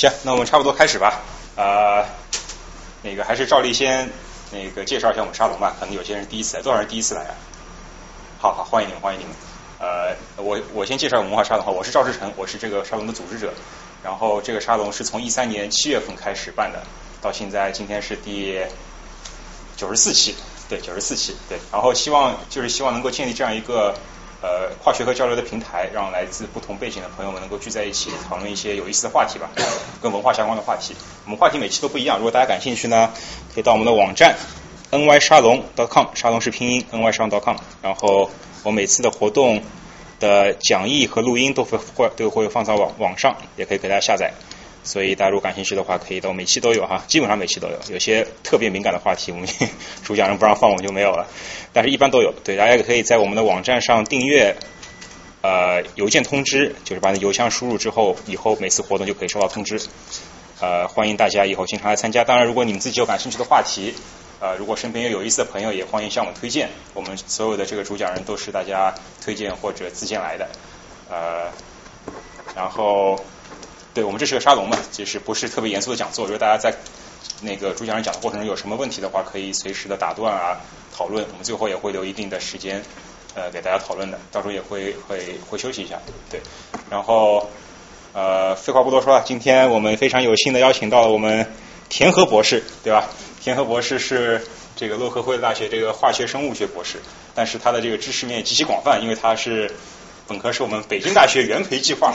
行，那我们差不多开始吧。呃，那个还是照例先那个介绍一下我们沙龙吧，可能有些人第一次来，多少人第一次来啊？好好，欢迎你们，欢迎你们。呃，我我先介绍文化沙龙哈，我是赵志成，我是这个沙龙的组织者。然后这个沙龙是从一三年七月份开始办的，到现在今天是第九十四期，对，九十四期，对。然后希望就是希望能够建立这样一个呃跨学科交流的平台，让来自不同背景的朋友们能够聚在一起讨论一些有意思的话题吧，跟文化相关的话题。我们话题每期都不一样，如果大家感兴趣呢，可以到我们的网站 ny 沙龙 .com，沙龙是拼音 ny 沙龙 .com，然后我每次的活动。的讲义和录音都会会都会放在网网上，也可以给大家下载。所以大家如果感兴趣的话，可以到每期都有哈，基本上每期都有。有些特别敏感的话题，我们主讲人不让放，我们就没有了。但是一般都有。对，大家也可以在我们的网站上订阅呃邮件通知，就是把你邮箱输入之后，以后每次活动就可以收到通知。呃，欢迎大家以后经常来参加。当然，如果你们自己有感兴趣的话题。呃，如果身边有有意思的朋友，也欢迎向我推荐。我们所有的这个主讲人都是大家推荐或者自荐来的。呃，然后，对我们这是个沙龙嘛，就是不是特别严肃的讲座。如果大家在那个主讲人讲的过程中有什么问题的话，可以随时的打断啊讨论。我们最后也会留一定的时间呃给大家讨论的，到时候也会会会休息一下。对，然后呃废话不多说了，今天我们非常有幸的邀请到了我们田和博士，对吧？田和博士是这个洛克菲勒大学这个化学生物学博士，但是他的这个知识面极其广泛，因为他是本科是我们北京大学元培计划，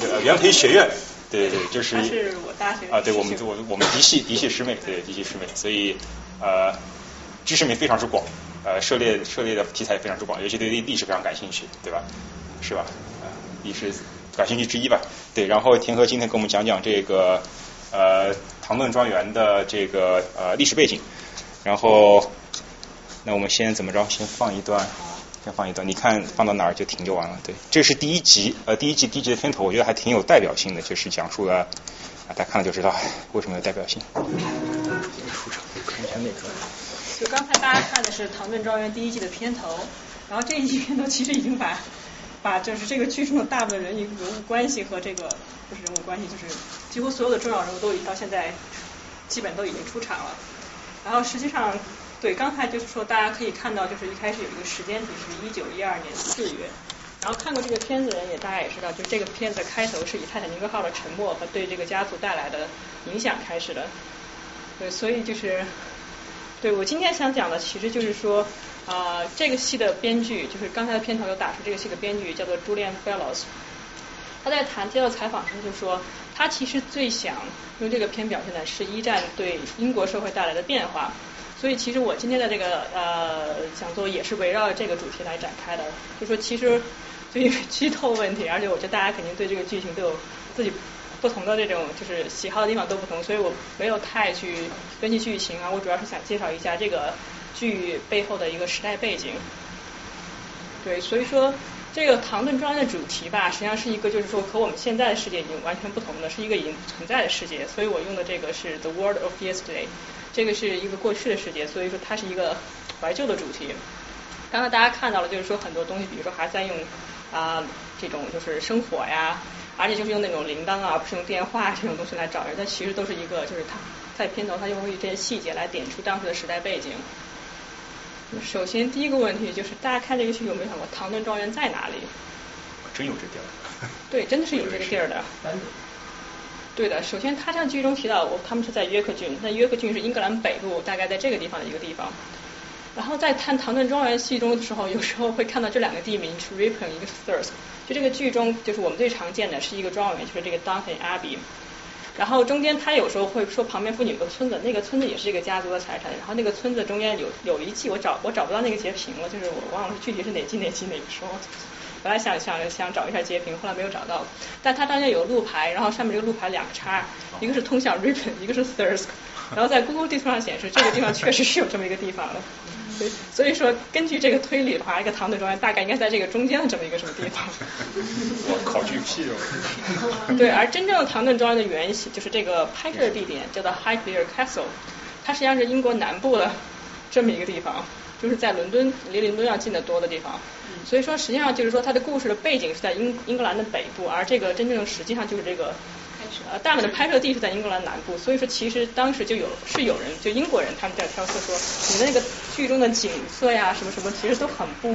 呃元培学院，对对对，就是是我大学啊，对我们我我们嫡系嫡系师妹，对嫡系师妹，所以呃知识面非常之广，呃涉猎涉猎的题材非常之广，尤其对历历史非常感兴趣，对吧？是吧？啊历史感兴趣之一吧？对，然后田和今天给我们讲讲这个。呃，唐顿庄园的这个呃历史背景，然后那我们先怎么着？先放一段，先放一段。你看放到哪儿就停就完了。对，这是第一集，呃，第一季第一集的片头，我觉得还挺有代表性的，就是讲述了啊，大家看了就知道为什么有代表性。出场看一下那个。就刚才大家看的是唐顿庄园第一季的片头，然后这一季片头其实已经把把就是这个剧中的大部分人人物关系和这个。就是人物关系，就是几乎所有的重要人物都已经到现在基本都已经出场了。然后实际上，对刚才就是说，大家可以看到，就是一开始有一个时间，就是一九一二年四月。然后看过这个片子的人也大家也知道，就这个片子的开头是以泰坦尼克号的沉没和对这个家族带来的影响开始的。对，所以就是对我今天想讲的，其实就是说啊，这个戏的编剧，就是刚才的片头有打出这个戏的编剧叫做 Julian Fellows。他在谈接受采访时就说，他其实最想用这个片表现的是一战对英国社会带来的变化。所以其实我今天的这个呃讲座也是围绕这个主题来展开的。就说其实就因为剧透问题，而且我觉得大家肯定对这个剧情都有自己不同的这种就是喜好的地方都不同，所以我没有太去分析剧情啊。我主要是想介绍一下这个剧背后的一个时代背景。对，所以说。这个唐顿庄园的主题吧，实际上是一个就是说和我们现在的世界已经完全不同的，是一个已经存在的世界。所以我用的这个是 The World of Yesterday，这个是一个过去的世界，所以说它是一个怀旧的主题。刚才大家看到了，就是说很多东西，比如说还在用啊这种就是生火呀，而且就是用那种铃铛啊，不是用电话这种东西来找人，但其实都是一个就是它在片头它用这些细节来点出当时的时代背景。首先，第一个问题就是，大家看这个剧有没有想过唐顿庄园在哪里？真有这地儿？对，真的是有这个地儿的。对的，首先他像剧中提到，我他们是在约克郡，那约克郡是英格兰北部，大概在这个地方的一个地方。然后在看唐顿庄园戏中的时候，有时候会看到这两个地名是 Ripon，一个 Thirsk。就这个剧中，就是我们最常见的是一个庄园，就是这个 Duncan Abbey。然后中间他有时候会说旁边附近有个村子，那个村子也是一个家族的财产。然后那个村子中间有有一季我找我找不到那个截屏了，就是我忘了具体是哪季哪季哪个时候。本来想想想找一下截屏，后来没有找到。但它中间有路牌，然后上面这个路牌两个叉，一个是通向 Ripon，一个是 Thirsk。然后在 Google 地图上显示这个地方确实是有这么一个地方的。所以说，根据这个推理的话，一个唐顿庄园大概应该在这个中间的这么一个什么地方。我考据屁哦。对，而真正的唐顿庄园的原型就是这个拍摄的地点叫做 Highclere Castle，它实际上是英国南部的这么一个地方，就是在伦敦离伦敦要近得多的地方。所以说，实际上就是说它的故事的背景是在英英格兰的北部，而这个真正实际上就是这个呃，大本的拍摄地是在英格兰南部，所以说其实当时就有是有人就英国人他们在挑刺说，你的那个剧中的景色呀什么什么，其实都很不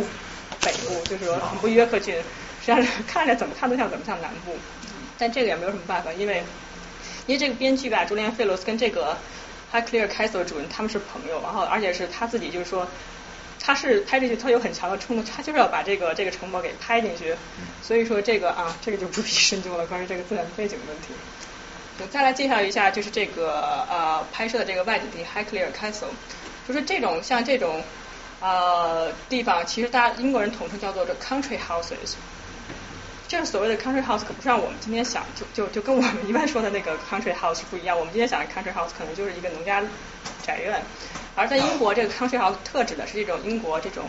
北部，就是说很不约克郡，实际上是看着怎么看都像怎么像南部。但这个也没有什么办法，因为因为这个编剧吧，朱利安·费罗斯跟这个 High Clear Castle 主人他们是朋友，然后而且是他自己就是说。他是拍进去，他有很强的冲动，他就是要把这个这个城堡给拍进去，所以说这个啊，这个就不必深究了，关于这个自然背景的问题。再来介绍一下，就是这个呃拍摄的这个外景地 Highclere Castle，就是这种像这种呃地方，其实大家英国人统称叫做这 country houses。这个所谓的 country house 可不是像我们今天想，就就就跟我们一般说的那个 country house 不一样。我们今天想的 country house 可能就是一个农家宅院，而在英国这个康税豪特指的是这种英国这种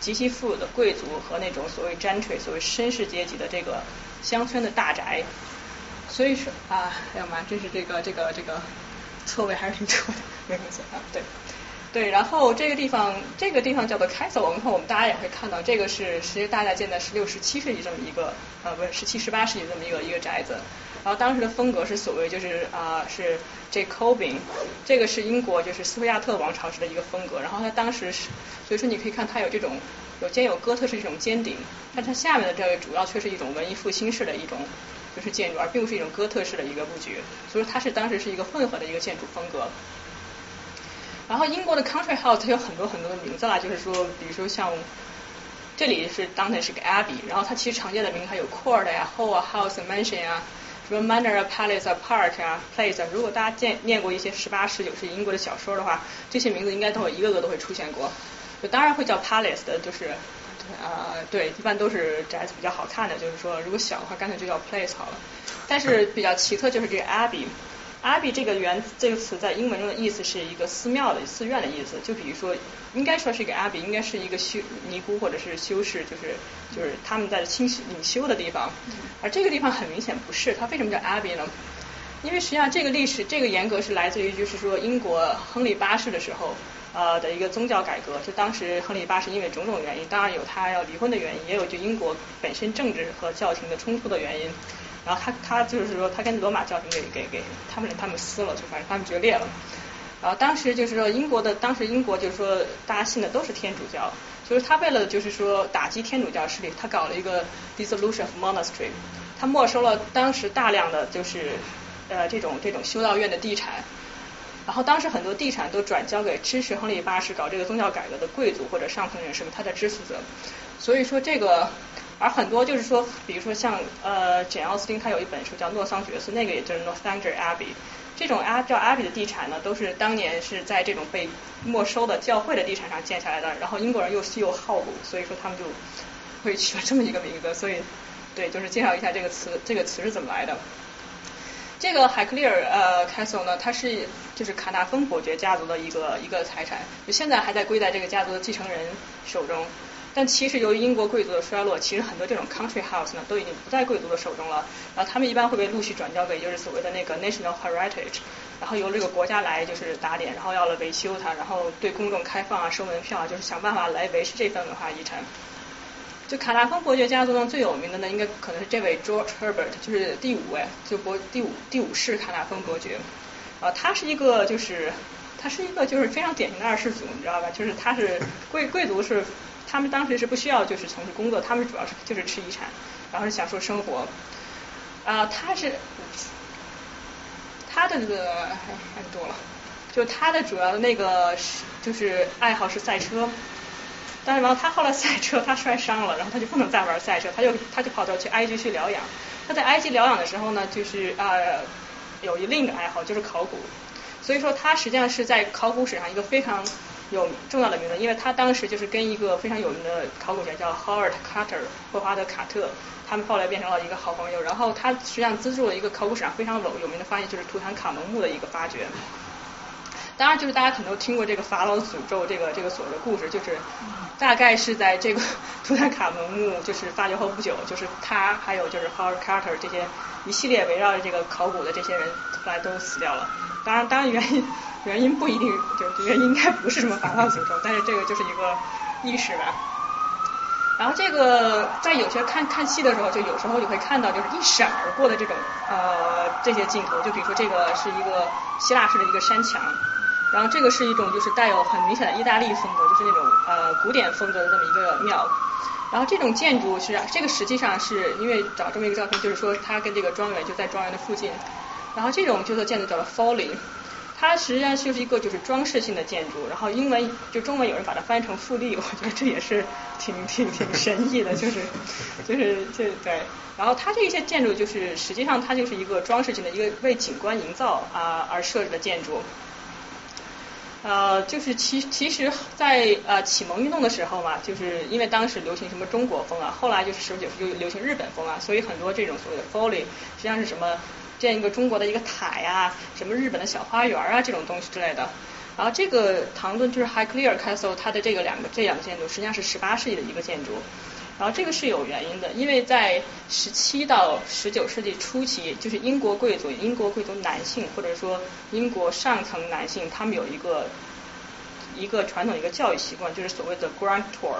极其富有的贵族和那种所谓 gentry 所谓绅士阶级的这个乡村的大宅。所以说啊，哎呀妈，真是这个这个这个错位还是挺多的，没关系啊，对。对，然后这个地方，这个地方叫做 Castle，然后我们大家也会看到，这个是其实大概建在十六、十七世纪这么一个，呃，不是十七、十八世纪这么一个一个宅子。然后当时的风格是所谓就是啊是 Jacobin，这个是英国就是斯图亚特王朝时的一个风格。然后它当时是，所以说你可以看它有这种有兼有哥特式这种尖顶，但它下面的这个主要却是一种文艺复兴式的一种就是建筑，而并不是一种哥特式的一个布局。所以说它是当时是一个混合的一个建筑风格。然后英国的 country house 它有很多很多的名字啦，就是说，比如说像这里是当年是个 abbey，然后它其实常见的名还有 court 呀、hall 啊、house、mansion 啊，什么 manor 啊、palace 啊、park 啊、place 啊。如果大家见念过一些十八、十九世纪英国的小说的话，这些名字应该都会一个个都会出现过。就当然会叫 palace 的，就是啊对，一般都是宅子比较好看的，就是说如果小的话，干脆就叫 place 好了。但是比较奇特就是这个 abbey。Abbey 这个原这个词在英文中的意思是一个寺庙的寺院的意思，就比如说，应该说是一个 Abbey，应该是一个修尼姑或者是修士，就是就是他们在清隐修的地方。而这个地方很明显不是，它为什么叫 Abbey 呢？因为实际上这个历史这个严格是来自于就是说英国亨利八世的时候呃的一个宗教改革，就当时亨利八世因为种种原因，当然有他要离婚的原因，也有就英国本身政治和教廷的冲突的原因。然后他他就是说他跟罗马教廷给给给他们他们撕了，就反正他们决裂了。然后当时就是说英国的当时英国就是说大家信的都是天主教，就是他为了就是说打击天主教势力，他搞了一个 dissolution of monastery，他没收了当时大量的就是呃这种这种修道院的地产，然后当时很多地产都转交给支持亨利八世搞这个宗教改革的贵族或者上层人士，他的支持者。所以说这个。而很多就是说，比如说像呃简奥斯汀他有一本书叫《诺桑觉寺》，那个也就是 Northanger Abbey。这种阿叫 abby 的地产呢，都是当年是在这种被没收的教会的地产上建下来的。然后英国人又又好赌，所以说他们就会取了这么一个名字。所以对，就是介绍一下这个词，这个词是怎么来的。这个海克利尔呃 Castle 呢，它是就是卡纳芬伯爵家族的一个一个财产，就现在还在归在这个家族的继承人手中。但其实由于英国贵族的衰落，其实很多这种 country house 呢都已经不在贵族的手中了。然后他们一般会被陆续转交给就是所谓的那个 national heritage，然后由这个国家来就是打点，然后要来维修它，然后对公众开放啊，收门票啊，就是想办法来维持这份文化遗产。就卡纳芬伯爵家族中最有名的呢，应该可能是这位 George Herbert，就是第五位，就伯第五第五世卡纳芬伯爵。啊，他是一个就是他是一个就是非常典型的二世祖，你知道吧？就是他是贵贵族是。他们当时是不需要就是从事工作，他们主要是就是吃遗产，然后是享受生活。啊，他是他的这个还太多了，就他的主要的那个是就是爱好是赛车，但是然后他后来赛车他摔伤了，然后他就不能再玩赛车，他就他就跑到去埃及去疗养。他在埃及疗养的时候呢，就是啊有一另一个爱好就是考古，所以说他实际上是在考古史上一个非常。有重要的名字，因为他当时就是跟一个非常有名的考古学家叫 Howard Carter 霍华德·卡特，他们后来变成了一个好朋友。然后他实际上资助了一个考古史上非常有有名的发现，就是图坦卡蒙墓的一个发掘。当然，就是大家可能都听过这个法老诅咒这个这个所谓的故事，就是大概是在这个 图坦卡蒙墓就是发掘后不久，就是他还有就是 Howard Carter 这些一系列围绕着这个考古的这些人后来都死掉了。当然，当然原因。原因不一定，就原因应该不是什么法老诅咒，但是这个就是一个意识吧。然后这个在有些看看戏的时候，就有时候你会看到就是一闪而过的这种呃这些镜头，就比如说这个是一个希腊式的一个山墙，然后这个是一种就是带有很明显的意大利风格，就是那种呃古典风格的这么一个庙。然后这种建筑是这个实际上是因为找这么一个照片，就是说它跟这个庄园就在庄园的附近。然后这种就做建筑叫做 folly，它实际上就是一个就是装饰性的建筑。然后英文就中文有人把它翻译成复利，我觉得这也是挺挺挺神异的，就是就是这对。然后它这一些建筑就是实际上它就是一个装饰性的一个为景观营造啊而设置的建筑。呃，就是其其实，在呃启蒙运动的时候嘛，就是因为当时流行什么中国风啊，后来就是十九世纪流行日本风啊，所以很多这种所谓的 folly 实际上是什么建一个中国的一个塔呀，什么日本的小花园啊这种东西之类的。然后这个唐顿就是 Highclere Castle，它的这个两个这两个建筑实际上是十八世纪的一个建筑。然后这个是有原因的，因为在十七到十九世纪初期，就是英国贵族、英国贵族男性或者说英国上层男性，他们有一个一个传统一个教育习惯，就是所谓的 Grand Tour，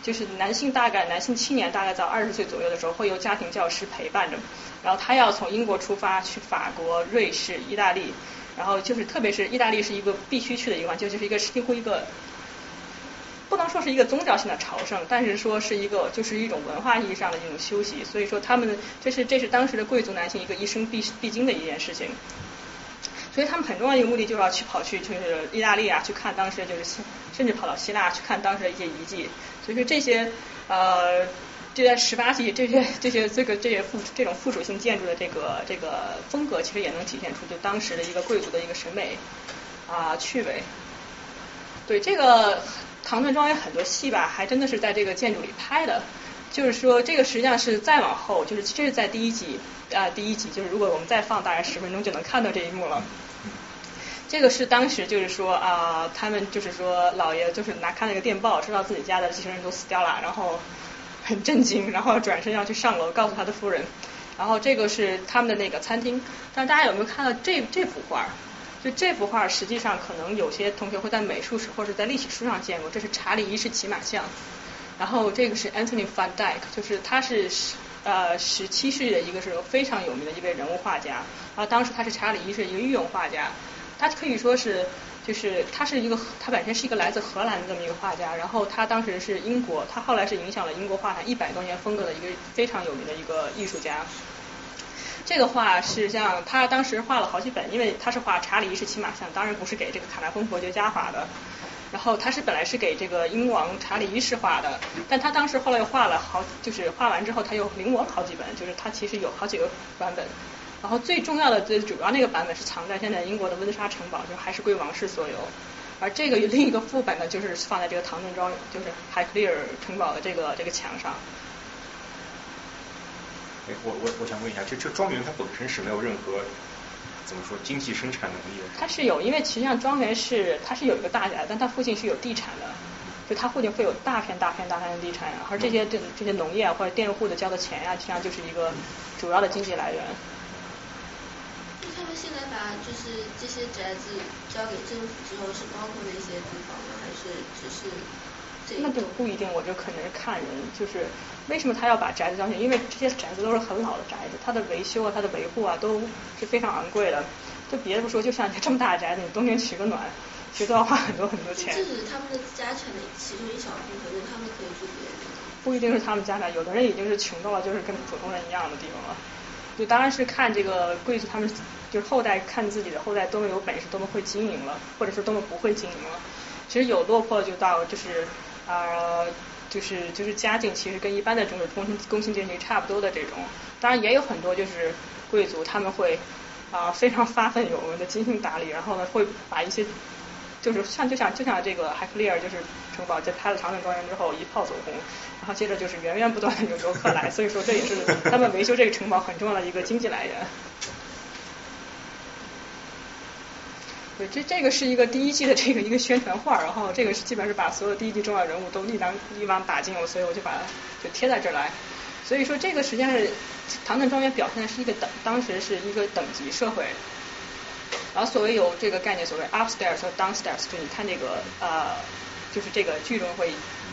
就是男性大概男性青年大概在二十岁左右的时候，会由家庭教师陪伴着，然后他要从英国出发去法国、瑞士、意大利，然后就是特别是意大利是一个必须去的一个地方，就就是一个几乎一个。不能说是一个宗教性的朝圣，但是说是一个就是一种文化意义上的一种休息。所以说他们这是这是当时的贵族男性一个一生必必经的一件事情。所以他们很重要一个目的就是要去跑去就是意大利啊，去看当时就是甚至跑到希腊去看当时的一些遗迹。所以说这些呃就在十八世纪这些这些这个这些附这种附属性建筑的这个这个风格，其实也能体现出就当时的一个贵族的一个审美啊趣味。对这个。唐顿庄园很多戏吧，还真的是在这个建筑里拍的。就是说，这个实际上是再往后，就是这是在第一集啊，第一集就是如果我们再放大概十分钟就能看到这一幕了。这个是当时就是说啊，他们就是说老爷就是拿看那个电报，知道自己家的继承人都死掉了，然后很震惊，然后转身要去上楼告诉他的夫人。然后这个是他们的那个餐厅，但大家有没有看到这这幅画？就这幅画，实际上可能有些同学会在美术史或者在历史书上见过。这是查理一世骑马像，然后这个是 Anthony van Dyck，就是他是呃十七世纪的一个是非常有名的一位人物画家。然后当时他是查理一世一个御用画家，他可以说是就是他是一个他本身是一个来自荷兰的这么一个画家。然后他当时是英国，他后来是影响了英国画坛一百多年风格的一个非常有名的一个艺术家。这个画是像他当时画了好几本，因为他是画查理一世骑马像，当然不是给这个卡纳丰伯爵家画的。然后他是本来是给这个英王查理一世画的，但他当时后来又画了好，就是画完之后他又临摹了好几本，就是他其实有好几个版本。然后最重要的、最主要那个版本是藏在现在英国的温莎城堡，就还是归王室所有。而这个另一个副本呢，就是放在这个唐顿庄，就是海克利尔城堡的这个这个墙上。我我我想问一下，这这庄园它本身是没有任何怎么说经济生产能力的？它是有，因为实际上庄园是它是有一个大宅，但它附近是有地产的，就它附近会有大片大片大片的地产，而这些这这些农业或者佃户的交的钱呀，实际上就是一个主要的经济来源。那他们现在把就是这些宅子交给政府之后，是包括那些地方吗？还是只是？那就不一定，我就可能是看人，就是为什么他要把宅子交给？因为这些宅子都是很老的宅子，它的维修啊、它的维护啊都是非常昂贵的。就别的不说，就像你这么大的宅子，你冬天取个暖，其实都要花很多很多钱。这是他们的家产的其中一小部分，那他们可以住别人。不一定是他们家产，有的人已经是穷到了就是跟普通人一样的地方了。就当然是看这个贵族他们就是后代看自己的后代多么有本事，多么会经营了，或者说多么不会经营了。其实有落魄就到就是。啊，就是就是家境其实跟一般的这种工薪工薪阶级差不多的这种，当然也有很多就是贵族，他们会啊非常发奋有为的精心打理，然后呢会把一些就是像就像就像这个海克利尔就是城堡在拍了长城庄园之后一炮走红，然后接着就是源源不断的有游客来，所以说这也是他们维修这个城堡很重要的一个经济来源。对，这这个是一个第一季的这个一个宣传画，然后这个是基本上是把所有第一季重要人物都一网一网打尽了，所以我就把它就贴在这儿来。所以说这个实际上是唐顿庄园表现的是一个等当时是一个等级社会，然后所谓有这个概念，所谓 upstairs 和 downstairs，就你看这个呃，就是这个剧中会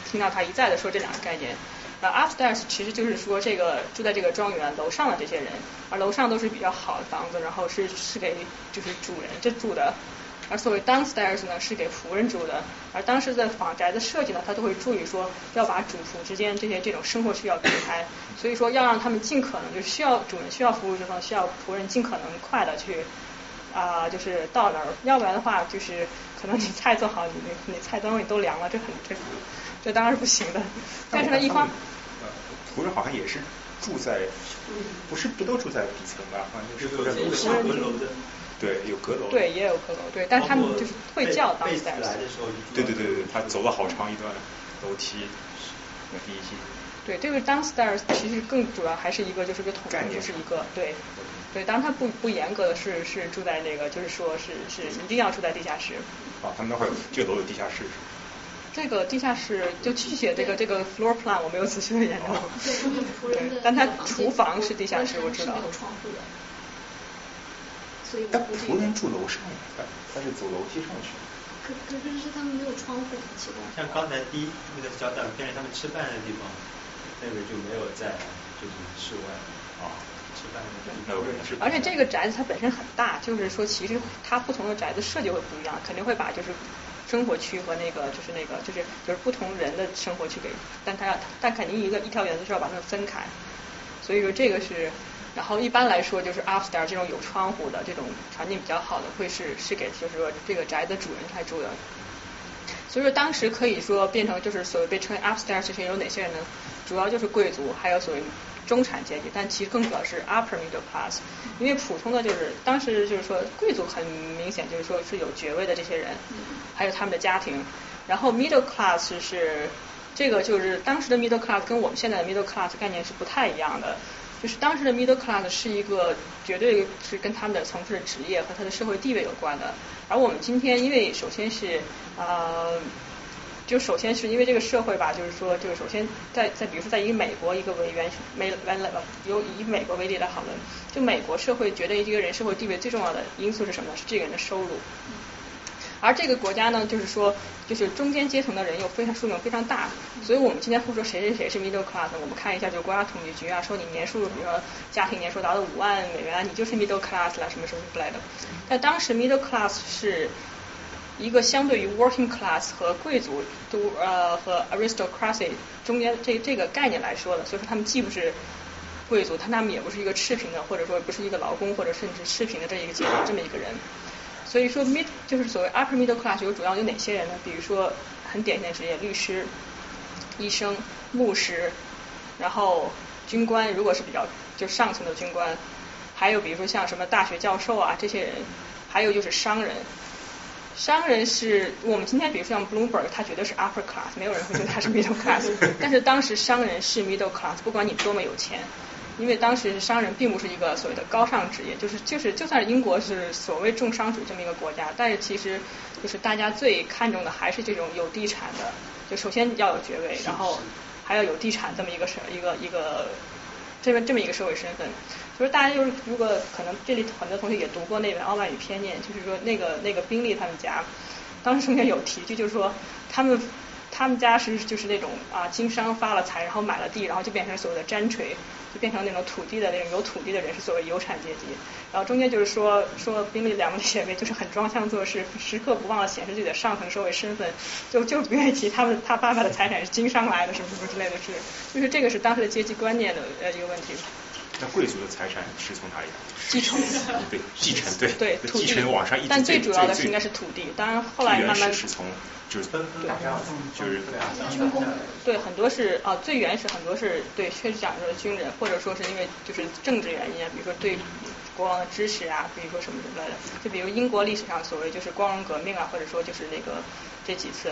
听到他一再的说这两个概念。呃，upstairs 其实就是说这个住在这个庄园楼上的这些人，而楼上都是比较好的房子，然后是是给就是主人这住的。而所谓 downstairs 呢，是给仆人住的。而当时的房宅的设计呢，他都会注意说要把主仆之间这些这种生活需要隔开，所以说要让他们尽可能就是需要主人需要服务的地方，需要仆人尽可能快的去啊、就是到那儿，要不然的话就是可能你菜做好，你你你菜端位都凉了，这很这这当然是不行的。但是呢，一方呃，仆人好像也是住在，不是不都住在底层吧？好像就是住在楼上阁楼的，对，有阁楼。对也有阁楼，对，但是他们就是会叫贝贝斯 downstairs。来的时候就对对对对，他走了好长一段楼梯，那第一季。对，这个 downstairs 其实更主要还是一个就是个统称，就是一个对对，当然它不不严格的是是住在那个，就是说是是一定要住在地下室。啊，他们那会有这个楼有地下室是吧？这个地下室就具体这个这个 floor plan 我没有仔细的研究。对，但它厨房是地下室我知道没有窗户的，所以我但估计仆人住楼上呀，他他是走楼梯上去。可可是是他们没有窗户，很奇怪。像刚才第一那个小短片里他们吃饭的地方，那个就没有在就是室外啊，吃饭的地方。而且这个宅子它本身很大，就是说其实它不同的宅子设计会不一样，肯定会把就是生活区和那个就是那个就是就是不同人的生活区给，但它要但肯定一个一条原则是要把它们分开，所以说这个是。然后一般来说，就是 upstairs 这种有窗户的、这种环境比较好的，会是是给就是说这个宅的主人来住的。所以说当时可以说变成就是所谓被称为 upstairs 这些有哪些人呢？主要就是贵族，还有所谓中产阶级，但其实更主要是 upper middle class。因为普通的就是当时就是说贵族很明显就是说是有爵位的这些人，还有他们的家庭。然后 middle class 是这个就是当时的 middle class 跟我们现在的 middle class 概念是不太一样的。就是当时的 middle class 是一个绝对是跟他们的从事的职业和他的社会地位有关的，而我们今天因为首先是呃，就首先是因为这个社会吧，就是说，就是首先在在比如说在以美国一个为原美来来由以美国为例来讨论，就美国社会决定一个人社会地位最重要的因素是什么呢？是这个人的收入。而这个国家呢，就是说，就是中间阶层的人又非常数量非常大，所以我们今天会说谁谁谁是 middle class，我们看一下就是国家统计局啊，说你年收入，比如说家庭年收入达到五万美元，你就是 middle class 了，什么什么之类的。但当时 middle class 是一个相对于 working class 和贵族都呃和 aristocracy 中间这这个概念来说的，所以说他们既不是贵族，他他们也不是一个赤贫的，或者说不是一个劳工或者甚至赤贫的这一个阶层这么一个人。所以说 mid 就是所谓 upper middle class 有主要有哪些人呢？比如说很典型的职业，律师、医生、牧师，然后军官，如果是比较就上层的军官，还有比如说像什么大学教授啊这些人，还有就是商人。商人是我们今天比如说像 Bloomberg，他绝对是 upper class，没有人会觉得他是 middle class，但是当时商人是 middle class，不管你多么有钱。因为当时商人并不是一个所谓的高尚职业，就是就是就算是英国是所谓重商主义这么一个国家，但是其实就是大家最看重的还是这种有地产的，就首先要有爵位，然后还要有地产这么一个社一个一个这么这么一个社会身份。就是大家就是如果可能这里很多同学也读过那本《傲慢与偏见》，就是说那个那个宾利他们家，当时中间有提及，就是说他们。他们家是就是那种啊，经商发了财，然后买了地，然后就变成所谓的毡锤，就变成那种土地的那种有土地的人是所谓有产阶级。然后中间就是说说宾利两个姐妹就是很装腔作势，时刻不忘了显示自己的上层社会身份，就就不愿意提他们他爸爸的财产是经商来的什么什么之类的事，就是这个是当时的阶级观念的呃一个问题。那贵族的财产是从哪里来？继承。对，继承对。对，继承往上一直但最主要的是应该是土地，当然后来慢慢。是从就是打仗，就是军工。对，很多是啊，最原始很多是对，确实讲究的军人，或者说是因为就是政治原因啊，比如说对国王的支持啊，比如说什么什么的。就比如英国历史上所谓就是光荣革命啊，或者说就是那个这几次。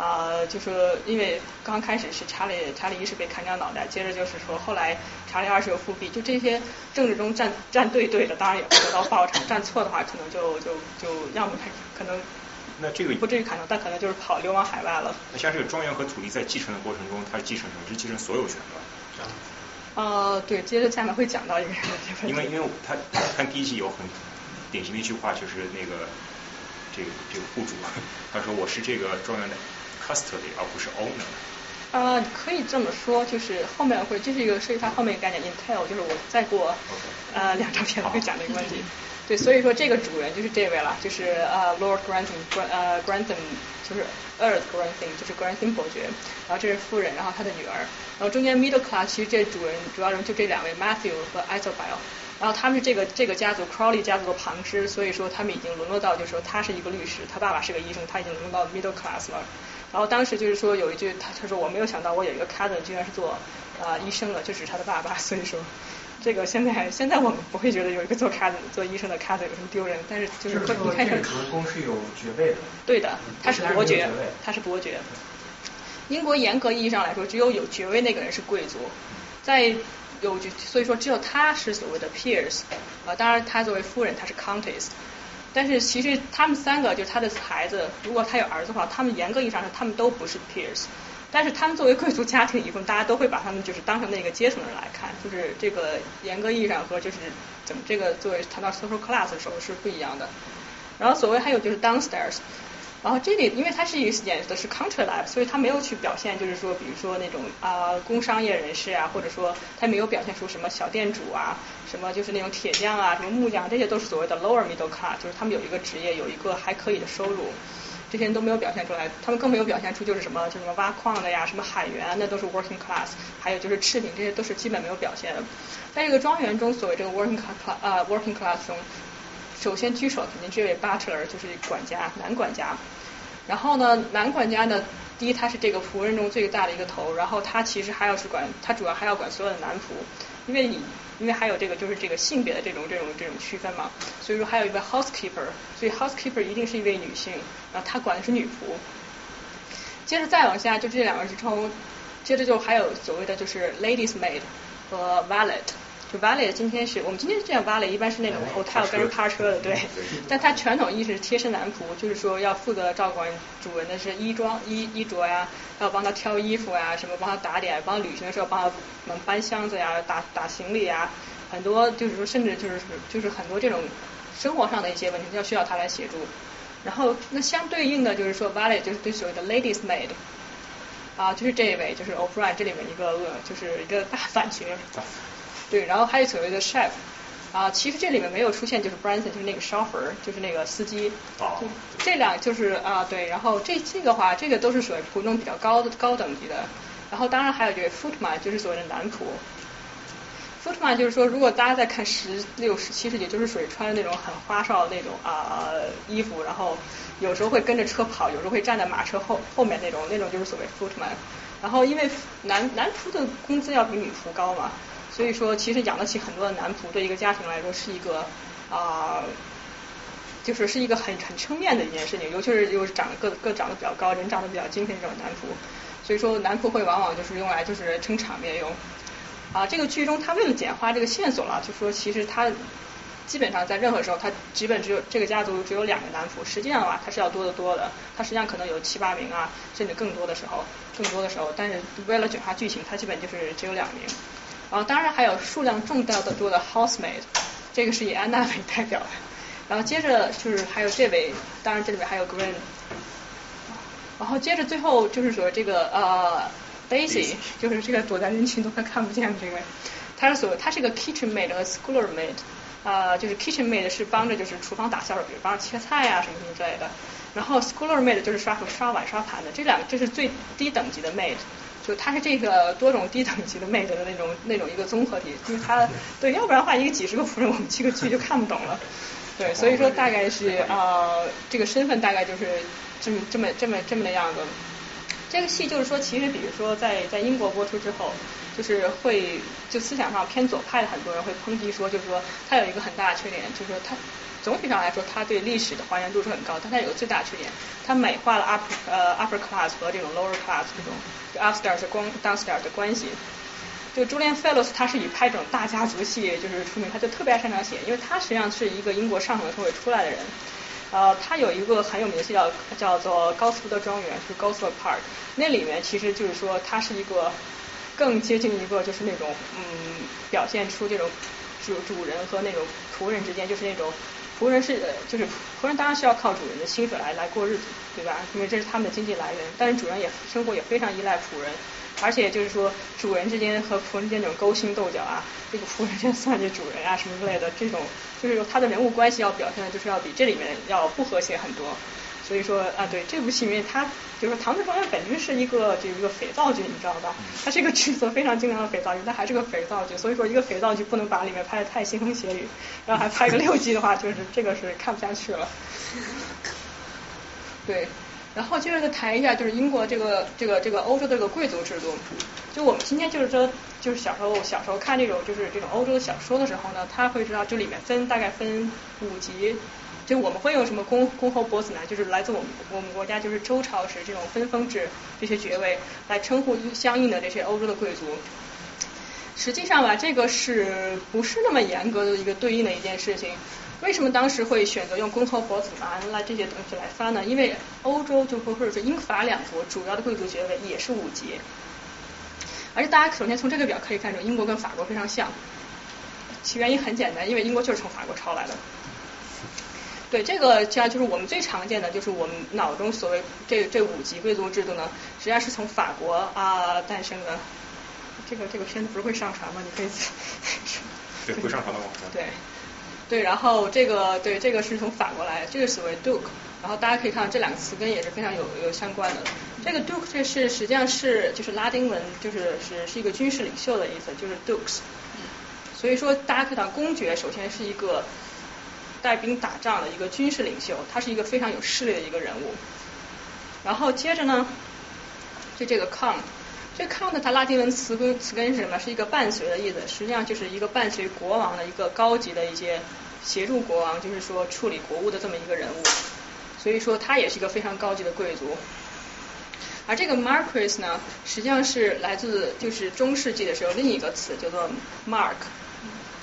啊、呃，就说因为刚开始是查理查理一世被砍掉脑袋，接着就是说后来查理二世又复辟，就这些政治中站站对对的，当然也会得到报偿；站错的话，可能就就就要么他可能那这个不至于砍头，但可能就是跑流亡海外了。那像这个庄园和土地在继承的过程中，它是继承什么？是继承所有权吧？这样。呃，对，接着下面会讲到一个这个。因为因为他看第一季有很典型的一句话，就是那个这个这个户主，他说我是这个庄园的 custody，而不是 owner。呃，可以这么说，就是后面会这是一个涉及它后面一个概念 Intel，就是我再过呃两张片子会讲这个问题。对，所以说这个主人就是这位了，就是呃 Lord Grantham，呃 Grantham 就是 Earth Grantham，就是 Grantham 伯爵，然后这是夫人，然后他的女儿，然后中间 middle class 其实这主人主要人就这两位 Matthew 和 Isabel，然后他们是这个这个家族 Crowley 家族的旁支，所以说他们已经沦落到就是说他是一个律师，他爸爸是个医生，他已经沦落到 middle class 了。然后当时就是说有一句他他说我没有想到我有一个 cousin 居然是做啊、医生的，就只是他的爸爸，所以说这个现在现在我们不会觉得有一个做 cousin 做医生的 cousin 有什么丢人，但是就是这个会一开始这个主人公是有爵位的。对的，他是伯爵他是伯爵。英国严格意义上来说，只有有爵位那个人是贵族，在有爵，所以说只有他是所谓的 peers，呃，当然他作为夫人他是 countess，但是其实他们三个就是他的孩子，如果他有儿子的话，他们严格意义上说他们都不是 peers，但是他们作为贵族家庭一份，大家都会把他们就是当成那个阶层人来看，就是这个严格意义上和就是怎么这个作为谈到 social class 的时候是不一样的。然后所谓还有就是 downstairs，然后这里因为它是一个演的是 country life，所以它没有去表现就是说，比如说那种啊、工商业人士啊，或者说它没有表现出什么小店主啊，什么就是那种铁匠啊，什么木匠，这些都是所谓的 lower middle class，就是他们有一个职业，有一个还可以的收入。这些人都没有表现出来，他们更没有表现出就是什么，就什么挖矿的呀，什么海员，那都是 working class，还有就是赤贫，这些都是基本没有表现的。在这个庄园中，所谓这个 working class 呃、working class 中，首先居首肯定这位 butler 就是管家，男管家。然后呢，男管家呢，第一他是这个仆人中最大的一个头，然后他其实还要是管，他主要还要管所有的男仆，因为你因为还有这个就是这个性别的这种这种这种区分嘛，所以说还有一位 housekeeper，所以 housekeeper 一定是一位女性，然后她管的是女仆。接着再往下就这两个之中，接着就还有所谓的就是 ladies maid 和 valet。就 valet 今天是我们今天这样 valet 一般是那种 hotel 跟人趴车的，对。但它传统意识是贴身男仆，就是说要负责照管主人的是衣装衣衣着呀，要帮他挑衣服呀，什么帮他打点，帮他旅行的时候帮他嗯搬箱子呀，打打行李呀，很多就是说甚至就是就是很多这种生活上的一些问题要需要他来协助。然后那相对应的就是说 valet 就是对所谓的 ladies maid。啊，就是这一位，就是 O'Brien 这里面一个恶，就是一个大 反角。对，然后还有所谓的 chef，啊，其实这里面没有出现就是 Branson，就是那个 chauffeur，就是那个司机。哦就这两就是啊对，然后这这个话，这个都是属于仆中比较高的高等级的。然后当然还有就是 footman，就是所谓的男仆。footman 就是说，如果大家在看十六、十七世纪，就是属于穿的那种很花哨的那种啊、衣服，然后有时候会跟着车跑，有时候会站在马车后后面那种，那种就是所谓 footman。然后因为男男仆的工资要比女仆高嘛，所以说其实养得起很多的男仆，对一个家庭来说是一个啊、就是是一个很很撑面的一件事情，尤其是又是长得个个长得比较高，人长得比较精神这种男仆，所以说男仆会往往就是用来就是撑场面用。啊，这个剧中他为了简化这个线索了，就说其实他基本上在任何时候，他基本只有这个家族只有两个男仆，实际上的话他是要多得多的，他实际上可能有七八名啊，甚至更多的时候，更多的时候，但是为了简化剧情，他基本就是只有两名。然后当然还有数量众多的多的 housemaid，这个是以安娜为代表的。然后接着就是还有这位，当然这里面还有 Green，然后接着最后就是说这个呃 Daisy，就是这个躲在人群都快看不见的这位，她是所她是个 kitchen maid 和 schooler maid，呃就是 kitchen maid 是帮着就是厨房打下手，比如帮着切菜啊、什么什么之类的，然后 schooler maid 就是刷刷碗刷盘的，这两个这是最低等级的 maid。就它是这个多种低等级的妹子的那种那种一个综合体，就是它对，要不然的话一个几十个仆人，我们这个剧就看不懂了。对，所以说大概是呃这个身份大概就是这么这么这么这么的样子。这个戏就是说，其实比如说在在英国播出之后，就是会就思想上偏左派的很多人会抨击说，就是说它有一个很大的缺点，就是说它总体上来说它对历史的还原度是很高，但它有个最大缺点，它美化了 upper 呃 upper class 和这种 lower class 这种 upstairs 光 downstairs 的关系。就 Julian Fellows 他是以拍这种大家族戏就是出名，他就特别爱擅长写，因为他实际上是一个英国上层社会出来的人。呃，他有一个很有名的戏叫叫做高斯福德庄园，就是 Gosford Park，那里面其实就是说他是一个更接近一个就是那种嗯表现出这种主主人和那种仆人之间就是那种仆人是就是仆人当然是要靠主人的薪水来来过日子，对吧？因为这是他们的经济来源。但是主人也生活也非常依赖仆人，而且就是说主人之间和仆人之间这种勾心斗角啊，这个仆人就算计主人啊什么之类的，这种就是他的人物关系要表现的就是要比这里面要不和谐很多。所以说啊，对这部戏里面，它就是说唐顿庄园本身是一个就一个肥皂剧，你知道吧？它是一个角色非常精良的肥皂剧，但还是个肥皂剧，所以说一个肥皂剧不能把里面拍的太腥风血雨，然后还拍个六季的话，就是这个是看不下去了。对，然后接着再谈一下，就是英国这个这个这个欧洲这个贵族制度。就我们今天就是说，就是小时候小时候看这种就是这种欧洲的小说的时候呢，他会知道就里面分大概分五级。就我们会用什么公公侯伯子男，就是来自我们我们国家就是周朝时这种分封制这些爵位来称呼相应的这些欧洲的贵族。实际上吧，这个是不是那么严格的一个对应的一件事情？为什么当时会选择用公侯伯子男来这些东西来发呢？因为欧洲就或者说英法两国主要的贵族爵位也是五级，而且大家首先从这个表可以看出，英国跟法国非常像。其原因很简单，因为英国就是从法国抄来的。对，这个实际上就是我们最常见的，就是我们脑中所谓这这五级贵族制度呢，实际上是从法国啊诞生的。这个这个片子不是会上传吗？你可以。对，会上传到网上。对，对，然后这个对这个是从法国来，这个所谓 duke，然后大家可以看到这两个词根也是非常有有相关的。这个 duke 这是实际上是就是拉丁文，就是是是一个军事领袖的意思，就是 dukes。所以说大家看到公爵首先是一个。带兵打仗的一个军事领袖，他是一个非常有势力的一个人物。然后接着呢，就这个 count，这 count 它拉丁文词根词根是什么？是一个伴随的意思，实际上就是一个伴随国王的一个高级的一些协助国王，就是说处理国务的这么一个人物。所以说他也是一个非常高级的贵族。而这个 marquis 呢，实际上是来自就是中世纪的时候另一个词叫做 mark。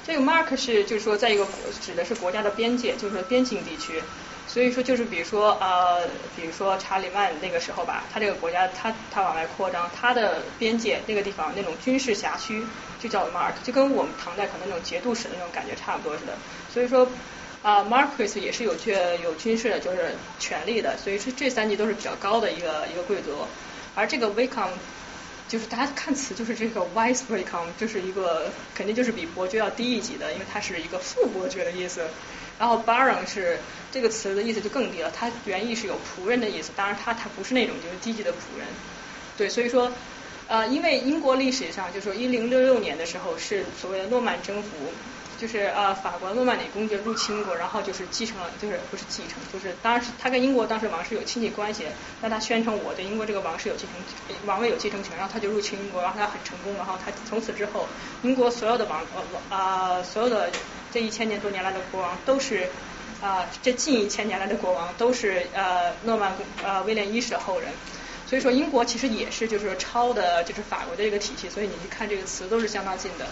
这个 mark 是就是说在一个国指的是国家的边界，就是边境地区。所以说就是比如说呃，比如说查理曼那个时候吧，他这个国家他他往外扩张，他的边界那个地方那种军事辖区就叫 mark，就跟我们唐代可能那种节度使那种感觉差不多似的。所以说啊，marquis 也是有军有军事的就是权力的，所以说这三级都是比较高的一个一个贵族。而这个 vicom 就是大家看词，就是这个 vice vicom，就是一个肯定就是比伯爵要低一级的，因为它是一个副伯爵的意思。然后 baron 是这个词的意思就更低了，它原意是有仆人的意思，当然它它不是那种就是低级的仆人。对，所以说呃，因为英国历史上就是说一零六六年的时候是所谓的诺曼征服。就是呃，法国诺曼底公爵入侵过，然后就是继承了，就是不是继承，就是当然是他跟英国当时王室有亲戚关系，那他宣称我对英国这个王室有继承王位有继承权，然后他就入侵英国，然后他很成功，然后他从此之后，英国所有的王呃啊所有的这一千年多年来的国王都是啊这近一千年来的国王都是呃诺曼呃威廉一世的后人，所以说英国其实也是就是抄的就是法国的这个体系，所以你一看这个词都是相当近的。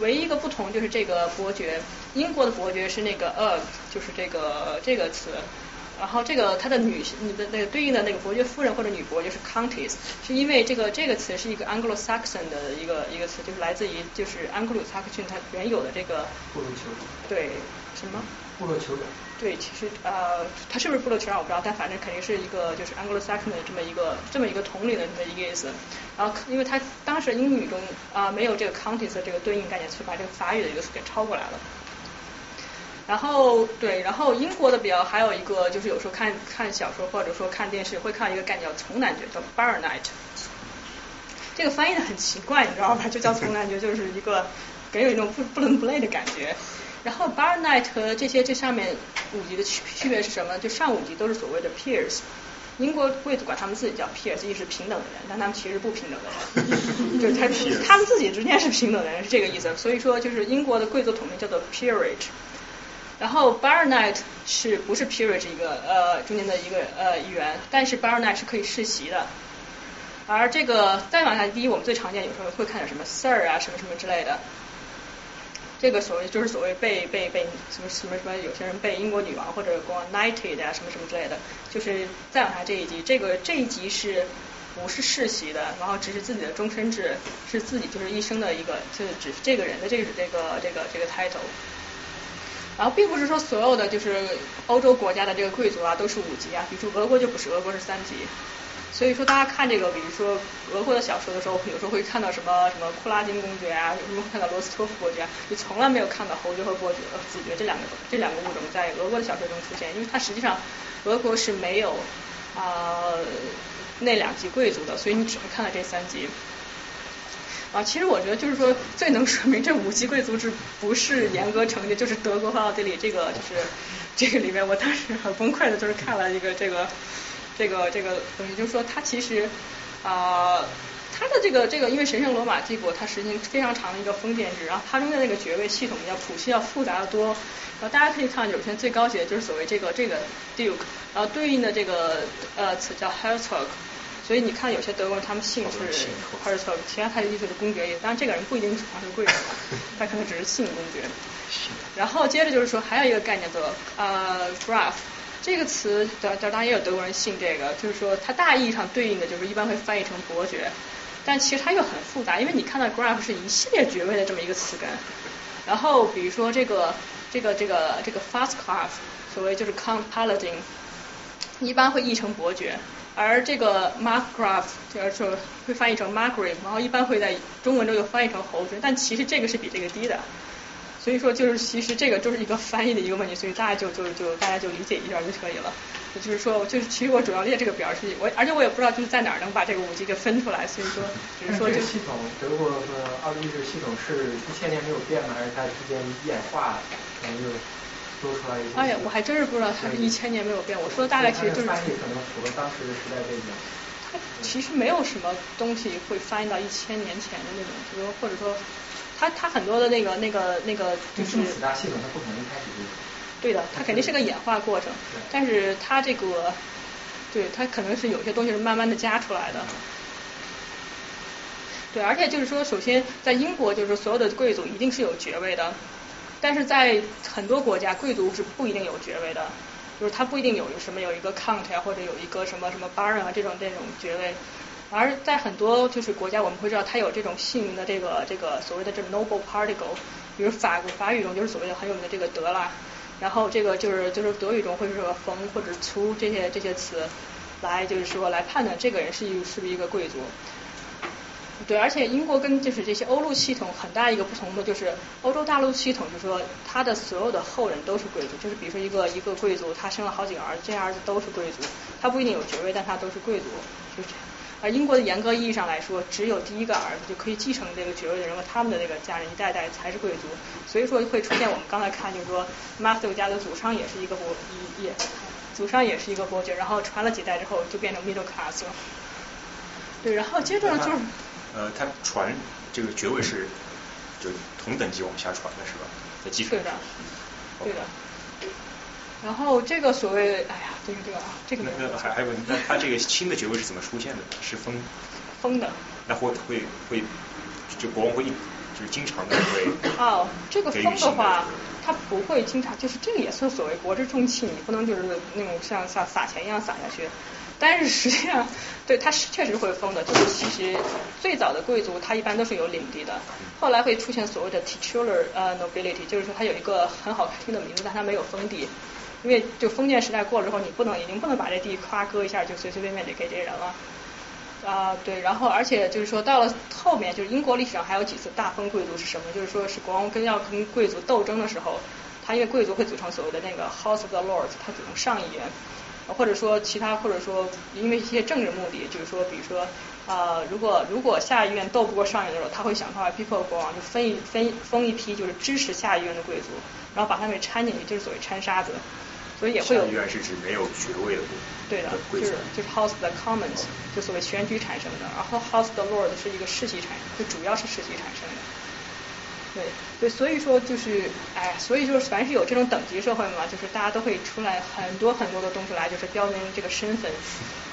唯一一个不同就是这个伯爵，英国的伯爵是那个呃，就是这个这个词，然后这个它的女你的那个对应的那个伯爵夫人或者女伯爵是 countess，是因为这个这个词是一个 Anglo-Saxon 的一个一个词，就是来自于就是 Anglo-Saxon 它原有的这个对什么部落酋长对，其实呃，它是不是部落酋长我不知道，但反正肯定是一个就是 Anglo-Saxon 的这么一个这么一个统领的这么一个意思。然后，因为它当时英语中啊没有这个 countess 这个对应概念，所以把这个法语的一个词给抄过来了。然后对，然后英国的比较还有一个就是有时候看看小说或者说看电视会看一个概念叫从男爵，叫 baronet。这个翻译的很奇怪，你知道吧？就叫从男爵，就是一个给人一种不不伦不类的感觉。然后 baronet 和这些这上面五级的区区别是什么？就上五级都是所谓的 peers，英国贵族管他们自己叫 peers，意思是平等的人，但他们其实不平等的人，就是他他们自己之间是平等的人，是这个意思。所以说就是英国的贵族统名叫做 peerage，然后 baronet 是不是 peerage 一个呃中间的一个呃一员，但是 baronet 是可以世袭的。而这个再往下，第一我们最常见有时候会看点什么 sir 啊什么什么之类的。这个所谓就是所谓被被被什么什么什么，有些人被英国女王或者国王 knighted 啊什么什么之类的，就是再往下这一级，这个这一级是不是世袭的，然后只是自己的终身制，是自己就是一生的一个，就是只是这个人的这个这个这个这个 title。然后并不是说所有的就是欧洲国家的这个贵族啊都是五级啊，比如说俄国就不是，俄国是三级。所以说大家看这个，比如说俄国的小说的时候，有时候会看到什么什么库拉金公爵啊，有时候会看到罗斯托夫伯爵，你从来没有看到侯爵和伯爵、子爵这两个这两个物种在俄国的小说中出现，因为它实际上俄国是没有啊、那两级贵族的，所以你只能看到这三级。啊，其实我觉得就是说，最能说明这五级贵族制不是严格成立，就是德国和奥地利这个就是这个里面，我当时很崩溃的，就是看了一个这个这个这个东西，就是说它其实啊。它的这个这个，因为神圣罗马帝国它实行非常长的一个封建制，然后它中间那个爵位系统要谱系要复杂的多。然后大家可以看，有些最高级的就是所谓这个这个 duke，然后对应的这个呃词叫 herzog，所以你看有些德国人他们姓是 herzog，其他他的意思是公爵，当然这个人不一定指他是贵人，他可能只是姓公爵。然后接着就是说还有一个概念叫做呃 graph。这个词当当然也有德国人信这个，就是说它大意义上对应的就是一般会翻译成伯爵，但其实它又很复杂，因为你看到 graph 是一系列爵位的这么一个词根，然后比如说这个这个这个这个 fast class，所谓就是 count paladin，一般会译成伯爵，而这个 markgraf 就是说会翻译成 margrave，然后一般会在中文中又翻译成侯爵，但其实这个是比这个低的。所以说，就是其实这个就是一个翻译的一个问题，所以大家就就就大家就理解一下就可以了。也就是说，就是其实我主要列这个表是，我而且我也不知道就是在哪儿能把这个五 G 给分出来，所以说只是说就这个系统，德国和奥地利这个系统是一千年没有变吗？还是它之间演化，可能就多出来一些？哎呀，我还真是不知道它是一千年没有变。我说的大概其实就是翻译可能符合当时的时代背景。它其实没有什么东西会翻译到一千年前的那种，就是说或者说它它很多的那个那个那个就就是系统，它不可能一开始就。对的，它肯定是个演化过程，但是它这个，对它可能是有些东西是慢慢的加出来的。对，而且就是说，首先在英国，就是说所有的贵族一定是有爵位的，但是在很多国家，贵族是不一定有爵位的，就是他不一定有什么有一个 count 呀，或者有一个什么什么 baron 啊这种这种爵位。而在很多就是国家，我们会知道它有这种姓名的这个这个所谓的这个 noble particle，比如法国法语中就是所谓的很有名的这个德啦，然后这个就是就是德语中会说冯或者粗这些这些词，来就是说来判断这个人是一是不是一个贵族。对，而且英国跟就是这些欧陆系统很大一个不同的就是欧洲大陆系统，就是说他的所有的后人都是贵族，就是比如说一个一个贵族，他生了好几个儿子，这些儿子都是贵族，他不一定有爵位，但他都是贵族，就是这样。而英国的严格意义上来说，只有第一个儿子就可以继承这个爵位的人和他们的这个家人一代代才是贵族，所以说会出现我们刚才看就是说 Matthew 家的祖上也是一个伯也也祖上也是一个伯爵，然后传了几代之后就变成 middle class 了。对，然后接着呢就是。呃，他传这个爵位是就同等级往下传的是吧？在继承对的，对的。然后这个所谓，哎呀，这个这个啊，这个那那还还有问，那它这个新的爵位是怎么出现的？是封封的。那会会会就国王会就是经常的会哦，这个封的话，他不会经常，就是这个也算所谓国之重器，你不能就是那种像像撒钱一样撒下去。但是实际上，对它是确实会封的，就是其实最早的贵族他一般都是有领地的，后来会出现所谓的 titular 呃 nobility，就是说他有一个很好听的名字，但他没有封地。因为就封建时代过了之后，你不能已经不能把这地夸割一下就随随便便就给这人了。啊、对，然后而且就是说到了后面，就是英国历史上还有几次大封贵族是什么？就是说是国王跟要跟贵族斗争的时候，他因为贵族会组成所谓的那个 House of the Lords，他组成上议院，或者说其他，或者说因为一些政治目的，就是说比如说啊、如果如果下议院斗不过上议院的时候，他会想办法逼迫国王就分一分封一批就是支持下议院的贵族，然后把他们给掺进去，就是所谓掺沙子，所以也会有下议院是指没有爵位的对的，就是就是 House the Commons，就所谓选举产生的，然后 House the Lord 是一个世袭产生，就主要是世袭产生的。对对，所以说就是，哎，所以就是凡是有这种等级社会嘛，就是大家都会出来很多很多的东西来，就是标明这个身份，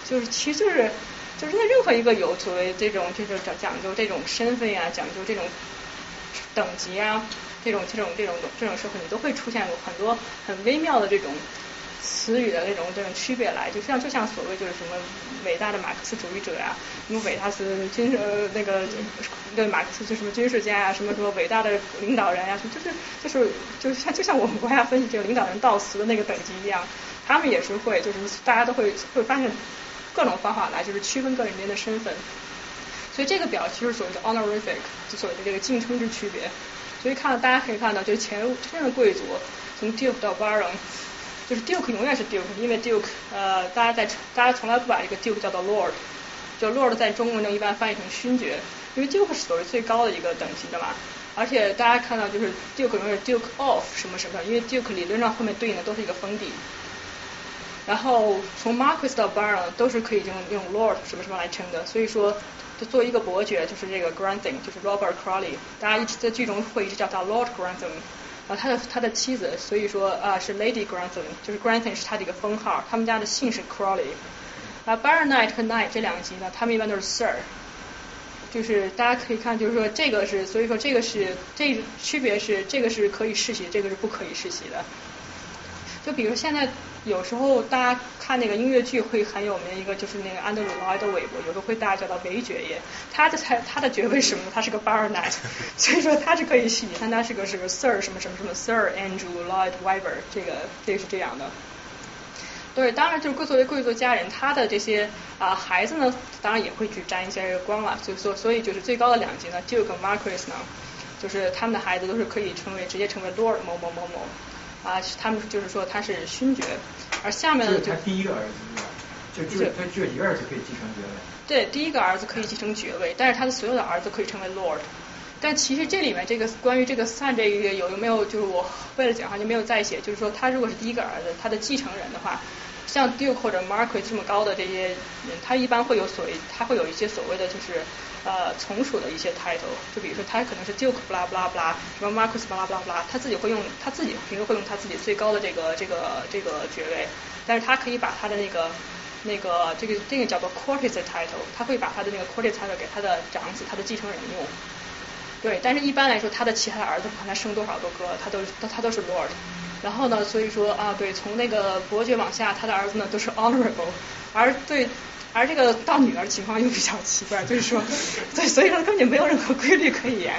就是其实就是就是那任何一个有所谓这种就是讲讲究这种身份呀、讲究这种等级啊，这种这种这种这种社会，你都会出现很多很微妙的这种词语的那种这种区别来，就像就像所谓就是什么伟大的马克思主义者呀、什么伟大是军呃那个对马克思就什么军事家呀、什么什么伟大的领导人呀、就是就是就像就像我们国家分析这个领导人悼词的那个等级一样，他们也是会就是大家都会会发现各种方法来就是区分个人间的身份。所以这个表其实所谓的 honorific，就所谓的这个敬称之区别。所以看到大家可以看到，就是前真正的贵族，从 Duke 到 Baron，就是 Duke 永远是 Duke，因为 Duke 呃大家在大家从来不把一个 Duke 叫做 Lord，就 Lord 在中文中一般翻译成勋爵，因为 Duke 是所谓最高的一个等级的嘛。而且大家看到就是 Duke 永远是 Duke of 什么什么，因为 Duke 理论上后面对应的都是一个封地。然后从 Marquis 到 Baron 都是可以用用 Lord 什么什么来称的，所以说就作为一个伯爵，就是这个 Grantham，就是 Robert Crawley，大家一直在剧中会一直叫他 Lord Grantham，然后他的他的妻子，所以说啊是 Lady Grantham，就是 Grantham 是他的一个封号，他们家的姓是 Crawley，啊 Baronet 和 Knight 这两个级呢，他们一般都是 Sir，就是大家可以看，就是说这个是，所以说这个是这区别是这个是可以世袭，这个是不可以世袭的。就比如现在有时候大家看那个音乐剧会很有名一个就是那个安德鲁劳埃德韦伯，有时候会大家叫他韦爵爷，他的才他的爵位是什么？他是个 baronet，所以说他是可以洗，但他是个是个 sir 什么什么什么 sir Andrew Lloyd Webber，这个这个是这样的。对，当然就是贵作为贵族家人，他的这些啊孩子呢，当然也会去沾一些光了，所以说所以就是最高的两级呢，Duke Marquis 呢，就是他们的孩子都是可以成为直接成为 Lord 某某某某。啊，他们就是说他是勋爵，而下面的就他第一个儿子是吧？就就他只有一个儿子可以继承爵位。对，第一个儿子可以继承爵位，但是他的所有的儿子可以成为 Lord。但其实这里面这个关于这个 son 这个有没有就是我为了讲话就没有再写，就是说他如果是第一个儿子，他的继承人的话，像 Duke 或者 Marquis 这么高的这些人，他一般会有所谓，他会有一些所谓的就是。呃，从属的一些 title，就比如说他可能是 Duke 布拉布拉布拉，什么 Marcus 布拉布拉布拉，他自己会用他自己平时会用他自己最高的这个这个这个爵位，但是他可以把他的那个那个这个这个叫做 c o r t e s title，他会把他的那个 c o r t e s title 给他的长子，他的继承人用。对，但是一般来说，他的其他儿子不管他生多少个哥，他都他他都是 lord。然后呢，所以说啊，对，从那个伯爵往下，他的儿子呢都是 honorable，而对。而这个到女儿情况又比较奇怪，就是说，对，所以说根本就没有任何规律可言。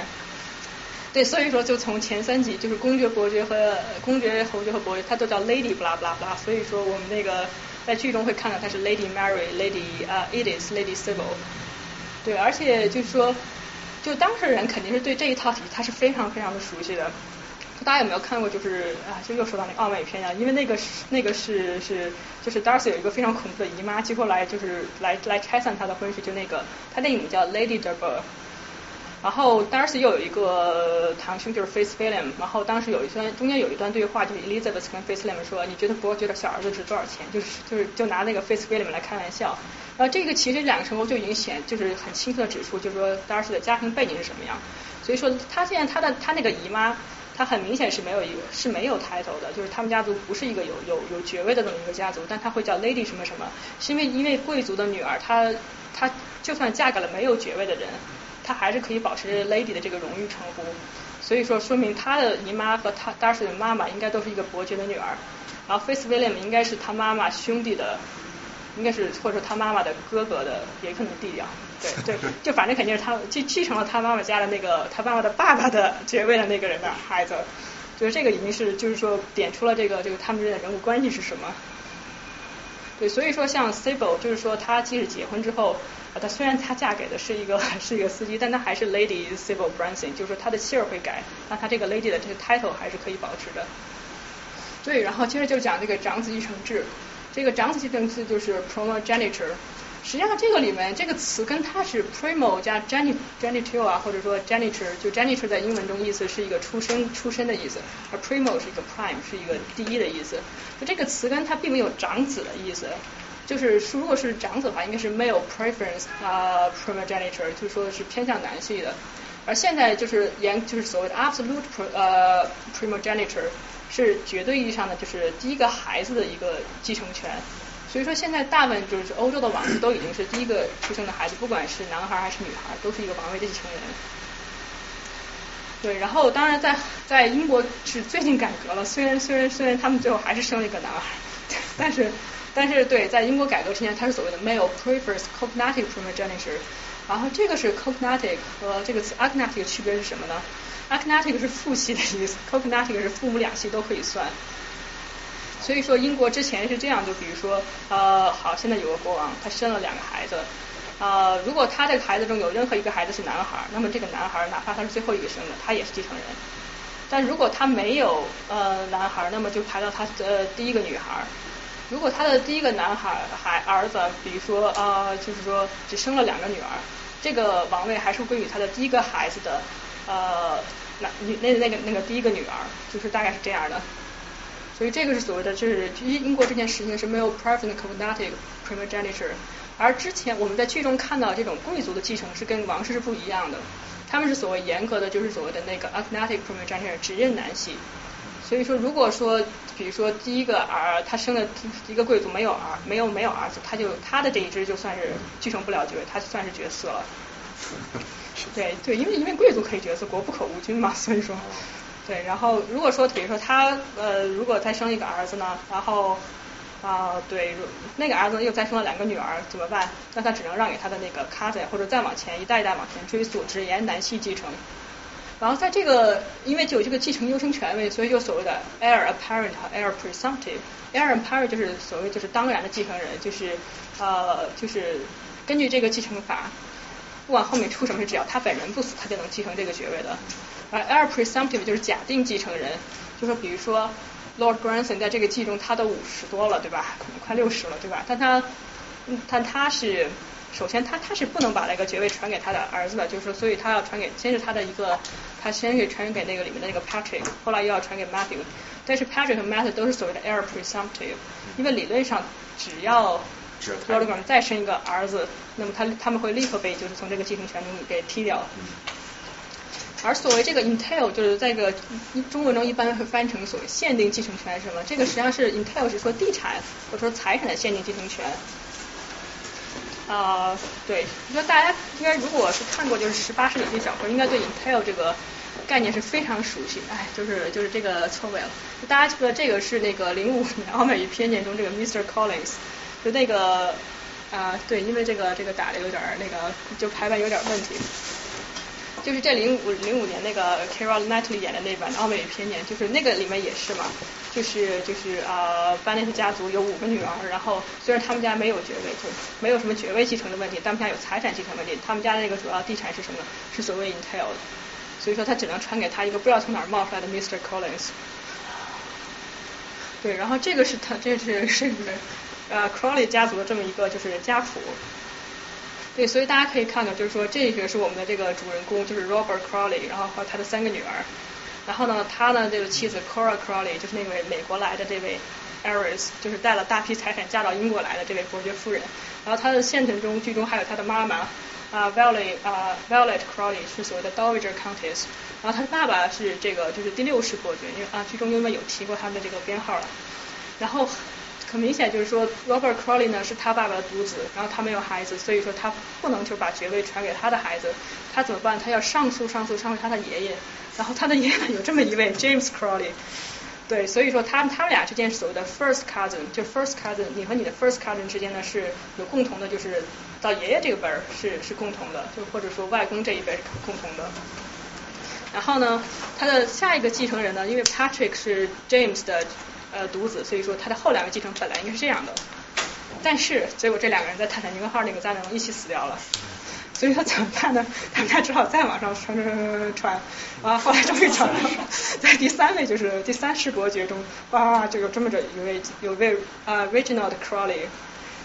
对，所以说就从前三集，就是公爵、伯爵和公爵、侯爵和伯爵，他都叫 lady，不啦不啦不啦。所以说我们那个在剧中会看到他是 lady Mary，lady 啊 Edith，lady Sybil。对，而且就是说，就当事人肯定是对这一套体系他是非常非常的熟悉的。大家有没有看过？就是啊，就又说到那个奥美片呀，因为那个是那个是是就是 Darcy 有一个非常恐怖的姨妈，结果来就是来来拆散他的婚事，就那个他那名叫 Lady Derby。然后 Darcy 又有一个堂兄就是 Face William，然后当时有一段中间有一段对话，就是 Elizabeth 跟 Face William 说，你觉得伯爵的小儿子值多少钱？就是就是就拿那个 Face William 来开玩笑。呃这个其实两个成功就已经显就是很清楚的指出，就是说 Darcy 的家庭背景是什么样。所以说他现在他的他那个姨妈。他很明显是没有一个是没有 title 的，就是他们家族不是一个有有有爵位的这么一个家族，但他会叫 lady 什么什么，是因为因为贵族的女儿，她她就算嫁给了没有爵位的人，她还是可以保持 lady 的这个荣誉称呼，所以说说明他的姨妈和他 Darcy 的妈妈应该都是一个伯爵的女儿，然后 Face William 应该是他妈妈兄弟的。应该是或者说他妈妈的哥哥的，也可能弟弟啊，对 对，就反正肯定是他继继承了他妈妈家的那个他妈妈的爸爸的爵位的那个人的孩子，就是这个已经是就是说点出了这个这个他们之间的人物关系是什么。对，所以说像 Sybil，就是说她即使结婚之后，她虽然她嫁给的是一个是一个司机，但她还是 Lady Sybil Branson，就是说她的姓儿会改，那她这个 Lady 的这个 title 还是可以保持的。对，然后接着就讲这个长子继承制。这个长子系动词就是 primogeniture，实际上这个里面这个词跟它是 primo 加 geniture 啊，或者说 geniture，就 geniture 在英文中意思是一个出生出生的意思，而 primo 是一个 prime 是一个第一的意思。就这个词根它并没有长子的意思，就是如果是长子的话，应该是 male preference 啊 primogeniture，就说是偏向男性的。而现在就是严就是所谓的 absolute 呃 primogeniture。是绝对意义上的，就是第一个孩子的一个继承权。所以说，现在大部分就是欧洲的王室都已经是第一个出生的孩子，不管是男孩还是女孩，都是一个王位继承人。对，然后当然在在英国是最近改革了，虽然虽然虽然他们最后还是生了一个男孩，但是但是对，在英国改革之前，它是所谓的 male prefers cognatic primogeniture。然后这个是 cognatic 和这个词 agnatic 区别是什么呢？agnatic 是父系的意思，cognatic 是父母两系都可以算。所以说英国之前是这样，就比如说呃，好，现在有个国王，他生了两个孩子。呃，如果他这个孩子中有任何一个孩子是男孩，那么这个男孩哪怕他是最后一个生的，他也是继承人。但如果他没有呃男孩，那么就排到他的第一个女孩。如果他的第一个男孩孩儿子，比如说呃，就是说只生了两个女儿，这个王位还是归于他的第一个孩子的呃那女那那个那个第一个女儿，就是大概是这样的。所以这个是所谓的，就是英英国这件事情是没有 prefern cognatic primogeniture。而之前我们在剧中看到这种贵族的继承是跟王室是不一样的，他们是所谓严格的，就是所谓的那个 agnatic primogeniture 只认男系。所以说，如果说比如说第一个儿他生的一个贵族没有儿没有没有儿子，他就他的这一支就算是继承不了爵位，他就算是绝嗣了。对对，因为因为贵族可以绝嗣，国不可无君嘛，所以说对。然后如果说比如说他呃如果再生一个儿子呢，然后。啊，对，那个儿子又再生了两个女儿，怎么办？那他只能让给他的那个 cousin，或者再往前一代一代往前追溯，只沿男系继承。然后在这个，因为就有这个继承优生权位，所以就所谓的 heir apparent 和 heir presumptive。heir apparent 就是所谓就是当然的继承人，就是呃就是根据这个继承法，不管后面出什么事，只要他本人不死，他就能继承这个爵位的。而 heir presumptive 就是假定继承人，就说比如说。Lord Granson 在这个季中，他都五十多了，对吧？可能快六十了，对吧？但他，但他是，首先他他是不能把那个爵位传给他的儿子的，就是，所以他要传给，先是他的一个，他先给传给那个里面的那个 Patrick，后来又要传给 Matthew，但是 Patrick 和 Matthew 都是所谓的 heir presumptive，因为理论上只要 Lord Granson 再生一个儿子，那么他他们会立刻被就是从这个继承权中给踢掉。而所谓这个 entail 就是在个中文中一般会翻成所谓限定继承权什么？这个实际上是 entail 是说地产或者说财产的限定继承权。啊，对，你说大家应该如果是看过就是十八世纪小说，应该对 entail 这个概念是非常熟悉。哎，就是就是这个错位了。大家觉得这个是那个零五年 奥美与偏见中这个 Mr. Collins，就那个啊，对，因为这个这个打的有点那个就排版有点问题。就是这零五零五年那个 Keira Knightley 演的那版《奥美与偏见》，就是那个里面也是嘛，就是就是呃班内特家族有五个女儿，然后虽然他们家没有爵位，就没有什么爵位继承的问题，他们家有财产继承问题，他们家的那个主要地产是什么？是所谓 entail，所以说他只能传给他一个不知道从哪儿冒出来的 Mr. Collins。对，然后这个是他这是 是呃 Crawley 家族的这么一个就是家谱。对，所以大家可以看到，就是说这个是我们的这个主人公，就是 Robert Crawley，然后和他的三个女儿。然后呢，他呢这个妻子 Cora Crawley，就是那位美国来的这位 heiress，就是带了大批财产嫁到英国来的这位伯爵夫人。然后他的现存中，剧中还有他的妈妈啊，Violet 啊，Violet Crawley 是所谓的 Dowager Countess。然后他的爸爸是这个就是第六世伯爵，因为啊剧中因为有提过他的这个编号了。然后。很明显就是说，Robert Crawley 呢是他爸爸的独子，然后他没有孩子，所以说他不能就把爵位传给他的孩子，他怎么办？他要上诉上诉上诉他的爷爷，然后他的爷爷有这么一位 James Crawley，对，所以说他他们俩之间所谓的 first cousin，就 first cousin，你和你的 first cousin 之间呢是有共同的，就是到爷爷这个辈儿是是共同的，就或者说外公这一辈是共同的。然后呢，他的下一个继承人呢，因为 Patrick 是 James 的。呃，独子，所以说他的后两个继承本来应该是这样的，但是结果这两个人在泰坦尼克号那个灾难中一起死掉了，所以他怎么办呢？他们家只好再往上传传传传，啊，后来终于传到了在第三位就是第三世伯爵中，哇，就有这么着一位有位啊，Reginald Crawley，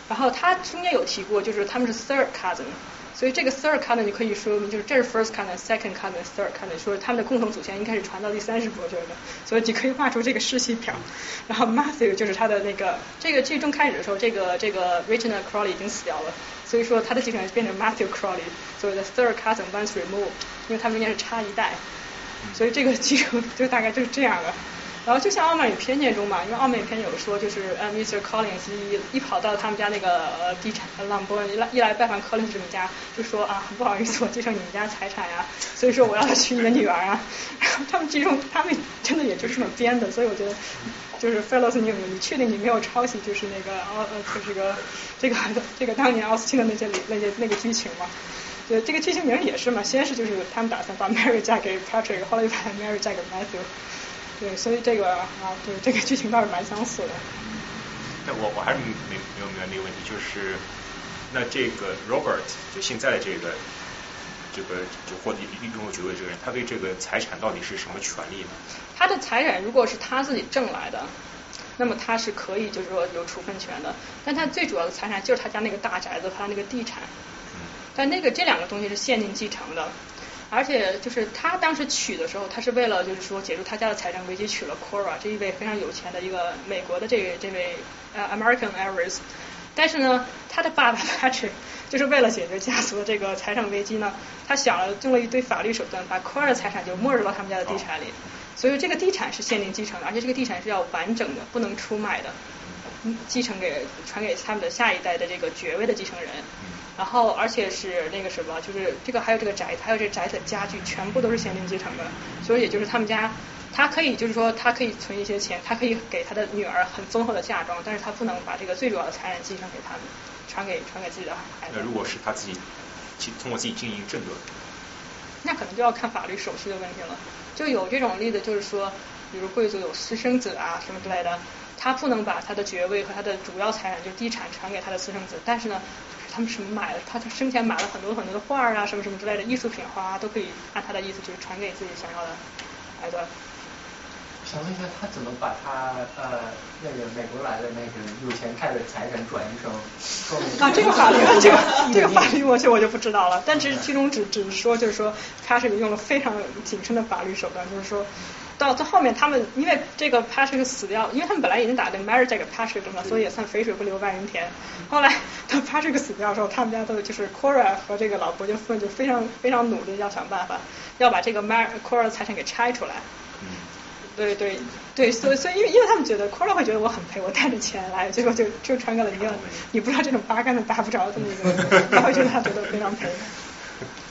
然后他中间有提过，就是他们是 third cousin。所以这个 third cousin 你可以说明就是这是 first cousin，second cousin，third cousin，说他们的共同祖先应该是传到第三世伯爵的，所以你可以画出这个世系表。然后 Matthew 就是他的那个这个剧中开始的时候，这个这个 Reginald Crawley 已经死掉了，所以说他的继承人变成 Matthew Crawley，所以 the third cousin once removed，因为他们应该是差一代，所以这个继承就大概就是这样的。然后就像《傲慢与偏见》中嘛，因为《傲慢与偏见》有说，就是呃，Mr. Collins 一一跑到他们家那个呃地产的浪波一来一来拜访 Collins 这们家，就说啊，不好意思，我继承你们家财产呀，所以说我要娶你的女儿啊。然后他们其中他们真的也就是这么编的，所以我觉得就是 Fellows，你你确定你没有抄袭就是那个奥呃就是个这个 这个当年奥斯汀的那些里那些那个剧情吗？对，这个剧情名也是嘛，先是就是他们打算把 Mary 嫁给 Patrick，后来又把 Mary 嫁给 Matthew。对，所以这个啊，对这个剧情倒是蛮相似的。那我我还是没没有明白那个问题，就是那这个 Robert 就现在的这个这个就获得拥有爵位这个人，他对这个财产到底是什么权利呢？他的财产如果是他自己挣来的，那么他是可以就是说有处分权的。但他最主要的财产就是他家那个大宅子和他那个地产。但那个这两个东西是限定继承的，而且就是他当时娶的时候，他是为了就是说解除他家的财政危机，娶了 Cora 这一位非常有钱的一个美国的这位这位呃 American heiress。但是呢，他的爸爸 Patrick 就是为了解决家族的这个财政危机呢，他想了用了一堆法律手段，把 Cora 的财产就没入到他们家的地产里。所以这个地产是限定继承的，而且这个地产是要完整的，不能出卖的，继承给传给他们的下一代的这个爵位的继承人。然后而且是那个什么，就是这个还有这个宅，还有这宅的家具，全部都是限定继承的。所以也就是他们家，他可以就是说他可以存一些钱，他可以给他的女儿很丰厚的嫁妆，但是他不能把这个最主要的财产继承给他们，传给传给自己的孩子。那如果是他自己通过自己经营挣得，那可能就要看法律手续的问题了。就有这种例子，就是说，比如贵族有私生子啊什么之类的，他不能把他的爵位和他的主要财产，就是地产传给他的私生子，但是呢，他们什么买了，他他生前买了很多很多的画啊，什么什么之类的艺术品花都可以按他的意思就是传给自己想要的孩子。想问一下，他怎么把他呃那个美国来的那个有钱派的财产转移成？啊，这个法律，这个 这个法律我就我就不知道了。但其实其中只只是说，就是说他是用了非常谨慎的法律手段，就是说到最后面他们因为这个 Patrick 死掉，因为他们本来已经打定 Mary 嫁给 Patrick 了，所以也算肥水不流外人田。后来当 Patrick 死掉的时候，他们家都就是 Cora 和这个老婆就分就非常非常努力要想办法要把这个 Mary Cora 的财产给拆出来。对对对，所以所以因为因为他们觉得 Cora 会觉得我很赔，我带着钱来，结果就就传给了一个你不知道这种八竿子打不着这么一个，他会觉得他觉得非常赔。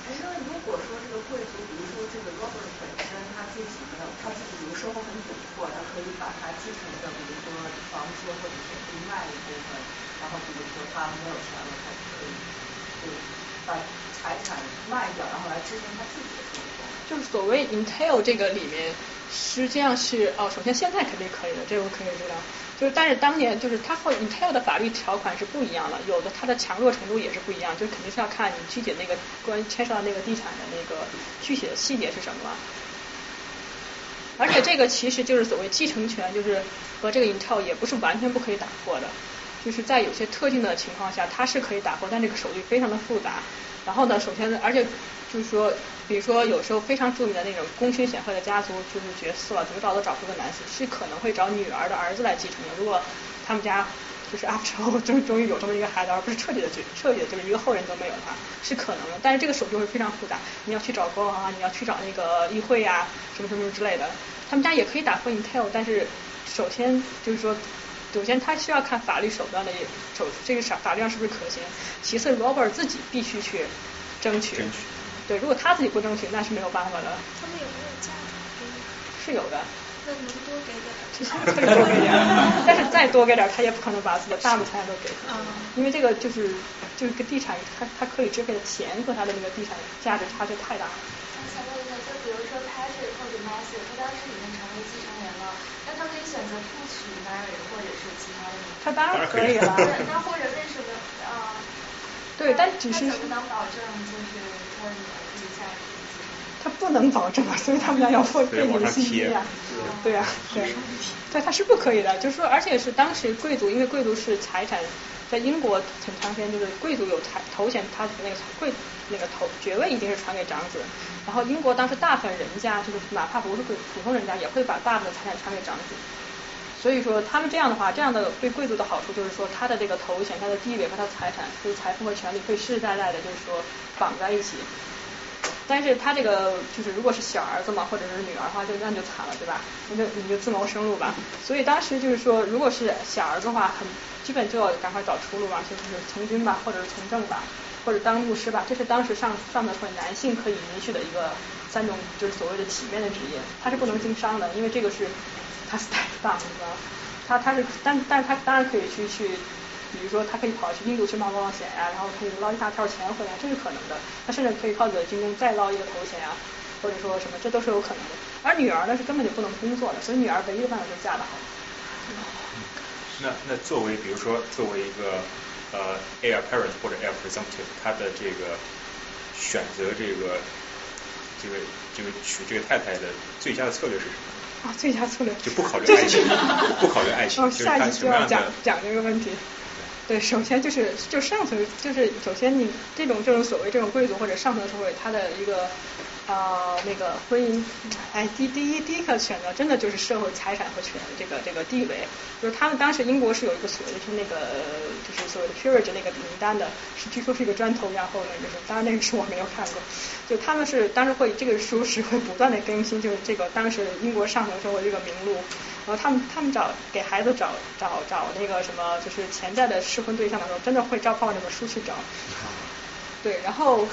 因为如果说这个贵族，比如说这个 Robert 本身他自己没有，他自己比如生活很窘迫，他可以把他继承的，比如说房子或者是可以卖一部分，然后比如说他没有钱了，他可以就把财产卖掉，然后来支撑他自己的生活。就是所谓 entail 这个里面。实际上是哦，首先现在肯定可以的，这个我可以知道。就是但是当年就是它和 entail 的法律条款是不一样的，有的它的强弱程度也是不一样，就是肯定是要看你具体那个关牵涉到那个地产的那个具体的细节是什么了。而且这个其实就是所谓继承权，就是和这个 entail 也不是完全不可以打破的，就是在有些特定的情况下它是可以打破，但这个手续非常的复杂。然后呢，首先而且就是说。比如说，有时候非常著名的那种功勋显赫的家族，就是绝嗣了，得找都找不出个男子，是可能会找女儿的儿子来继承的。如果他们家就是 after 终终于有这么一个孩子，而不是彻底的绝彻底的就是一个后人都没有的话，是可能的。但是这个手续会非常复杂，你要去找国王啊，你要去找那个议会啊，什么什么之类的。他们家也可以打破 Intel，但是首先就是说，首先他需要看法律手段的手，这个法法律上是不是可行。其次，Robert 自己必须去争取。对，如果他自己不争取，那是没有办法的。他们有没有家是有的。那能多给点？可以多给点，但是再多给点，他也不可能把自己的大部分财产都给。嗯。因为这个就是就是个地产，他他可以支配的钱和他的那个地产价值差距太大。想问一下，就比如说 Patrick 或者 Matthew，他当时已经成为继承人了，那他可以选择不娶 Mary 或者是其他当然可以了。那或者为什么啊？对，但只是。怎么能保证就是他女儿？他不能保证啊，所以他们家要付背景信息啊，对啊，对，对，他是不可以的。就是说，而且是当时贵族，因为贵族是财产，在英国很长时间就是贵族有财头衔，他那个贵那个头爵位一定是传给长子。然后英国当时大部分人家就是哪怕不是贵普通人家，也会把大部分财产传给长子。所以说他们这样的话，这样的对贵族的好处就是说，他的这个头衔、他的地位和他财产，就是财富和权力会世世代代的，就是说绑在一起。但是他这个就是如果是小儿子嘛，或者是女儿的话，就那就惨了，对吧？那就你就自谋生路吧。所以当时就是说，如果是小儿子的话，很基本就要赶快找出路嘛，就是从军吧，或者是从政吧，或者当牧师吧。这是当时上上的会男性可以允许的一个三种，就是所谓的体面的职业。他是不能经商的，因为这个是他 step down，你知道吗？他他是，但但是他当然可以去去，比如说他可以跑去印度去冒冒险呀、然后可以捞一大票钱回来，这是可能的。他甚至可以靠自己的军功再捞一个头衔啊，或者说什么，这都是有可能的。而女儿呢是根本就不能工作的，所以女儿唯一的办法就是嫁得好。那那作为比如说作为一个呃 heir apparent 或者 heir presumptive，他的这个选择这个这个这个娶这个太太的最佳的策略是什么？啊，最佳策略就不考虑爱情是，不考虑爱情，哦，下一集就要讲讲这个问题。对，首先就是就上层就是首先你这种这种所谓这种贵族或者上层社会，他的一个呃那个婚姻，哎，第第一第一个选择真的就是社会财产和权这个这个地位，就是他们当时英国是有一个所谓的是那个就是所谓的 peerage 那个名单的，是据说是一个砖头然后呢就是，当然那个书我没有看过，就他们是当时会这个书是会不断的更新，就是这个当时英国上层社会这个名录。然后他们他们找给孩子找找找那个什么，就是潜在的适婚对象的时候，真的会照抱那本书去找。对，然后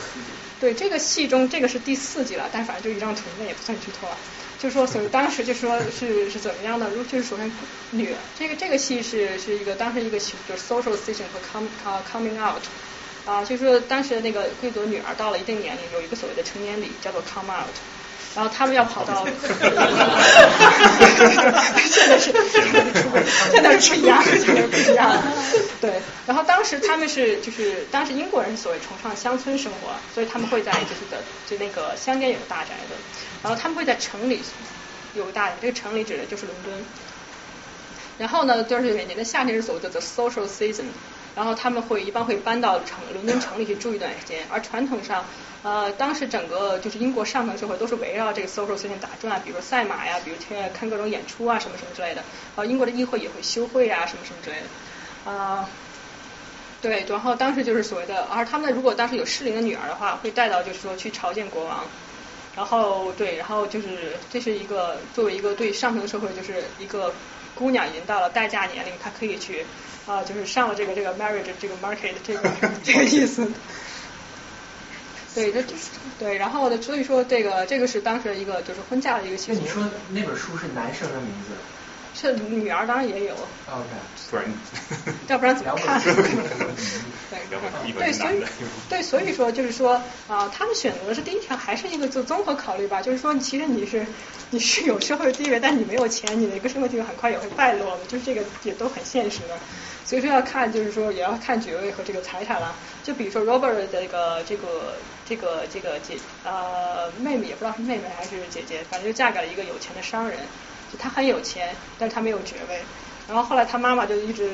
对这个戏中这个是第四集了，但反正就一张图，那也不算剧透了。就说所以当时就说是是怎么样的，如就是首先女这个这个戏是是一个当时一个就是 social session 和 come 啊 coming out 啊，就是说当时那个贵族女儿到了一定年龄，有一个所谓的成年礼叫做 come out。然后他们要跑到，现在是，现在是不一样，现在不一样。对，然后当时他们是就是当时英国人是所谓崇尚乡村生活，所以他们会在就是的就那个乡间有个大宅子，然后他们会在城里有个大宅，这个城里指的就是伦敦。然后呢，就是每年的夏天是所谓的 the social season，然后他们会一般会搬到城伦敦城里去住一段时间，而传统上。呃，当时整个就是英国上层社会都是围绕这个 social system 打转，比如赛马呀，比如去看各种演出啊，什么什么之类的。呃，英国的议会也会休会啊，什么什么之类的。啊，对，然后当时就是所谓的，而他们如果当时有适龄的女儿的话，会带到就是说去朝见国王。然后对，然后就是这是一个作为一个对上层社会就是一个姑娘已经到了待嫁年龄，她可以去啊，就是上了这个这个 marriage 这个 market 这个 这个意思。对，这就是对，然后呢，所以说这个这个是当时一个就是婚嫁的一个习俗。那你说那本书是男生的名字？是女儿当然也有。OK。不然，要不然怎么看？对对，所以。对，所以说就是说啊，他们选择的是第一条，还是一个就综合考虑吧，就是说其实你是你是有社会地位，但你没有钱，你的一个社会地位很快也会败落的，就是这个也都很现实的。所以说要看，就是说也要看爵位和这个财产了。就比如说 Robert 的这个这个这个这个姐呃妹妹，也不知道是妹妹还是姐姐，反正就嫁给了一个有钱的商人，就他很有钱，但是他没有爵位。然后后来他妈妈就一直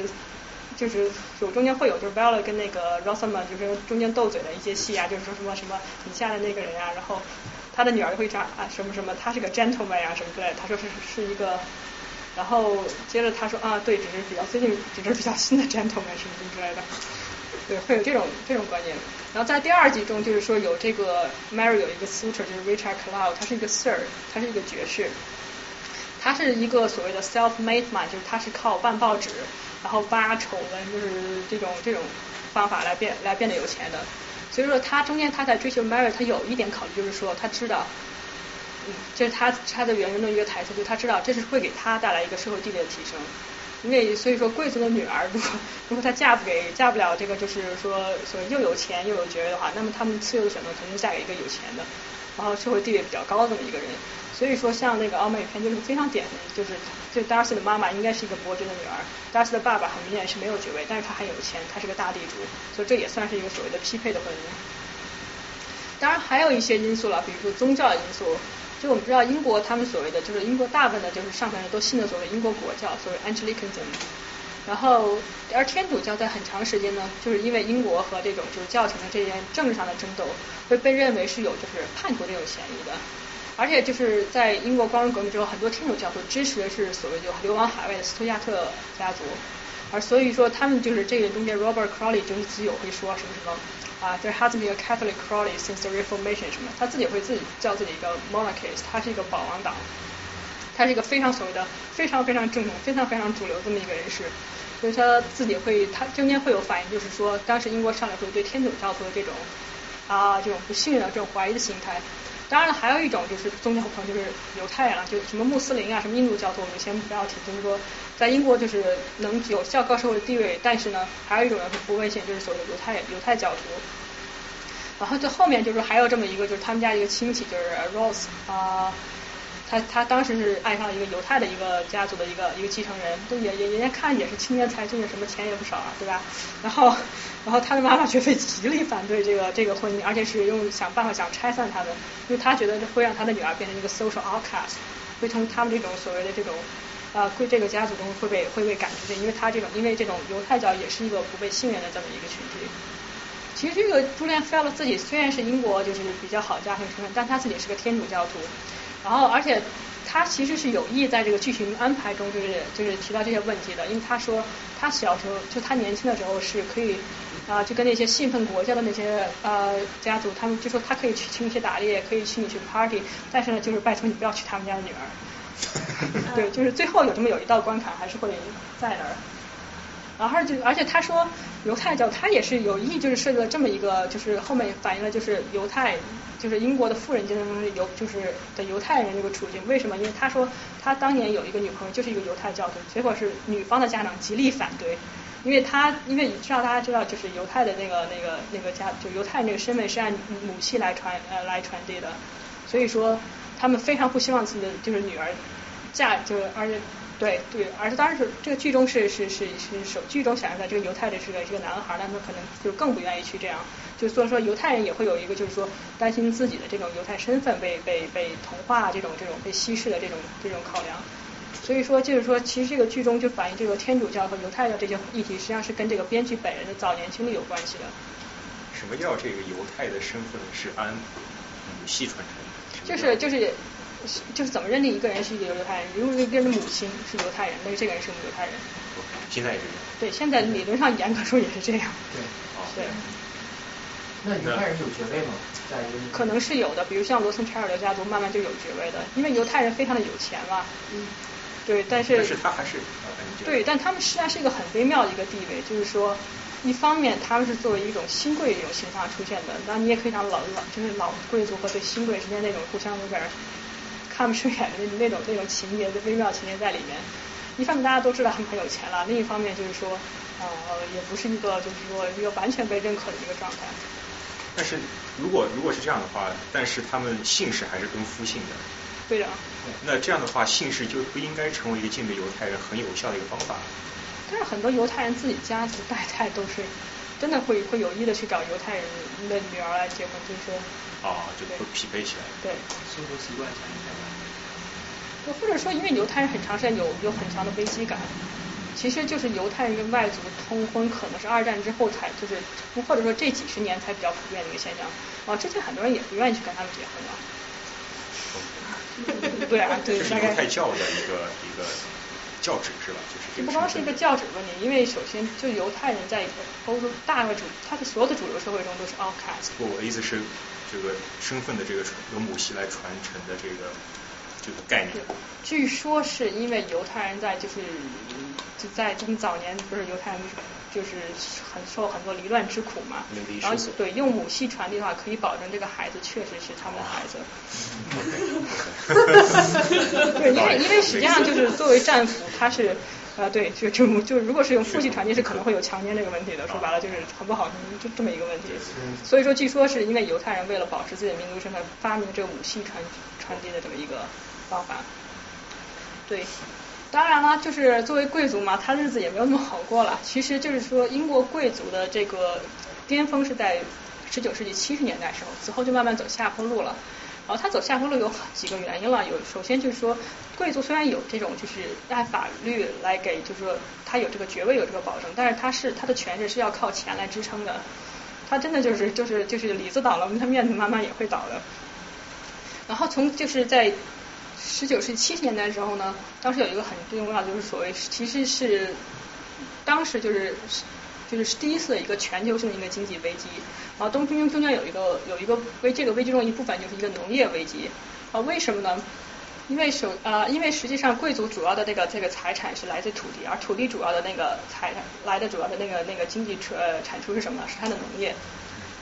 就是有中间会有就是 Bella 跟那个 Rosamund 就是中间斗嘴的一些戏啊，就是说什么什么你下的那个人啊，然后他的女儿会讲啊什么什么，他是个 gentleman 啊什么之类的，他说是是一个。然后接着他说啊，对，只是比较最近只是比较新的 gentleman 什么什么之类的，对，会有这种这种观念。然后在第二集中，就是说有这个 Mary 有一个 suitor，就是 Richard Cloud，他是一个 Sir，他是一个爵士，他是一个所谓的 self-made man，就是他是靠办报纸，然后挖丑闻，就是这种这种方法来变来变得有钱的。所以说他中间他在追求 Mary，他有一点考虑，就是说他知道。嗯，这是他他的原文的一个台词，就是他知道这是会给他带来一个社会地位的提升。因为所以说贵族的女儿，如果如果她嫁不给嫁不了这个就是说所谓又有钱又有爵位的话，那么他们次优的选择肯定嫁给一个有钱的，然后社会地位比较高的这么一个人。所以说像那个奥美片就是非常典型，就是就 Darcy 的妈妈应该是一个伯爵的女儿，Darcy 的爸爸很明显是没有爵位，但是他很有钱，他是个大地主，所以这也算是一个所谓的匹配的婚姻。当然还有一些因素了，比如说宗教因素。就我们知道英国他们所谓的就是英国大部分的就是上层人都信的所谓英国国教，所谓 Anglicanism。然后而天主教在很长时间呢，就是因为英国和这种就是教廷的这件政治上的争斗，会被认为是有就是叛徒这种嫌疑的。而且就是在英国光荣革命之后，很多天主教会支持的是所谓就流亡海外的斯图亚特家族，而所以说他们就是这个中间 Robert Crawley 就是自己有会说什么什么。啊，there hasn't been a Catholic Crawley since the Reformation 什么，他自己会自己叫自己一个 monarchist，他是一个保王党，他是一个非常所谓的非常非常正统、非常非常主流这么一个人士，所以他自己会，他中间会有反应，就是说当时英国上来会对天主教徒的这种啊这种不信任的这种怀疑的心态。当然了，还有一种就是宗教狂，就是犹太人了，就什么穆斯林啊，什么印度教徒，我们先不要提。就是说，在英国就是能有较高社会地位，但是呢，还有一种人是不危险，就是所谓的犹太犹太教徒。然后就后面就是还有这么一个，就是他们家一个亲戚，就是 Rose 啊、他他当时是爱上了一个犹太的一个家族的一个一个继承人，都也也人家看也是青年才俊，什么钱也不少啊，对吧？然后然后他的妈妈却会极力反对这个这个婚姻，而且是用想办法想拆散他们，因为他觉得会让他的女儿变成一个 social outcast，会从他们这种所谓的这种啊归这个家族中会被会被赶出去，因为他这种因为这种犹太教也是一个不被信任的这么一个群体。其实这个朱莲菲尔自己虽然是英国就是比较好的家庭出身，但他自己是个天主教徒，然后而且他其实是有意在这个剧情安排中就是就是提到这些问题的，因为他说他小时候就他年轻的时候是可以啊、就跟那些信奉国家的那些呃家族，他们就说他可以去请你去打猎，可以请你去 party，但是呢就是拜托你不要娶他们家的女儿。对，就是最后有这么有一道关卡还是会在那儿。然后就而且他说犹太教他也是有意就是设计了这么一个，就是后面反映了就是犹太就是英国的富人阶层中犹就是的犹太人这个处境。为什么？因为他说他当年有一个女朋友就是一个犹太教徒，结果是女方的家长极力反对，因为他因为你知道大家知道就是犹太的那个那个那个家就犹太人这个身份是按母系来传呃来传递的，所以说他们非常不希望自己的就是女儿嫁就而且。对对，而且当然是这个剧中是是是是首剧中显示的这个犹太的是个是个男孩，他们可能就更不愿意去这样，就所以说犹太人也会有一个就是说担心自己的这种犹太身份被被被同化这种这种被稀释的这种这种考量。所以说就是说，其实这个剧中就反映这个天主教和犹太教这些议题，实际上是跟这个编剧本人的早年经历有关系的。什么叫这个犹太的身份是按母系传承？就是就是就是怎么认定一个人是一个犹太人？如果一个人的母亲是犹太人，那这个人是个犹太人。现在也是这样。对，现在理论上严格说也是这样。对，对，那犹太人有爵位吗？在一个可能是有的，比如像罗森柴尔德家族，慢慢就有爵位的，因为犹太人非常的有钱嘛。嗯。对，但是但是他还是对，但他们实际上是一个很微妙的一个地位，就是说，一方面他们是作为一种新贵这种形象出现的，那你也可以讲老老就是老贵族和对新贵之间那种互相有点儿看不顺眼的那那种那种情节的微妙情节在里面。一方面大家都知道他们很有钱了，另一方面就是说，呃，也不是一个就是说一个完全被认可的一个状态。但是如果如果是这样的话，但是他们姓氏还是跟夫姓的，对的。那这样的话姓氏就不应该成为一个鉴别犹太人很有效的一个方法。但是很多犹太人自己家族代代都是真的会会有意的去找犹太人的女儿来结婚，就是说，啊，就会匹配起来。对。生活习惯相应吧。或者说，因为犹太人很长时间有有很强的危机感，其实就是犹太人跟外族通婚，可能是二战之后才就是，或者说这几十年才比较普遍的一个现象。啊，之前很多人也不愿意去跟他们结婚啊。对啊，对，这是大概犹太教的一个一个教旨是吧？就是这不光是一个教旨问题，因为首先就犹太人在欧洲大个主，他的所有的主流社会中都是 outcast。不，我的意思是这个身份的这个传由母系来传承的这个这个概念。据说是因为犹太人在就是就在他们早年不是犹太人就是很受很多离乱之苦嘛，然后对用母系传递的话，可以保证这个孩子确实是他们的孩子。对，因为因为实际上就是作为战俘，他是啊对，就就就如果是用父系传递，是可能会有强奸这个问题的。说白了就是很不好，就这么一个问题。所以说，据说是因为犹太人为了保持自己的民族身份，发明了这个母系传传递的这么一个方法。对，当然了，就是作为贵族嘛，他日子也没有那么好过了。其实就是说，英国贵族的这个巅峰是在十九世纪七十年代时候，此后就慢慢走下坡路了。然后他走下坡路有几个原因了，有首先就是说，贵族虽然有这种就是按法律来给，就是说他有这个爵位有这个保证，但是他是他的权势是要靠钱来支撑的。他真的就是就是就是里子倒了，他面子慢慢也会倒的。然后从就是在十九世纪七十年代的时候呢，当时有一个很重要的就是所谓其实是当时就是就是第一次的一个全球性的一个经济危机，然后东中中间有一个有一个危这个危机中一部分就是一个农业危机啊，为什么呢？因为首啊、因为实际上贵族主要的这个这个财产是来自土地，而土地主要的那个财产来的主要的那个那个经济出呃产出是什么呢？是它的农业。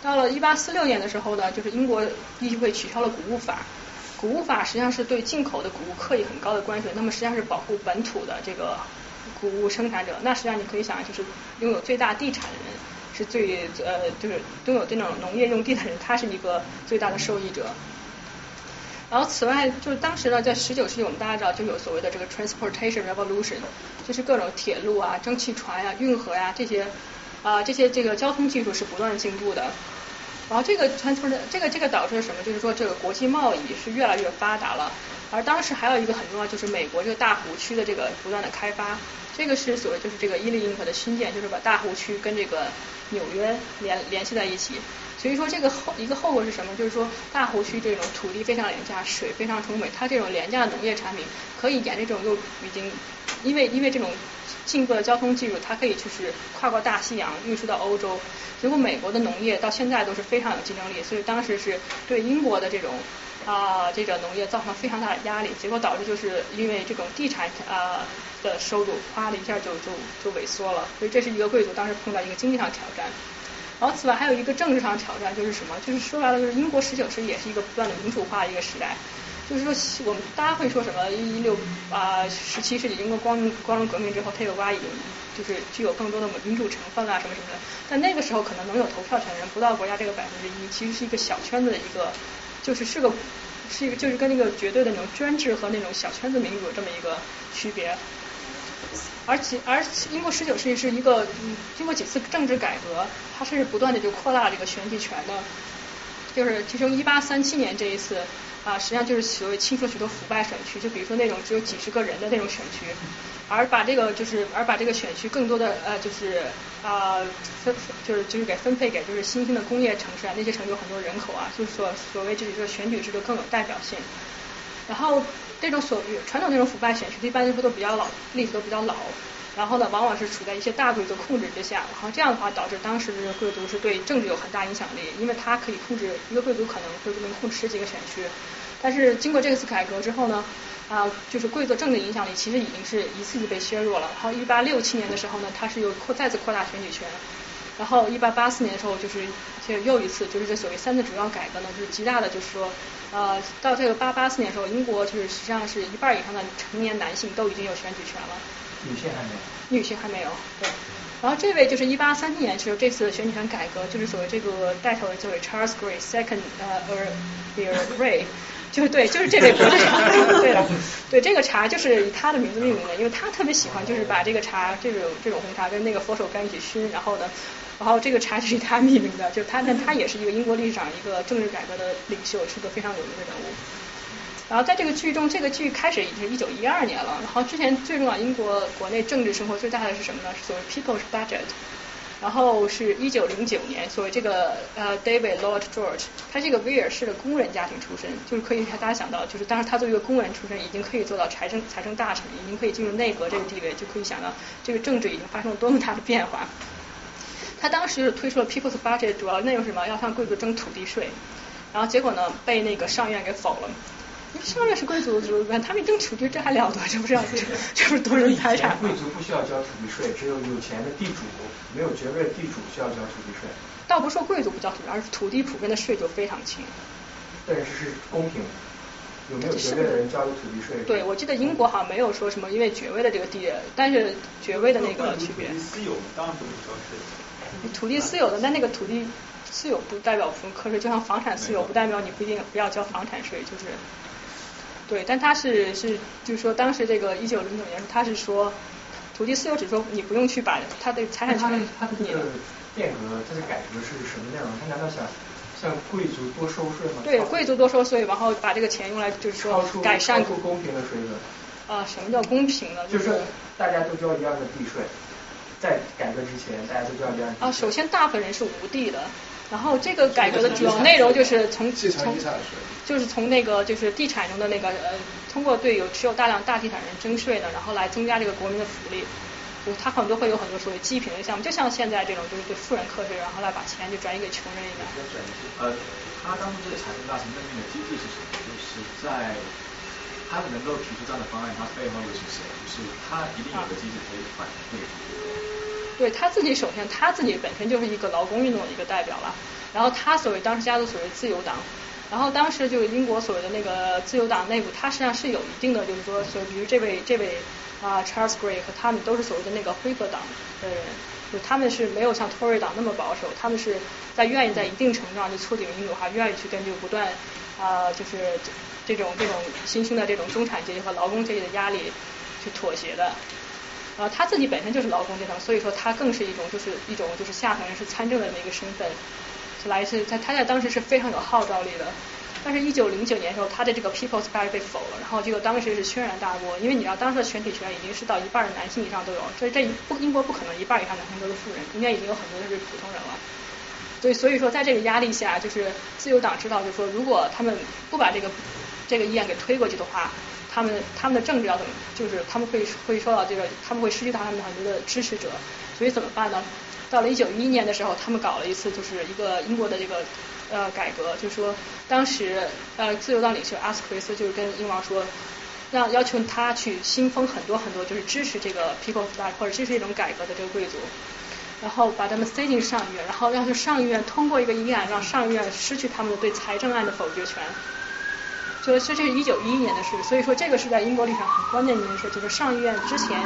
到了一八四六年的时候呢，就是英国议会取消了谷物法。谷物法实际上是对进口的谷物课以很高的关税，那么实际上是保护本土的这个谷物生产者。那实际上你可以想，就是拥有最大地产的人是最呃，就是拥有这种农业用地的人，他是一个最大的受益者。然后此外，就是当时呢，在十九世纪，我们大家知道就有所谓的这个 transportation revolution，就是各种铁路啊、蒸汽船呀、运河呀这些啊这些这个交通技术是不断进步的。然后这个 transport 这个这个导致了什么？就是说这个国际贸易是越来越发达了。而当时还有一个很重要，就是美国这个大湖区的这个不断的开发，这个是所谓就是这个伊利运河的新建，就是把大湖区跟这个纽约联联系在一起。所以说这个后一个后果是什么？就是说大湖区这种土地非常廉价，水非常充沛，它这种廉价的农业产品可以沿着这种又已经因为因为这种进步的交通技术，它可以就是跨过大西洋运输到欧洲。结果美国的农业到现在都是非常有竞争力，所以当时是对英国的这种啊这个农业造成非常大的压力。结果导致就是因为这种地产啊的收入哗的一下就就就萎缩了。所以这是一个贵族当时碰到一个经济上挑战。然后此外还有一个政治上的挑战，就是什么？就是说白了，就是英国十九世纪也是一个不断的民主化的一个时代。就是说，我们大家会说什么？一六啊十七世纪英国光光荣革命之后，佩尔瓜已经就是具有更多的民主成分啊什么什么的。但那个时候可能能有投票权的人不到国家这个百分之一，其实是一个小圈子的一个，就是是个是一个就是跟那个绝对的那种专制和那种小圈子民主这么一个区别。而且，而且英国十九世纪是一个嗯经过几次政治改革，它是不断的就扩大这个选举权的，就是其中一八三七年这一次啊，实际上就是所谓清除了许多腐败选区，就比如说那种只有几十个人的那种选区，而把这个就是而把这个选区更多的呃就是啊分就是就是给分配给就是新兴的工业城市啊，那些城市有很多人口啊，就是所所谓就是说选举制度更有代表性，然后。这种所传统那种腐败选区，一般都都比较老，历史都比较老，然后呢，往往是处在一些大贵族控制之下，然后这样的话导致当时的贵族是对政治有很大影响力，因为他可以控制一个贵族可能会能控制十几个选区，但是经过这次改革之后呢，啊，就是贵族政治影响力其实已经是一次次被削弱了。然后一八六七年的时候呢，他是又扩再次扩大选举权，然后一八八四年的时候就是就又一次就是这所谓三次主要改革呢，就是极大的就是说。呃，到这个八八四年的时候，英国就是实际上是一半以上的成年男性都已经有选举权了。女性还没有。女性还没有，对。然后这位就是一八三七年时候这次选举权改革，就是所谓这个带头的这位 Charles Grey Second 呃 Earl Grey，就是对，就是这位博士茶。对了，对这个茶就是以他的名字命名的，因为他特别喜欢就是把这个茶这种这种红茶跟那个佛手柑一起熏，然后呢。然后这个茶是他命名的，就他，但他也是一个英国历史上一个政治改革的领袖，是个非常有名的人物。然后在这个剧中，这个剧开始已经是一九一二年了。然后之前最重要，英国国内政治生活最大的是什么呢？是所谓 People's Budget。然后是一九零九年，所谓这个呃 David Lord George，他是一个威尔士的工人家庭出身，就是可以大家想到，就是当时他作为一个工人出身，已经可以做到财政财政大臣，已经可以进入内阁这个地位，就可以想到这个政治已经发生了多么大的变化。他当时就是推出了 People's Budget，主要内容是什么？要向贵族征土地税，然后结果呢被那个上院给否了。因为上院是贵族的主管，他们征土地这还了得？这不是要 这不是夺人财产贵族不需要交土地税，只有有钱的地主，没有爵位的地主需要交土地税。倒不说贵族不交土地，而是土地普遍的税就非常轻。但是是公平，有没有爵位的人交的土地税？对，我记得英国好像没有说什么因为爵位的这个地，但是爵位的那个区别。私有当然不用交税。土地私有的，但那个土地私有不代表不用课税，就像房产私有不代表你不一定不要交房产税，就是对，但他是是就是说当时这个一九零九年，他是说土地私有只说你不用去把他的财产权他的这个变革，他的改革是什么内容？他难道想向贵族多收税吗？对，贵族多收税，然后把这个钱用来就是说改善公平的水准。啊，什么叫公平呢？就是大家都交一样的地税。在改革之前，大家都知道这样。啊，首先大部分人是无地的，然后这个改革的主要内容就是从从就是从那个就是地产中的那个呃，通过对有持有大量大地产人征税呢，然后来增加这个国民的福利。就是他很多会有很多所谓积贫的项目，就像现在这种就是对富人课税，然后来把钱就转移给穷人一样。呃，他当初这个财政大臣任命的机制是什么？就是在他能够提出这样的方案，他背后又是谁？就是他一定有个机制可以反对。对他自己首先他自己本身就是一个劳工运动的一个代表了，然后他所谓当时加入所谓自由党，然后当时就是英国所谓的那个自由党内部，他实际上是有一定的就是说，所以比如这位这位啊 Charles Grey 和他们都是所谓的那个辉格党的人，就他们是没有像 Tory 党那么保守，他们是在愿意在一定程度上就促进民主化，愿意去根据不断啊就是这种这种新兴的这种中产阶级和劳工阶级的压力去妥协的。啊，他自己本身就是劳工阶层，所以说他更是一种就是一种就是下层人士参政的那个身份，是来自他他在当时是非常有号召力的。但是，一九零九年的时候，他的这个 People's Party 被否了，然后这个当时是轩然大波，因为你知道当时的全体权已经是到一半的男性以上都有，所以这不英国不可能一半以上男性都是富人，应该已经有很多是普通人了。所以，所以说在这个压力下，就是自由党知道，就是说如果他们不把这个这个议案给推过去的话。他们他们的政治要怎么，就是他们会会受到这个，他们会失去他们很多的支持者，所以怎么办呢？到了一九一一年的时候，他们搞了一次就是一个英国的这个呃改革，就是说当时呃自由党领袖阿斯奎斯就是跟英王说，让要求他去新封很多很多就是支持这个 People's Party 或者支持这种改革的这个贵族，然后把他们塞进上议院，然后要求上议院通过一个议案，让上议院失去他们的对财政案的否决权。就是这是一九一一年的事，所以说这个是在英国历史上很关键的一件事，就是上议院之前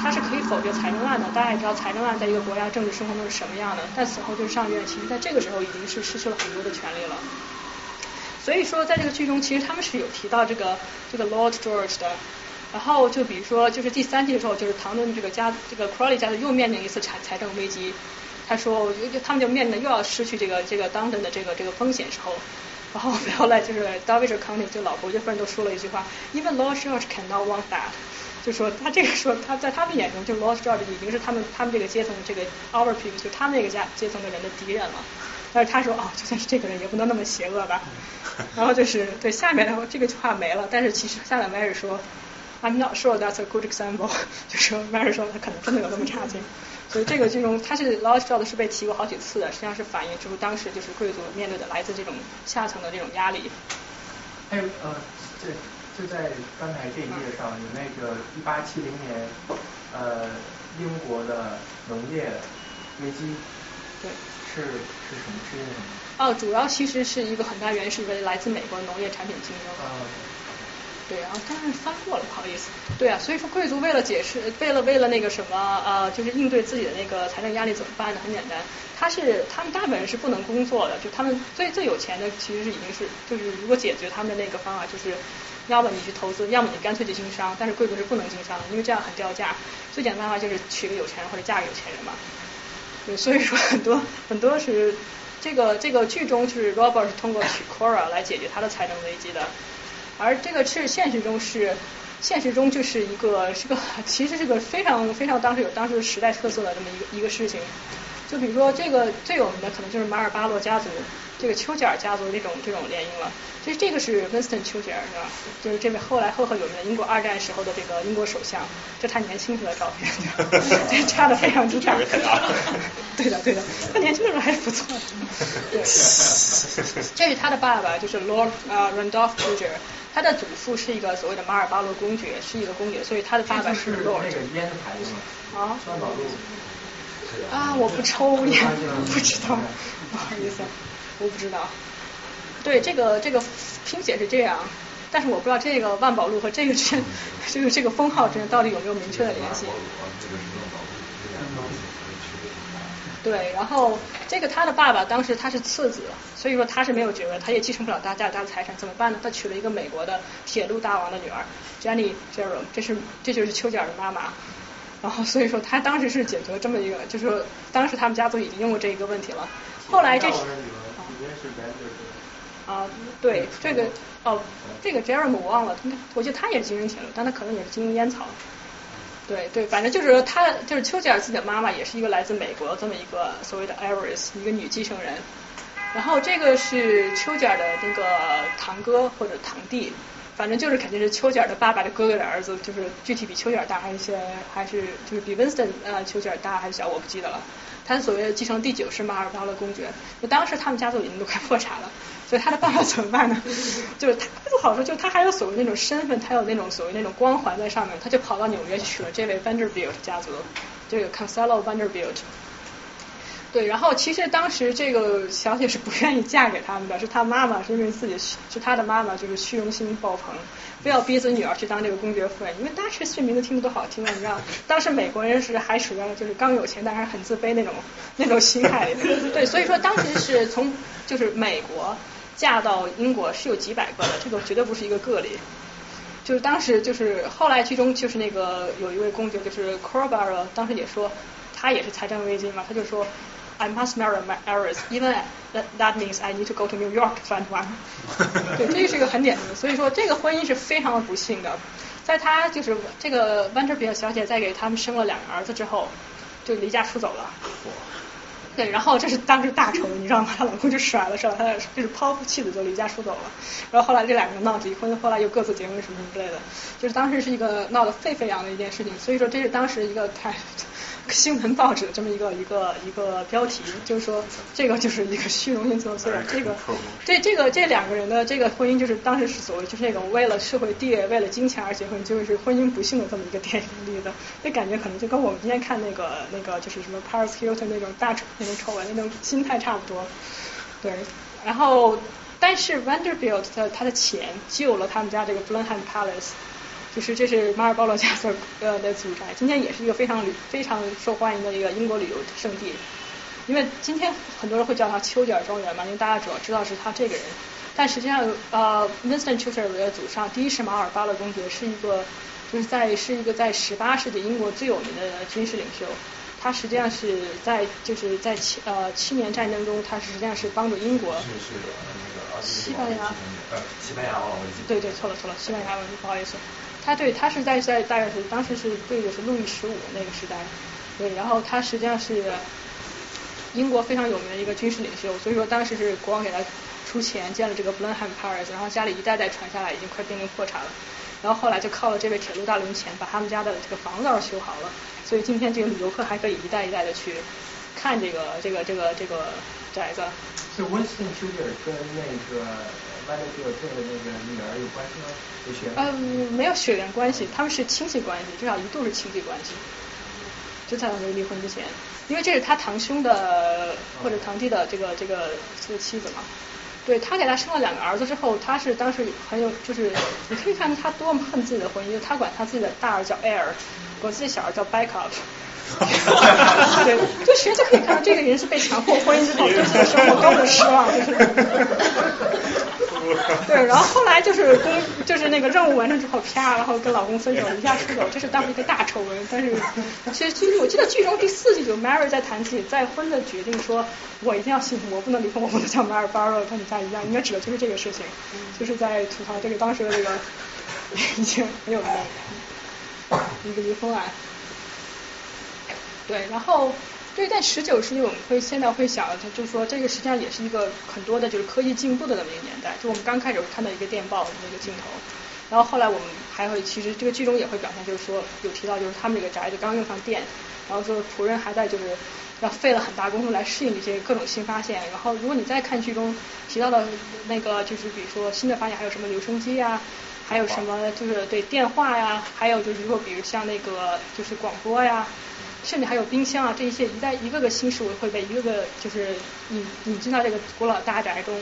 它是可以否决财政案的，大家也知道财政案在一个国家政治生活中是什么样的，但此后就是上议院，其实在这个时候已经是失去了很多的权利了。所以说在这个剧中，其实他们是有提到这个这个 Lord George 的，然后就比如说就是第三季的时候，就是唐顿这个家这个 Crawley 家族又面临一次财财政危机，他说他们就面临又要失去这个这个 d o n 的这个这个风险时候。然后后来就是 David County 就老伯爵夫人都说了一句话，Even Lord George cannot want that，就说他这个说他在他们眼中，就 Lord George 已经是他们他们这个阶层这个 our people 就他们那个家阶层的人的敌人了。但是他说哦，就算是这个人也不能那么邪恶吧。然后就是对下面的这个话没了，但是其实下面 Mary 说，I'm not sure that's a good example，就说 Mary 说他可能真的有那么差劲。所以这个这种，它是 Lord George 是被提过好几次的，实际上是反映出当时就是贵族面对的来自这种下层的这种压力。还有呃，这就在刚才这一页上有那个一八七零年呃英国的农业危机，对，是是什么？是因为什么？哦，主要其实是一个很大原因是来自美国农业产品竞争。啊。对，然后当然翻过了，不好意思。对啊，所以说贵族为了解释，为了为了那个什么呃，就是应对自己的那个财政压力怎么办呢？很简单，他是他们大部分人是不能工作的，就他们最最有钱的其实是已经是就是如果解决他们的那个方法就是，要么你去投资，要么你干脆去经商，但是贵族是不能经商的，因为这样很掉价。最简单的办法就是娶个有钱人或者嫁个有钱人嘛。对，所以说很多很多是这个这个剧中就是 Robert 是通过娶 Cora 来解决他的财政危机的。而这个是现实中是，现实中就是一个是个其实是个非常非常当时有当时时代特色的这么一个一个事情。就比如说这个最有名的可能就是马尔巴洛家族，这个丘吉尔家族这种这种联姻了。其实这个是 Winston 丘吉尔是吧？就是这位后来赫赫有名的英国二战时候的这个英国首相，这他年轻时的照片，这差的非常之大。对的对的，他年轻的时候还是不错的。对，这是他的爸爸，就是 Lord 啊 Randolph 丘吉尔。他的祖父是一个所谓的马尔巴罗公爵，是一个公爵，所以他的爸爸是 Lord。那个烟的牌子吗？啊？川宝路。啊，我不抽烟，不知道，不好意思，我不知道。对，这个这个拼写是这样，但是我不知道这个万宝路和这个之间，这个这个封号之间到底有没有明确的联系。对，然后这个他的爸爸当时他是次子，所以说他是没有爵位，他也继承不了大家大的财产，怎么办呢？他娶了一个美国的铁路大王的女儿，Jenny Jerome，这是这就是丘吉尔的妈妈。然后所以说他当时是解决了这么一个，就是说当时他们家族已经用过这一个问题了。后来这是啊，对这个哦，这个 Jerome 我忘了，我记得他也是经营铁路，但他可能也是经营烟草。对对，反正就是他，就是丘吉尔自己的妈妈也是一个来自美国这么一个所谓的 heiress，一个女继承人。然后这个是丘吉尔的那个堂哥或者堂弟，反正就是肯定是丘吉尔的爸爸的哥哥的儿子，就是具体比丘吉尔大还是些还是就是比 Winston 呃丘吉尔大还是小我不记得了。他所谓的继承第九是马尔巴勒公爵，就当时他们家族已经都快破产了，所以他的办法怎么办呢？就是他不好说，就他还有所谓那种身份，他有那种所谓那种光环在上面，他就跑到纽约娶了这位 Vanderbilt 家族，这个 Cancelo Vanderbilt。对，然后其实当时这个小姐是不愿意嫁给他们的，是她妈妈，是因为自己是她的妈妈，就是虚荣心爆棚，非要逼着女儿去当这个公爵夫人。因为大家这名字听着都好听啊，你知道，当时美国人是还处在就是刚有钱但还是很自卑那种那种心态。对，所以说当时是从就是美国嫁到英国是有几百个的，这个绝对不是一个个例。就是当时就是后来剧中就是那个有一位公爵就是 c o r b a r o 当时也说他也是财政危机嘛，他就说。I must marry my heiress, even that that means I need to go to New York to find one。对，这个是一个很典型的，所以说这个婚姻是非常的不幸的。在他就是这个 Vanderbilt 小姐在给他们生了两个儿子之后，就离家出走了。对，然后这是当时大仇，你知道吗？她老公就甩了，甩了她，就是抛夫弃子就离家出走了。然后后来这两个人闹离婚，后来又各自结婚什么什么之类的，就是当时是一个闹得沸沸扬的一件事情。所以说这是当时一个太。新闻报纸的这么一个一个一个标题，就是说这个就是一个虚荣心作祟。这个这这个这两个人的这个婚姻，就是当时是所谓就是那种为了社会地位、为了金钱而结婚，就是婚姻不幸的这么一个电影例子。那感觉可能就跟我们今天看那个那个就是什么 Paris Hilton 那种大丑那种丑闻那种心态差不多。对，然后但是 Vanderbilt 的他的钱救了他们家这个 Blenheim Palace。就是这是马尔巴罗家所呃的祖宅，今天也是一个非常旅非常受欢迎的一个英国旅游胜地。因为今天很多人会叫它丘吉尔庄园嘛，因为大家主要知道是他这个人。但实际上呃，Winston Churchill 的祖上第一是马尔巴勒公爵，是一个就是在是一个在十八世纪英国最有名的军事领袖。他实际上是在就是在七呃七年战争中，他实际上是帮助英国。是是那个西班牙。呃，西班牙哦，对对，错了错了，西班牙文，不好意思。他对他是在在大概是当时是对的是路易十五那个时代，对，然后他实际上是英国非常有名的一个军事领袖，所以说当时是国王给他出钱建了这个 Blenheim Palace，然后家里一代代传下来，已经快濒临破产了，然后后来就靠了这位铁路大龙钱把他们家的这个房子修好了，所以今天这个旅游客还可以一代一代的去看这个这个这个这个宅子。是温斯顿丘吉尔跟那个。外面就有这个那个女儿有关系吗？有血？嗯，没有血缘关系，他们是亲戚关系，至少一度是亲戚关系。就在他们离婚之前，因为这是他堂兄的或者堂弟的这个这个这个妻子嘛。对他给他生了两个儿子之后，他是当时很有就是你可以看他多么恨自己的婚姻，他管他自己的大儿叫 Air，管自己小儿叫 Backup。对，就其实就可以看到这个人是被强迫婚姻之后对自己的生活多么失望，就是。对，然后后来就是公，就是那个任务完成之后，啪，然后跟老公分手，离家出走，这是当时一个大丑闻。但是其实其实我记得剧中第四季就 Mary 在谈自己再婚的决定，说我一定要幸福，我不能离婚，我不能像马尔巴罗跟你家一样，应该指的就是这个事情，就是在吐槽这个当时的这个已经没有的一个离婚案。对，然后。对，在十九世纪，我们会现在会想，就是说，这个实际上也是一个很多的，就是科技进步的那么一个年代。就我们刚开始会看到一个电报的那个镜头，然后后来我们还会，其实这个剧中也会表现，就是说有提到，就是他们这个宅子刚用上电，然后说仆人还在就是要费了很大功夫来适应这些各种新发现。然后如果你再看剧中提到的那个，就是比如说新的发现，还有什么留声机呀，还有什么就是对电话呀，还有就是说比如像那个就是广播呀。甚至还有冰箱啊，这一些一代一个个新事物会被一个个就是引引进到这个古老大宅中。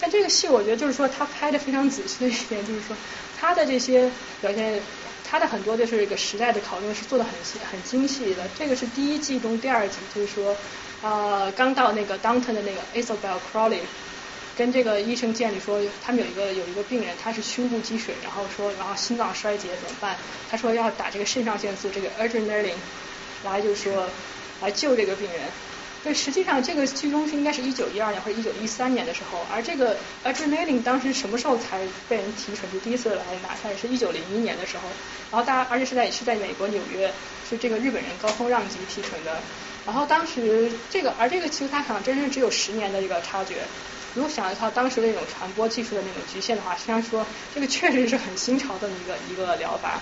但这个戏我觉得就是说他拍的非常仔细的一点就是说他的这些表现，他的很多就是一个时代的讨论是做的很细很精细的。这个是第一季中第二集，就是说呃刚到那个 Downton 的那个 Isabel Crawley，跟这个医生建立说，他们有一个有一个病人他是胸部积水，然后说然后心脏衰竭怎么办？他说要打这个肾上腺素这个 adrenaline。来就说，来救这个病人。对，实际上这个剧中是应该是一九一二年或者一九一三年的时候，而这个 adrenaline 当时什么时候才被人提纯？就第一次来拿下来是一九零一年的时候。然后大家，而且是在是在美国纽约，是这个日本人高峰让吉提纯的。然后当时这个，而这个其实它可能真是只有十年的一个差距。如果想一套当时那种传播技术的那种局限的话，实际上说这个确实是很新潮的一个一个疗法。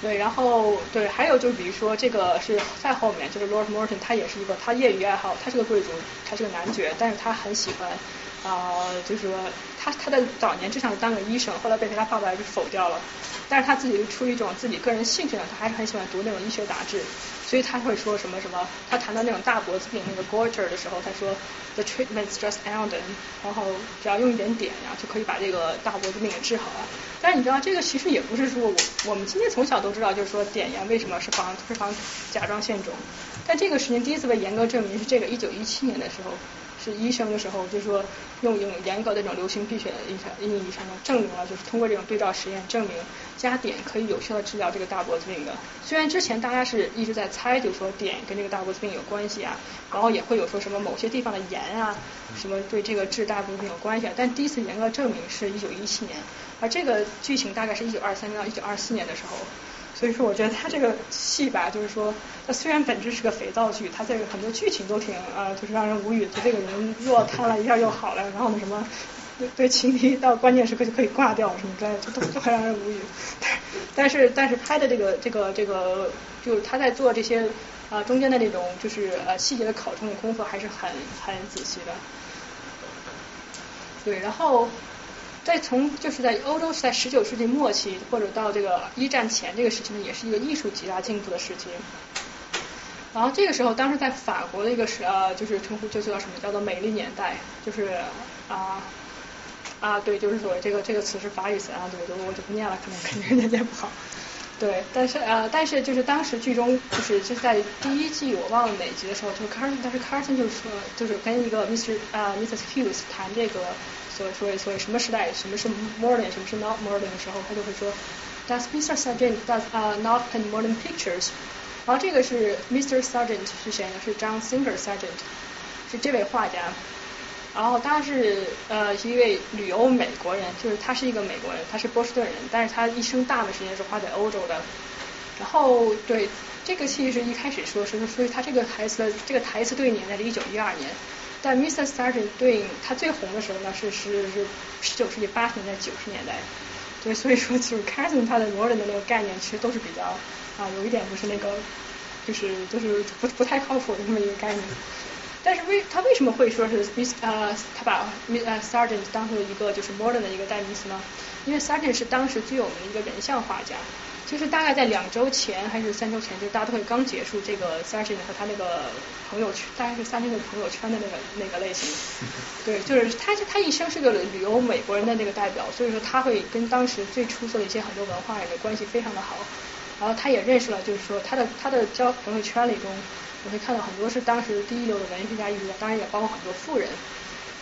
对，然后对，还有就是比如说这个是在后面，就是 Lord Morton，他也是一个他业余爱好，他是个贵族，他是个男爵，但是他很喜欢啊、就是说他他的早年就想当个医生，后来被他爸爸就否掉了，但是他自己出于一种自己个人兴趣呢，他还是很喜欢读那种医学杂志，所以他会说什么什么，他谈到那种大脖子病那个 g o r t e r 的时候，他说 the treatment's just ended，然后只要用一点点呀，就可以把这个大脖子病给治好了。但是你知道这个其实也不是说我我们今天从小都知道，就是说碘盐为什么是防是防甲状腺肿，但这个事情第一次被严格证明是这个一九一七年的时候。是医生的时候，就是说用用严格的这种流行病学的意意义上呢，证明了就是通过这种对照实验证明加碘可以有效的治疗这个大脖子病的。虽然之前大家是一直在猜，就说碘跟这个大脖子病有关系啊，然后也会有说什么某些地方的盐啊，什么对这个治大脖子病有关系啊，但第一次严格证明是一九一七年，而这个剧情大概是一九二三年到一九二四年的时候。所以说，我觉得他这个戏吧，就是说，他虽然本质是个肥皂剧，他这个很多剧情都挺呃、就是让人无语。就这个人弱瘫了一下又好了，然后那什么，对情敌到关键时刻就可以挂掉什么之类的，就都都很让人无语。但是但是拍的这个这个这个，就是他在做这些啊、中间的那种就是呃细节的考证的功夫还是很很仔细的。对，然后。在从就是在欧洲是在十九世纪末期或者到这个一战前这个时期呢，也是一个艺术极大进步的时期。然后这个时候，当时在法国的一个时呃，就是称呼就叫什么叫做美丽年代，就是啊啊对，就是所谓这个这个词是法语词啊，对，就我就不念了，可能肯定念念不好。对，但是呃，但是就是当时剧中就是就是在第一季我忘了哪集的时候，就是 Carson，但是 Carson 就是说就是跟一个 Mr 啊、Mrs Hughes 谈这个所以所以所以什么时代什么是 modern 什么是 not modern 的时候，他就会说 Does Mr Sargent does、not paint modern pictures？然后这个是 Mr Sargent 是谁呢？是 John Singer Sargent，是这位画家。然后他是呃是一位旅游美国人，就是他是一个美国人，他是波士顿人，但是他一生大部分时间是花在欧洲的。然后对这个戏是一开始说是所以他这个台词的这个台词对应年代是一九一二年，但 Mr. Sargent 对应他最红的时候呢是是是十九世纪八十年代九十年代。对，所以说就是 Carson 他的 modern 的那个概念其实都是比较啊有一点就是那个就是就是不不太靠谱的这么一个概念。但是为他为什么会说是 Miss 呃他把 Miss Sargent 当做一个就是 modern 的一个代名词呢？因为 Sargent 是当时最有名的一个人像画家。就是大概在两周前还是三周前，就是大都会刚结束这个 session 和他那个朋友圈，大概是三天的朋友圈的那个那个类型。对，就是他他一生是个旅游美国人的那个代表，所以说他会跟当时最出色的一些很多文化人的关系非常的好。然后他也认识了，就是说他的他的交朋友圈里中，我会看到很多是当时第一流的文学家、艺术家，当然也包括很多富人。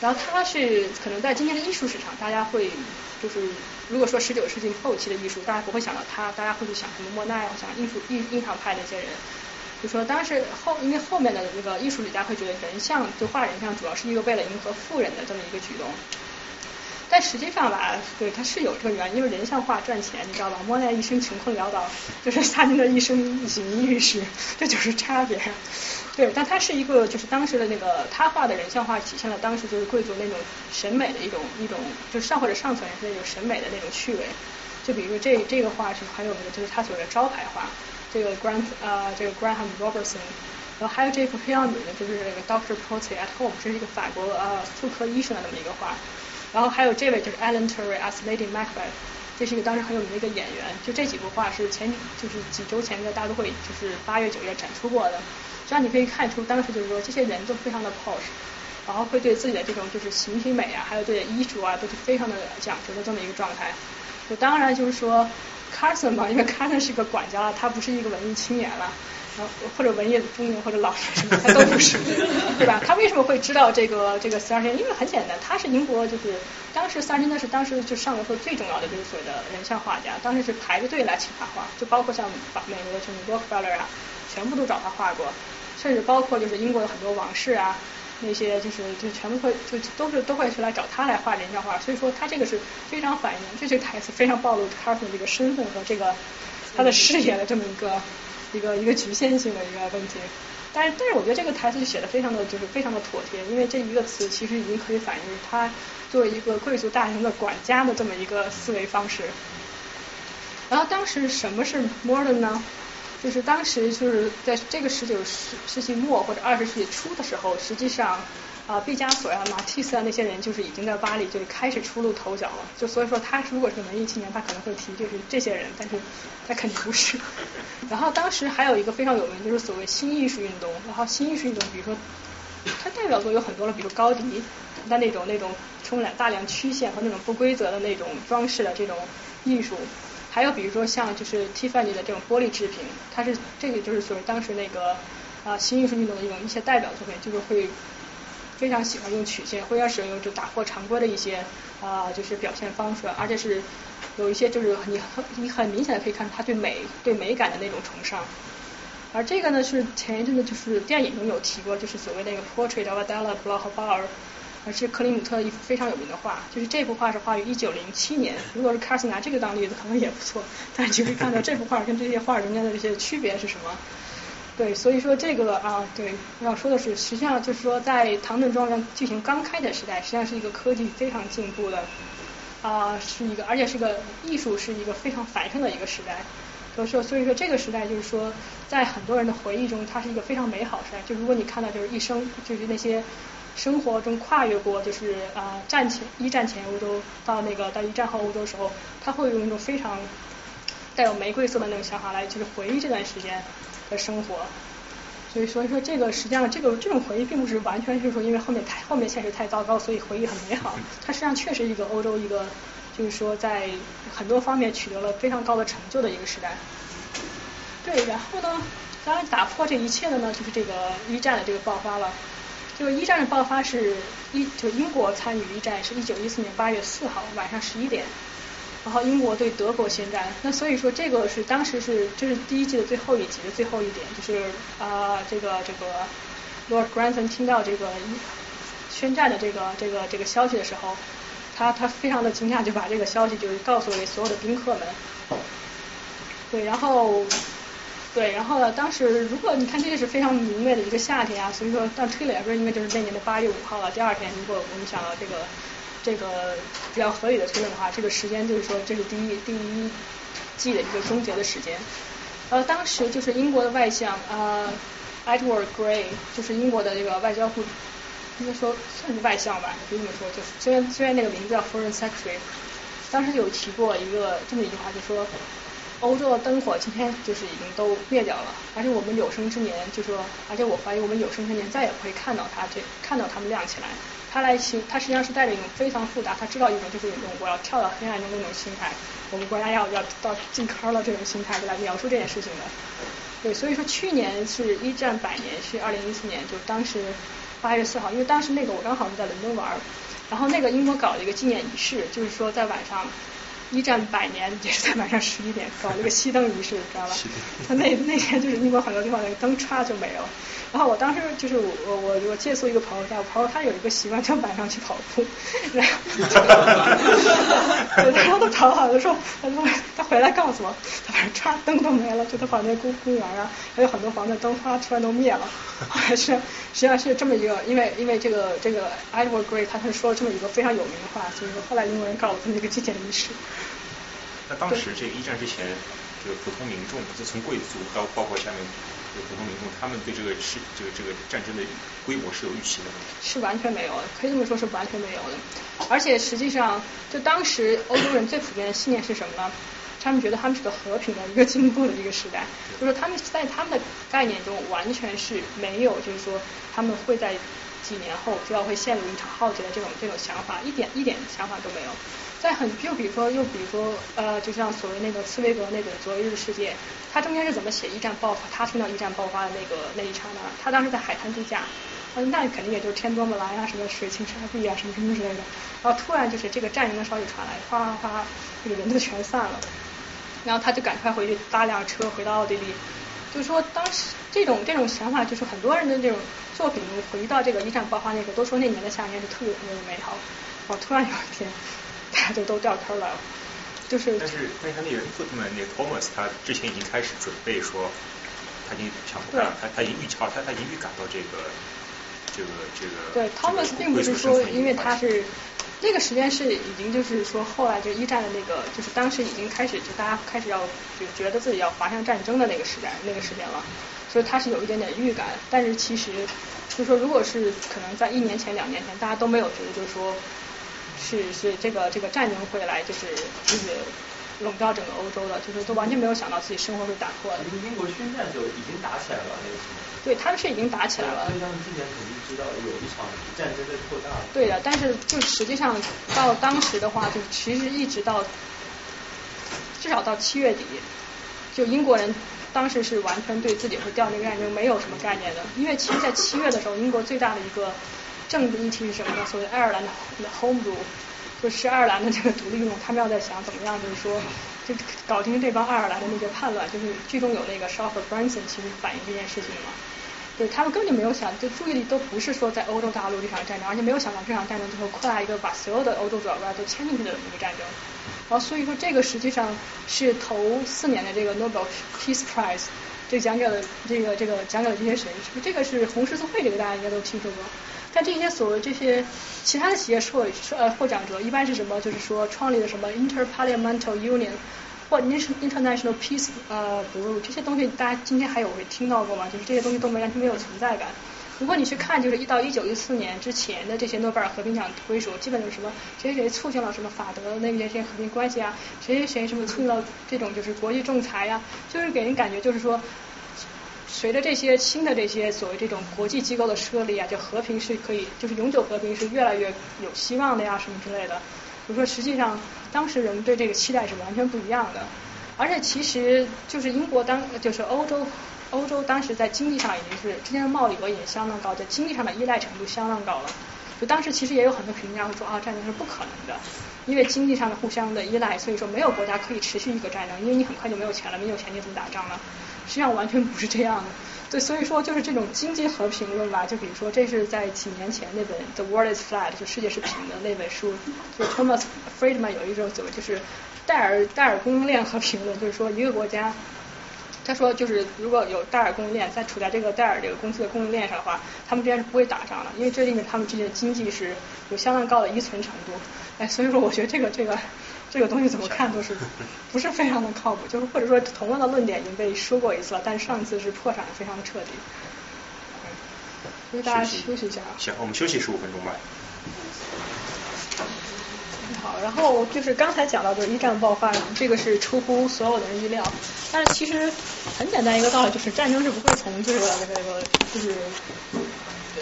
然后他是可能在今天的艺术史上，大家会就是如果说十九世纪后期的艺术，大家不会想到他，大家会去想什么莫奈啊，想艺术印印象派那些人。就说当时后因为后面的那个艺术史家会觉得人像就画人像，主要是一个为了迎合富人的这么一个举动。但实际上吧，对，它是有这个原因，因为人像画赚钱，你知道吧？莫奈一生穷困潦倒，就是萨金的一生锦衣玉食，这就是差别。对，但他是一个，就是当时的那个他画的人像画，体现了当时就是贵族那种审美的一种一种，就上或者上层人士那种审美的那种趣味。就比如说这这个画是很有名的，就是他所谓的招牌画，这个 Grant 呃这个 Graham Robertson，然后还有这幅非常有名的就是那个 Doctor Portrait at Home，这是一个法国呃妇科医生的那么一个画。然后还有这位就是 Alan Turing as Lady Macbeth，这是一个当时很有名的一个演员。就这几幅画是前就是几周前在大都会就是八月九月展出过的。这样你可以看出当时就是说这些人都非常的 posh，然后会对自己的这种就是形体美啊，还有对衣着啊都是非常的讲究的这么一个状态。就当然就是说 Carson 嘛，因为 Carson 是一个管家了，他不是一个文艺青年了。或者文艺中年或者老年什么，他都不是，对吧？他为什么会知道这个这个 Sargent？因为很简单，他是英国就是当时 Sargent 那是当时就上流社会最重要的就是所谓的人像画家，当时是排着队来请他画，就包括像美国的什么 Rockefeller 啊，全部都找他画过，甚至包括就是英国的很多王室啊，那些就是就全部会就都是都会去来找他来画人像画，所以说他这个是非常反映这句台词非常暴露 Carson 这个身份和这个他的视野的这么一个。一个一个局限性的一个问题，但是但是我觉得这个台词写的非常的就是非常的妥帖，因为这一个词其实已经可以反映他作为一个贵族大臣的管家的这么一个思维方式。然后当时什么是 modern 呢？就是当时就是在这个十九世世纪末或者二十世纪初的时候，实际上啊毕加索呀、马蒂斯啊那些人就是已经在巴黎就是开始初露头角了。就所以说他如果是文艺青年，他可能会提就是这些人，但是他肯定不是。然后当时还有一个非常有名就是所谓新艺术运动，然后新艺术运动比如说它代表作有很多了，比如高迪的那种那种充满大量曲线和那种不规则的那种装饰的这种艺术。还有比如说像就是 Tiffany 的这种玻璃制品，它是这个就是属于当时那个啊新艺术运动的一种一些代表作品，就是会非常喜欢用曲线，会要使用就打破常规的一些啊就是表现方式，而且是有一些就是你很你很明显的可以看出他对美对美感的那种崇尚。而这个呢是前一阵子就是电影中有提过，就是所谓那个 Portrait of Adela Bloch-Bauer。而是克里姆特一幅非常有名的画，就是这幅画是画于一九零七年。如果是卡斯拿这个当例子，可能也不错。但是你会看到这幅画跟这些画中间的这些区别是什么？对，所以说这个啊，对，要说的是，实际上就是说，在唐顿庄园剧情刚开的时代，实际上是一个科技非常进步的啊，是一个，而且是个艺术是一个非常繁盛的一个时代。所以说，所以说这个时代就是说，在很多人的回忆中，它是一个非常美好时代。就如果你看到就是一生就是那些。生活中跨越过就是啊战前一战前欧洲到那个到一战后欧洲时候，他会用一种非常带有玫瑰色的那种想法来就是回忆这段时间的生活。所以所以说这个实际上这个这种回忆并不是完全是说因为后面太后面现实太糟糕，所以回忆很美好。它实际上确实一个欧洲一个就是说在很多方面取得了非常高的成就的一个时代。对，然后呢，当然打破这一切的呢就是这个一战的这个爆发了。就是一战的爆发是一就英国参与一战是一九一四年八月四号晚上十一点，然后英国对德国宣战。那所以说这个是当时是这是第一季的最后一集的最后一点，就是啊这个这个 Lord Grantham 听到这个宣战的这个这个这个消息的时候，他他非常的惊讶，就把这个消息就是告诉给所有的宾客们。对，然后。对，然后呢？当时如果你看这个是非常明媚的一个夏天啊，所以说但推了也不是因为就是那年的八月五号了。第二天，如果我们想到这个这个比较合理的推论的话，这个时间就是说这是第一第一季的一个终结的时间。呃，当时就是英国的外相呃 Edward Grey，就是英国的这个外交部，应该说算是外相吧，可以这么说。就是虽然虽然那个名字叫 Foreign Secretary，当时有提过一个这么一句话，就说。欧洲的灯火今天就是已经都灭掉了，而且我们有生之年就说，而且我怀疑我们有生之年再也不会看到它这看到它们亮起来。他来其，他实际上是带着一种非常复杂，他知道一种就是一种我要跳到黑暗中那种心态，我们国家要要到进坑了这种心态来描述这件事情的。对，所以说去年是一战百年，是二零一四年，就当时八月四号，因为当时那个我刚好是在伦敦玩，然后那个英国搞了一个纪念仪式，就是说在晚上。一战百年也是在晚上十一点搞了个熄灯仪式，知道吧？他那那天就是英国很多地方那个灯歘就没了。然后我当时就是我我我借宿一个朋友家，我朋友他有一个习惯，就晚上去跑步，然后然后他跑好的时候，他说他回来告诉我，他反正歘灯都没了，就他跑那公公园啊，还有很多房子灯歘突然都灭了，还是实际上是这么一个，因为因为这个这个 Edward Grey 他是说了这么一个非常有名的话，所以说后来英国人搞了这么一个纪念仪式。那当时这个一战之前，这个普通民众，就从贵族到包括下面这个普通民众，他们对这个是这个这个战争的规模是有预期的吗？是完全没有的，可以这么说，是完全没有的。而且实际上，就当时欧洲人最普遍的信念是什么呢？他们觉得他们是个和平的一个进步的一个时代，就是他们在他们的概念中完全是没有，就是说他们会在几年后就要会陷入一场浩劫的这种这种想法，一点一点想法都没有。在很又比如说又比如说呃，就像所谓那个茨威格那种昨日世界，他中间是怎么写一战爆发，他听到一战爆发的那个那一刹那，他当时在海滩度假，那肯定也就是天多么蓝啊，什么水清沙碧啊，什么什么之类的，然后突然就是这个战争的消息传来，哗哗哗，这个人就全散了，然后他就赶快回去搭辆车回到奥地利，就说当时这种这种想法，就是很多人的这种作品回到这个一战爆发那个，都说那年的夏天是特别特别的美好，然后突然有一天。大家就都掉坑了，就是。但是，但是他那个富特曼那个 Thomas，他之前已经开始准备说，他已经想他他他已经预兆，他他已经预感到这个这个这个。对，Thomas 并不是说因为他是那个时间是已经就是说后来就一战的那个，就是当时已经开始就大家开始要就觉得自己要滑向战争的那个时代那个时间了，所以他是有一点点预感，但是其实就是说如果是可能在一年前两年前大家都没有觉得就是说是是这个这个战争会来就是就是笼罩整个欧洲的，就是都完全没有想到自己生活会打破的。英国宣战就已经打起来了那个时候。对，他们是已经打起来了。所以他们之前肯定知道有一场战争在扩大。对的，但是就实际上到当时的话，就其实一直到至少到七月底，就英国人当时是完全对自己会掉那个战争没有什么概念的，因为其实，在七月的时候，英国最大的一个政治议题是什么呢？所谓爱尔兰的 Home Rule，就是爱尔兰的这个独立运动，他们要在想怎么样，就是说。就搞定这帮爱尔兰的那些叛乱，就是剧中有那个 s h a f f e r Branson，其实反映这件事情嘛。对他们根本就没有想，就注意力都不是说在欧洲大陆这场战争，而且没有想到这场战争最后扩大一个把所有的欧洲主要国家都牵进去的一个战争。然后所以说这个实际上是头四年的这个 Nobel Peace Prize，这讲给了这个这个讲给了这些谁？是不是这个是红十字会？这个大家应该都听说过。但这些所谓这些其他的企业获呃获奖者一般是什么？就是说创立的什么 Interparliamental Union 或 International Peace 呃，blue 这些东西，大家今天还有会听到过吗？就是这些东西都没完全没有存在感。如果你去看，就是一到一九一四年之前的这些诺贝尔和平奖归属，基本就是什么谁谁谁促进了什么法德那边这些和平关系啊，谁谁谁什么促进了这种就是国际仲裁呀，就是给人感觉就是说。随着这些新的这些所谓这种国际机构的设立啊，就和平是可以，就是永久和平是越来越有希望的呀，什么之类的。比如说，实际上当时人们对这个期待是完全不一样的。而且其实就是英国当就是欧洲欧洲当时在经济上已经是之间的贸易额也相当高，在经济上的依赖程度相当高了。就当时其实也有很多评论家会说啊，战争是不可能的，因为经济上的互相的依赖，所以说没有国家可以持续一个战争，因为你很快就没有钱了，没有钱你怎么打仗呢？实际上完全不是这样的，对，所以说就是这种经济和平论吧，就比如说这是在几年前那本《The World Is Flat》就世界是平的那本书，就 Thomas Friedman 有一种所谓就是戴尔戴尔供应链和平论，就是说一个国家，他说就是如果有戴尔供应链在处在这个戴尔这个公司的供应链上的话，他们之间是不会打仗的，因为这里面他们之间的经济是有相当高的依存程度，哎，所以说我觉得这个这个。这个东西怎么看都是 不是非常的靠谱，就是或者说同样的论点已经被说过一次了，但是上次是破产的非常的彻底。所以大家休息一下。行，我们休息十五分钟吧。好，然后就是刚才讲到就是一战爆发，这个是出乎所有的人意料，但是其实很简单一个道理，就是战争是不会从这个这个就是。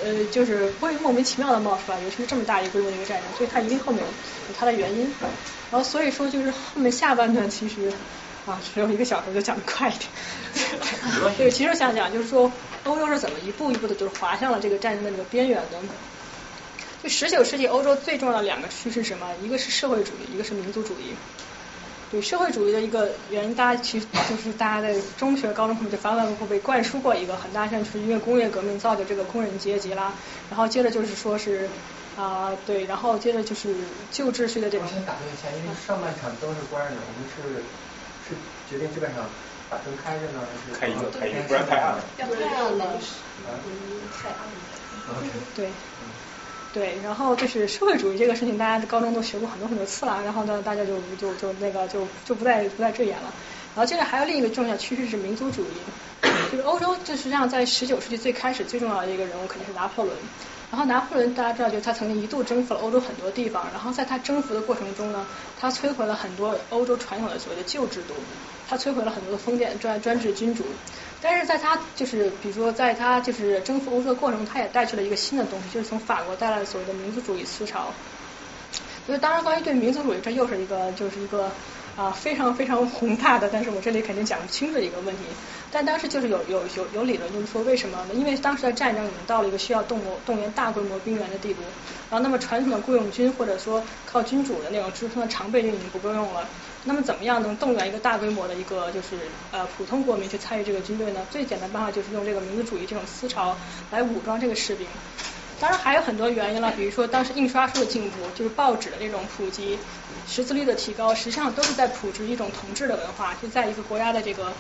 呃，就是不会莫名其妙的冒出来，尤其是这么大一个规模的一个战争，所以它一定后面有它的原因。然后所以说就是后面下半段其实啊只有一个小时，就讲的快一点。对，其实想讲就是说欧洲是怎么一步一步的，就是滑向了这个战争的这个边缘的。就十九世纪欧洲最重要的两个趋势是什么？一个是社会主义，一个是民族主义。对社会主义的一个原因，大家其实就是大家在中学、高中可能就反反复复被灌输过一个很大，像是因为工业革命造就这个工人阶级啦，然后接着就是说是啊对，然后接着就是旧秩序的这种。我先打断一下，因为上半场灯是关着的，我们是是决定基本上把灯开着呢，还是开一个开一个，不然太暗了。要太暗了。对。对，然后就是社会主义这个事情，大家高中都学过很多很多次了，然后呢，大家就就就那个就就不再不再赘言了。然后接着还有另一个重要趋势是民族主义，就是欧洲，就实际上在十九世纪最开始最重要的一个人物肯定是拿破仑。然后拿破仑大家知道，就是他曾经一度征服了欧洲很多地方，然后在他征服的过程中呢，他摧毁了很多欧洲传统的所谓的旧制度，他摧毁了很多的封建专专制君主。但是在他就是，比如说，在他就是征服欧洲的过程中，他也带去了一个新的东西，就是从法国带来的所谓的民族主义思潮。所以，当然，关于对民族主义，这又是一个就是一个啊非常非常宏大的，但是我这里肯定讲不清的一个问题。但当时就是有有有有理论，就是说为什么呢？因为当时的战争已经到了一个需要动动员大规模兵员的地步，然后那么传统的雇佣军或者说靠君主的那种支撑的常备军已经不够用了。那么怎么样能动员一个大规模的一个就是呃普通国民去参与这个军队呢？最简单办法就是用这个民族主义这种思潮来武装这个士兵。当然还有很多原因了，比如说当时印刷术的进步，就是报纸的这种普及，识字率的提高，实际上都是在普及一种统治的文化，就在一个国家的这个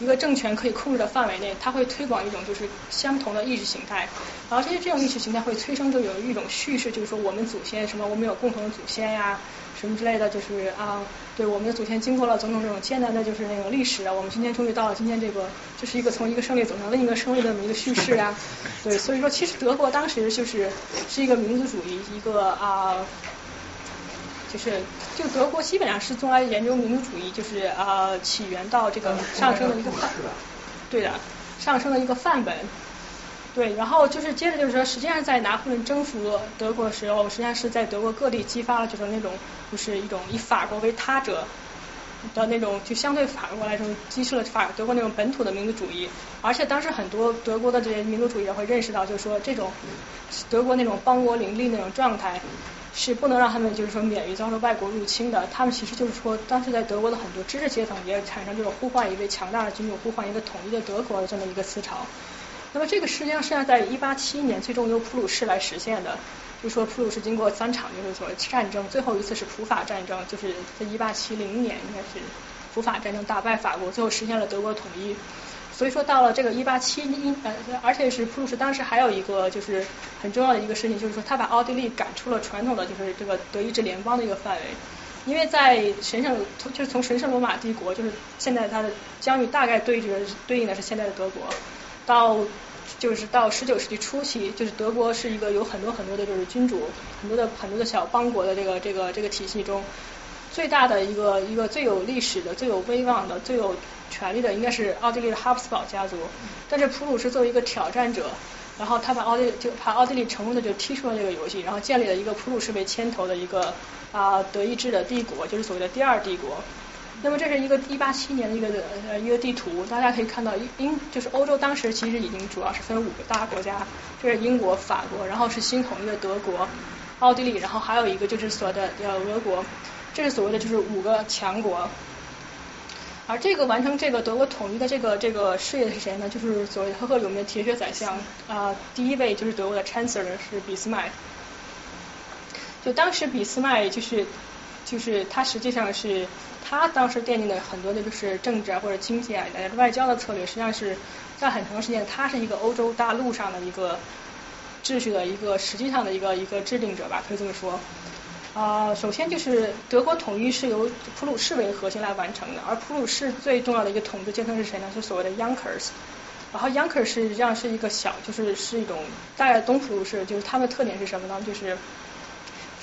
一个政权可以控制的范围内，它会推广一种就是相同的意识形态，然后这些这种意识形态会催生就有一种叙事，就是说我们祖先什么，我们有共同的祖先呀，什么之类的，就是啊，对我们的祖先经过了种种这种艰难的就是那种历史啊，我们今天终于到了今天这个，这是一个从一个胜利走向另一个胜利的这么一个叙事啊，对，所以说其实德国当时就是是一个民族主义一个啊。就是就德国基本上是用来研究民族主义，就是呃起源到这个上升的一个范，对的，上升的一个范本。对，然后就是接着就是说，实际上在拿破仑征服德国的时候，实际上是在德国各地激发了就是那种就是一种以法国为他者的那种，就相对法国来说，激起了法德国那种本土的民族主义。而且当时很多德国的这些民族主义者会认识到，就是说这种德国那种邦国林立那种状态。是不能让他们就是说免于遭受外国入侵的。他们其实就是说，当时在德国的很多知识阶层也产生这种呼唤一位强大的君主、呼唤一个统一的德国的这么一个思潮。那么这个实际上是要在一八七一年最终由普鲁士来实现的。就说普鲁士经过三场就是所谓战争，最后一次是普法战争，就是在一八七零年应该是普法战争打败法国，最后实现了德国统一。所以说到了这个一八七一，呃，而且是普鲁士当时还有一个就是很重要的一个事情，就是说他把奥地利赶出了传统的就是这个德意志联邦的一个范围，因为在神圣就是从神圣罗马帝国，就是现在它的疆域大概对着对应的是现在的德国，到就是到十九世纪初期，就是德国是一个有很多很多的就是君主，很多的很多的小邦国的这个这个这个体系中。最大的一个一个最有历史的、最有威望的、最有权力的，应该是奥地利的哈布斯堡家族。但是普鲁士作为一个挑战者，然后他把奥地就把奥地利成功的就踢出了这个游戏，然后建立了一个普鲁士为牵头的一个啊德意志的帝国，就是所谓的第二帝国。那么这是一个一八七年的一个呃一个地图，大家可以看到英就是欧洲当时其实已经主要是分五个大国家，这是英国、法国，然后是新统一的德国、奥地利，然后还有一个就是所谓的呃俄国。这是所谓的就是五个强国，而这个完成这个德国统一的这个这个事业是谁呢？就是所谓赫赫有名的铁血宰相啊，第一位就是德国的 Chancellor 是俾斯麦。就当时俾斯麦就是就是他实际上是他当时奠定的很多的就是政治啊或者经济啊外交的策略，实际上是在很长时间他是一个欧洲大陆上的一个秩序的一个实际上的一个一个制定者吧，可以这么说。啊，首先就是德国统一是由普鲁士为核心来完成的，而普鲁士最重要的一个统治阶层是谁呢？是所谓的 Junkers。然后 Junkers 实际上是一个小，就是是一种大概东普鲁士，就是他们的特点是什么呢？就是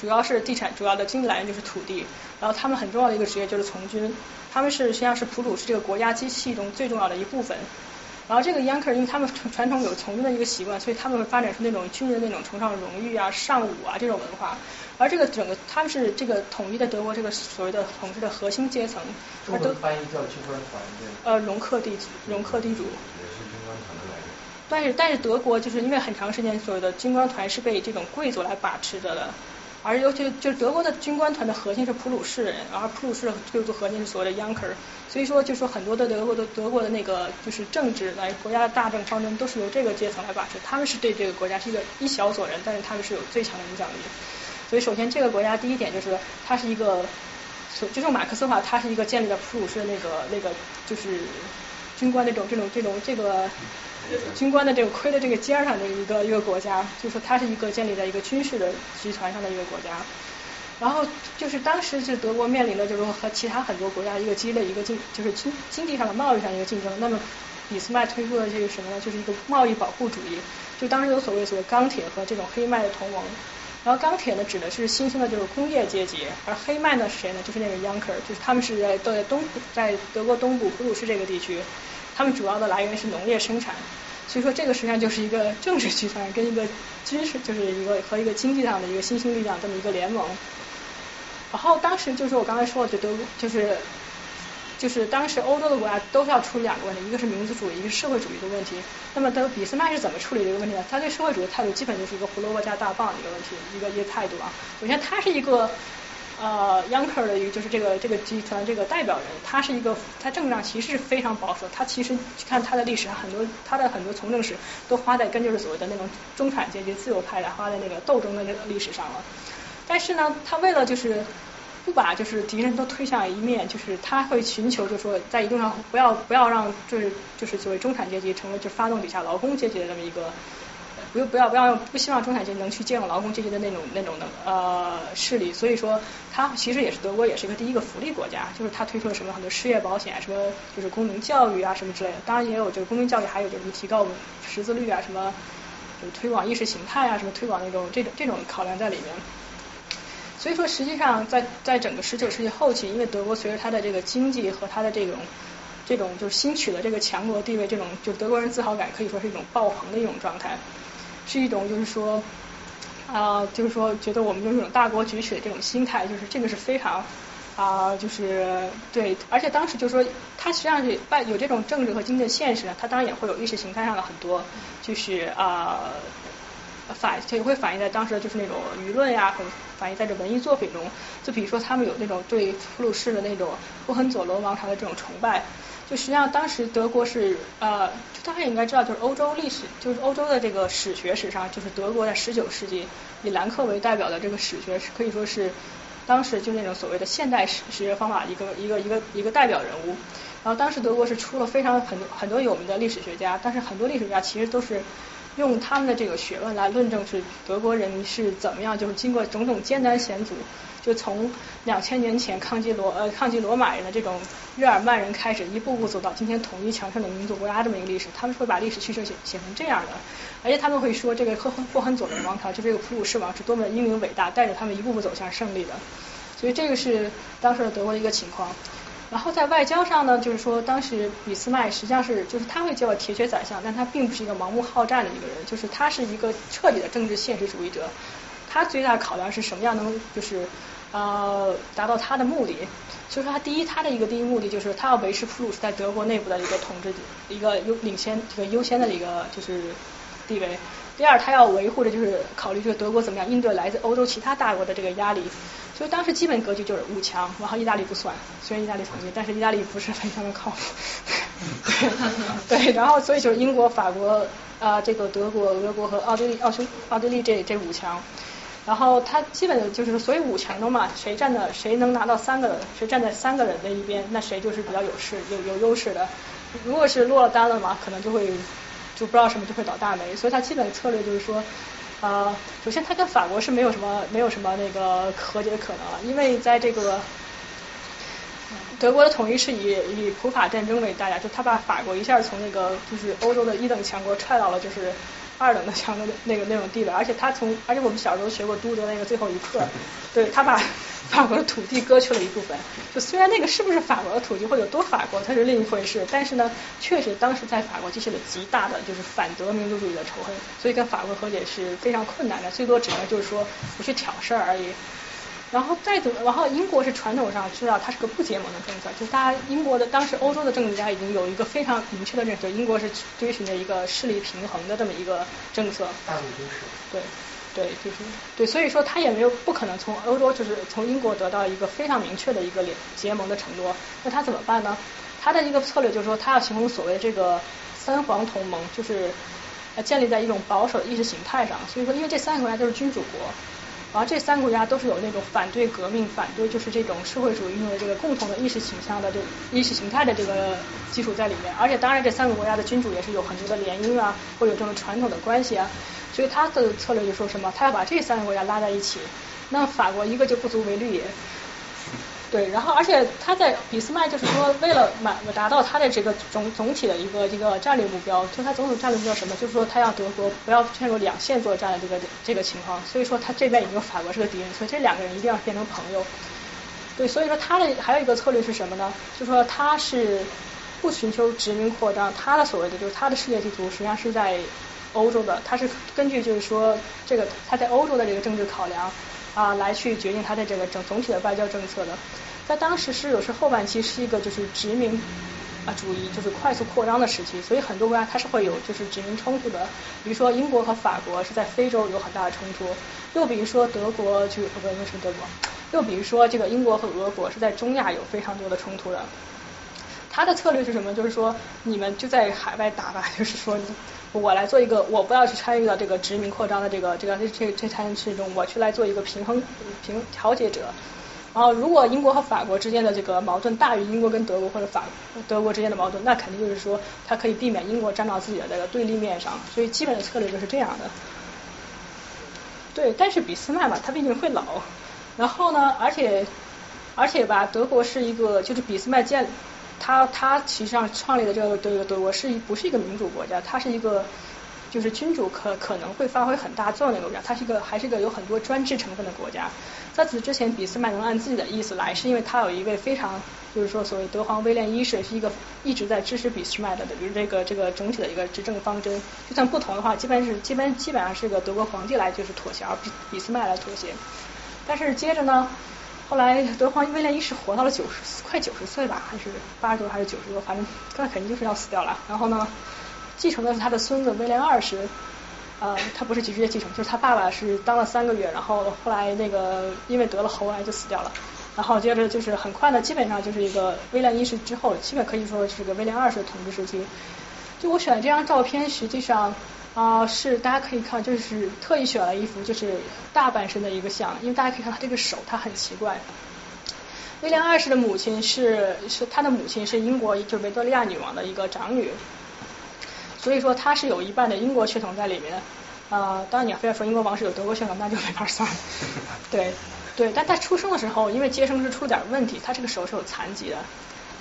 主要是地产，主要的经济来源就是土地。然后他们很重要的一个职业就是从军，他们是实际上是普鲁士这个国家机器中最重要的一部分。然后这个 Yanker 因为他们传统有从军的一个习惯，所以他们会发展出那种军人那种崇尚荣誉啊、尚武啊这种文化。而这个整个他们是这个统一的德国这个所谓的统治的核心阶层，中文翻译叫军官团对。呃，容克地容克地主。也是军官团的来源。但是但是德国就是因为很长时间所谓的军官团是被这种贵族来把持着的，而尤其就是德国的军官团的核心是普鲁士人，而普鲁士的贵族核心是所谓的 Junker，所以说就说很多的德国的德国的那个就是政治来国家的大政方针都是由这个阶层来把持，他们是对这个国家是一个一小撮人，但是他们是有最强的影响力。所以，首先这个国家第一点就是，它是一个，就用马克思的话，它是一个建立了普鲁士的那个那个就是军官那种这种这种这个军官的这个盔的这个尖上的一个一个国家，就是说它是一个建立在一个军事的集团上的一个国家。然后就是当时是德国面临的就是和其他很多国家一个激烈一个竞就是经经济上的贸易上一个竞争。那么俾斯麦推出的这个什么呢？就是一个贸易保护主义。就当时有所谓所谓钢铁和这种黑麦的同盟。然后钢铁呢，指的是新兴的，就是工业阶级；而黑麦呢是谁呢？就是那个 Yunker，就是他们是在都在东在德国东部普鲁士这个地区，他们主要的来源是农业生产。所以说，这个实际上就是一个政治集团跟一个军事，就是一个和一个经济上的一个新兴力量这么一个联盟。然后当时就是我刚才说的，就德就是。就是当时欧洲的国家都是要处理两个问题，一个是民族主义，一个是社会主义的问题。那么，德俾斯麦是怎么处理这个问题呢？他对社会主义的态度基本就是一个胡萝卜加大棒的一个问题，一个一个态度啊。首先，他是一个呃 y u n k e r 的一个就是这个这个集团这个代表人，他是一个他政治上其实是非常保守，他其实看他的历史上很多他的很多从政史都花在跟就是所谓的那种中产阶级自由派的花在那个斗争的那个历史上了。但是呢，他为了就是不把就是敌人都推向一面，就是他会寻求就是说在一定上不要不要让就是就是所谓中产阶级成为就发动底下劳工阶级的这么一个。不不要不要不希望中产阶级能去借用劳工阶级的那种那种的呃势力，所以说他其实也是德国也是一个第一个福利国家，就是他推出了什么很多失业保险，什么就是公民教育啊什么之类的，当然也有就是公民教育，还有就是提高识字率啊什么，就是推广意识形态啊什么推广那种这种这种考量在里面。所以说实际上在在整个十九世纪后期，因为德国随着它的这个经济和它的这种这种就是新取的这个强国地位，这种就德国人自豪感可以说是一种爆棚的一种状态。是一种就是说啊，就是说觉得我们就是一种大国崛起的这种心态，就是这个是非常啊，就是对，而且当时就是说，它实际上是外有这种政治和经济的现实呢，它当然也会有意识形态上的很多，就是啊反也会反映在当时的就是那种舆论呀，很反映在这文艺作品中，就比如说他们有那种对普鲁士的那种霍亨佐罗王朝的这种崇拜。就实际上，当时德国是呃，大家应该知道，就是欧洲历史，就是欧洲的这个史学史上，就是德国在十九世纪以兰克为代表的这个史学，是可以说是当时就那种所谓的现代史史学方法一个一个一个一个代表人物。然后当时德国是出了非常很多很多有名的历史学家，但是很多历史学家其实都是用他们的这个学问来论证是德国人是怎么样，就是经过种种艰难险阻。就从两千年前抗击罗呃抗击罗马人的这种日耳曼人开始，一步步走到今天统一强盛的民族国家这么一个历史，他们会把历史叙事写写成这样的，而且他们会说这个霍亨霍亨佐伦王朝就这个普鲁士王是多么的英明伟大，带着他们一步步走向胜利的，所以这个是当时的德国的一个情况。然后在外交上呢，就是说当时俾斯麦实际上是就是他会叫铁血宰相，但他并不是一个盲目好战的一个人，就是他是一个彻底的政治现实主义者。他最大考量是什么样能就是呃达到他的目的？所以说他第一他的一个第一目的就是他要维持普鲁士在德国内部的一个统治一个优领先这个优先的一个就是地位。第二他要维护的就是考虑这个德国怎么样应对来自欧洲其他大国的这个压力。所以当时基本格局就是五强，然后意大利不算，虽然意大利统一，但是意大利不是非常的靠谱。对，然后所以就是英国、法国啊这个德国、俄国和奥地利、奥匈奥地利这这五强。然后他基本就是，所以五强中嘛，谁站的谁能拿到三个，谁站在三个人的一边，那谁就是比较有势有有优势的。如果是落了单了嘛，可能就会就不知道什么就会倒大霉。所以他基本策略就是说，呃，首先他跟法国是没有什么没有什么那个和解的可能了，因为在这个德国的统一是以以普法战争为代价，就他把法国一下从那个就是欧洲的一等强国踹到了就是。二等的强的那个那种地位，而且他从，而且我们小时候学过都德那个最后一课，对他把法国的土地割去了一部分。就虽然那个是不是法国的土地或者多法国，它是另一回事，但是呢，确实当时在法国激起了极大的就是反德民族主义的仇恨，所以跟法国和解是非常困难的，最多只能就是说不去挑事儿而已。然后再怎么，然后英国是传统上知道它是个不结盟的政策，就是大家英国的当时欧洲的政治家已经有一个非常明确的认识，英国是追寻着一个势力平衡的这么一个政策。大陆军事。对，对，就是对，所以说他也没有不可能从欧洲就是从英国得到一个非常明确的一个联结盟的承诺，那他怎么办呢？他的一个策略就是说他要形成所谓这个三皇同盟，就是建立在一种保守的意识形态上，所以说因为这三个国家都是君主国。然后这三个国家都是有那种反对革命、反对就是这种社会主义运动的这个共同的意识形象的这意识形态的这个基础在里面。而且当然这三个国家的君主也是有很多的联姻啊，或者这种传统的关系啊。所以他的策略就说什么，他要把这三个国家拉在一起，那法国一个就不足为虑。对，然后而且他在俾斯麦就是说，为了满达到他的这个总总体的一个这个战略目标，就他总统战略目标什么，就是说他要德国不要陷入两线作战的这个这个情况，所以说他这边已经法国是个敌人，所以这两个人一定要变成朋友。对，所以说他的还有一个策略是什么呢？就是说他是不寻求殖民扩张，他的所谓的就是他的世界地图实际上是在欧洲的，他是根据就是说这个他在欧洲的这个政治考量。啊，来去决定他的这个整总体的外交政策的，在当时十九世后半期是一个就是殖民啊主义就是快速扩张的时期，所以很多国家它是会有就是殖民冲突的，比如说英国和法国是在非洲有很大的冲突，又比如说德国就不不是德国，又比如说这个英国和俄国是在中亚有非常多的冲突的。他的策略是什么？就是说你们就在海外打吧，就是说。我来做一个，我不要去参与到这个殖民扩张的这个这个这这这件事中，我去来做一个平衡平调解者。然后如果英国和法国之间的这个矛盾大于英国跟德国或者法德国之间的矛盾，那肯定就是说它可以避免英国站到自己的这个对立面上，所以基本的策略就是这样的。对，但是俾斯麦嘛，他毕竟会老，然后呢，而且而且吧，德国是一个就是俾斯麦建他他其实上创立的这个这个德国是不是一个民主国家，它是一个就是君主可可能会发挥很大作用的国家，它是一个还是一个有很多专制成分的国家。在此之前，俾斯麦能按自己的意思来，是因为他有一位非常就是说所谓德皇威廉一世是一个一直在支持俾斯麦的比如这个这个整体的一个执政方针。就算不同的话，基本是基本基本上是个德国皇帝来就是妥协，而不是俾斯麦来妥协。但是接着呢，后来德皇威廉一世活到了九十快九十岁吧，还是八十多还是九十多，反正那肯定就是要死掉了。然后呢，继承的是他的孙子威廉二世。呃，他不是直接继承，就是他爸爸是当了三个月，然后后来那个因为得了喉癌就死掉了，然后接着就是很快的，基本上就是一个威廉一世之后，基本可以说是个威廉二世统治时期。就我选的这张照片，实际上啊是大家可以看，就是特意选了一幅就是大半身的一个像，因为大家可以看他这个手，他很奇怪。威廉二世的母亲是是他的母亲是英国就是维多利亚女王的一个长女。所以说他是有一半的英国血统在里面，啊，当然你要非要说英国王室有德国血统，那就没法算。对，对，但他出生的时候，因为接生是出了点问题，他这个手是有残疾的，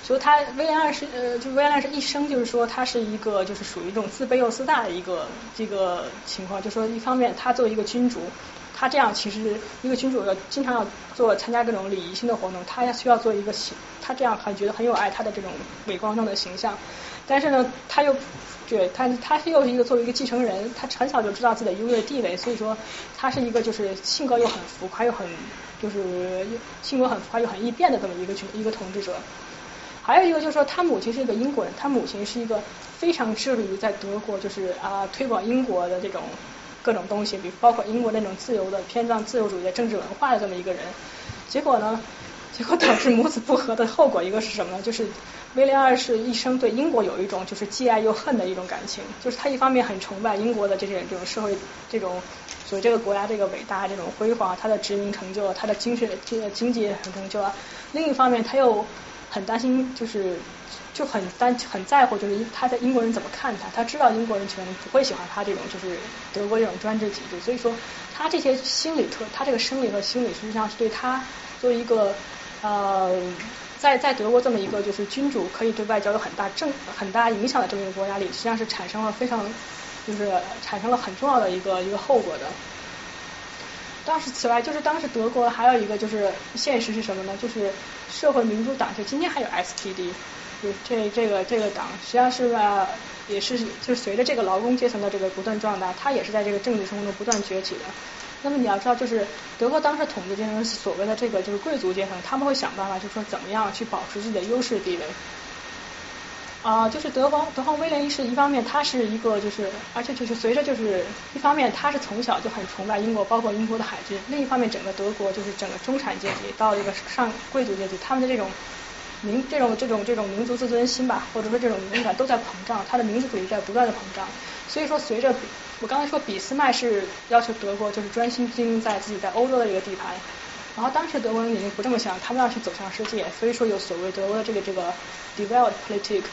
所以他威廉二世呃，就威廉二世一生就是说他是一个就是属于一种自卑又自大的一个这个情况，就说一方面他作为一个君主，他这样其实一个君主要经常要做参加各种礼仪性的活动，他需要做一个形，他这样很觉得很有爱他的这种伟光正的形象，但是呢，他又。对他，他又是一个作为一个继承人，他很小就知道自己的优越地位，所以说他是一个就是性格又很浮夸又很就是性格很浮夸又很易变的这么一个一个统治者。还有一个就是说，他母亲是一个英国人，他母亲是一个非常致力于在德国就是啊推广英国的这种各种东西，比包括英国那种自由的偏向自由主义的政治文化的这么一个人。结果呢，结果导致母子不和的后果一个是什么呢？就是。威廉二世一生对英国有一种就是既爱又恨的一种感情，就是他一方面很崇拜英国的这些这种社会这种所谓这个国家这个伟大这种辉煌，他的殖民成就，他的精神经经济很成就啊。另一方面他又很担心，就是就很担很在乎，就是他在英国人怎么看他，他知道英国人可能不会喜欢他这种就是德国这种专制体制，所以说他这些心理特，他这个生理和心理实际上是对他作为一个呃。在在德国这么一个就是君主可以对外交有很大正很大影响的这么一个国家里，实际上是产生了非常就是产生了很重要的一个一个后果的。当时此外，就是当时德国还有一个就是现实是什么呢？就是社会民主党，就今天还有 SPD，就这这个这个党实际上是吧也是就是随着这个劳工阶层的这个不断壮大，它也是在这个政治生活中不断崛起的。那么你要知道，就是德国当时统治阶层所谓的这个就是贵族阶层，他们会想办法，就是说怎么样去保持自己的优势地位。啊，就是德皇德皇威廉一世，一方面他是一个就是，而且就是随着就是一方面他是从小就很崇拜英国，包括英国的海军；另一方面，整个德国就是整个中产阶级到一个上贵族阶级，他们的这种民这种这种这种民族自尊心吧，或者说这种敏感都在膨胀，他的民族主义在不断的膨胀。所以说，随着我刚才说，俾斯麦是要求德国就是专心经营在自己在欧洲的这个地盘，然后当时德国人已经不这么想，他们要去走向世界，所以说有所谓德国的这个这个 develop politic，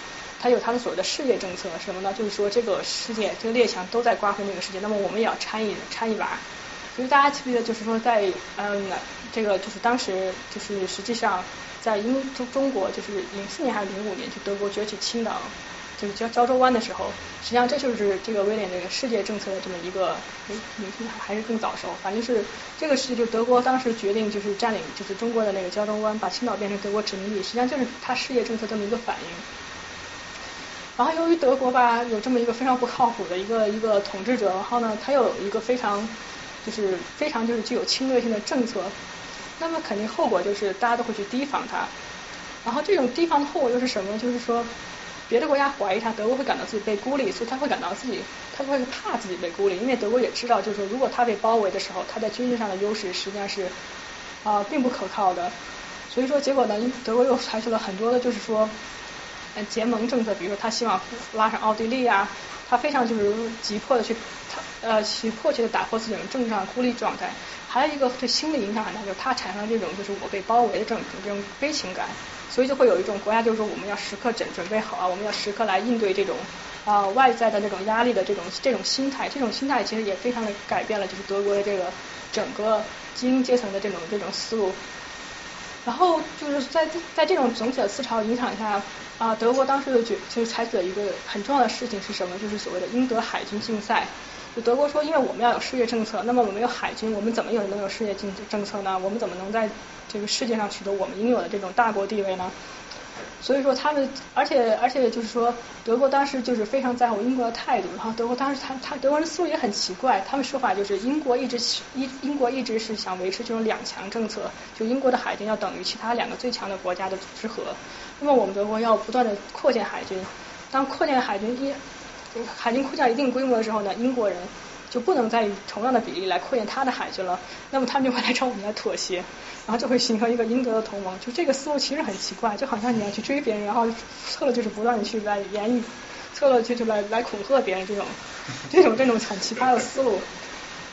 它有他的所谓的世界政策，什么呢？就是说这个世界这个列强都在瓜分这个世界，那么我们也要掺一掺一把。所以大家记不记得，就是说在嗯这个就是当时就是实际上在英中中国就是零四年还是零五年，就德国崛起青岛。就是胶胶州湾的时候，实际上这就是这个威廉这个世界政策的这么一个，名名还是更早熟，反正是这个是就德国当时决定就是占领就是中国的那个胶州湾，把青岛变成德国殖民地，实际上就是他世界政策这么一个反应。然后由于德国吧有这么一个非常不靠谱的一个一个统治者，然后呢他又有一个非常就是非常就是具有侵略性的政策，那么肯定后果就是大家都会去提防他。然后这种提防的后果又是什么呢？就是说。别的国家怀疑他，德国会感到自己被孤立，所以他会感到自己，他会怕自己被孤立，因为德国也知道，就是说，如果他被包围的时候，他在军事上的优势实际上是啊并不可靠的。所以说，结果呢，德国又采取了很多的，就是说，结盟政策，比如说他希望拉上奥地利啊，他非常就是急迫的去呃去迫切的打破自己的政治上孤立状态。还有一个对心理影响很大，就是他产生了这种就是我被包围的这种这种悲情感，所以就会有一种国家就是说我们要时刻准准备好啊，我们要时刻来应对这种啊、外在的这种压力的这种这种心态，这种心态其实也非常的改变了就是德国的这个整个精英阶层的这种这种思路。然后就是在在这种总体的思潮影响下，啊，德国当时就决就是采取了一个很重要的事情是什么？就是所谓的英德海军竞赛。就德国说，因为我们要有世界政策，那么我们有海军，我们怎么有能有世界政政策呢？我们怎么能在这个世界上取得我们应有的这种大国地位呢？所以说他们，而且而且就是说，德国当时就是非常在乎英国的态度，然后德国当时他他德国人思路也很奇怪，他们说法就是英国一直英英国一直是想维持这种两强政策，就英国的海军要等于其他两个最强的国家的组织和，那么我们德国要不断的扩建海军，当扩建海军一海军扩建一定规模的时候呢，英国人就不能再以同样的比例来扩建他的海军了，那么他们就会来找我们来妥协，然后就会形成一个英德的同盟。就这个思路其实很奇怪，就好像你要去追别人，然后策略就是不断的去来言语，策略就是来来恐吓别人这种 这种这种很奇葩的思路。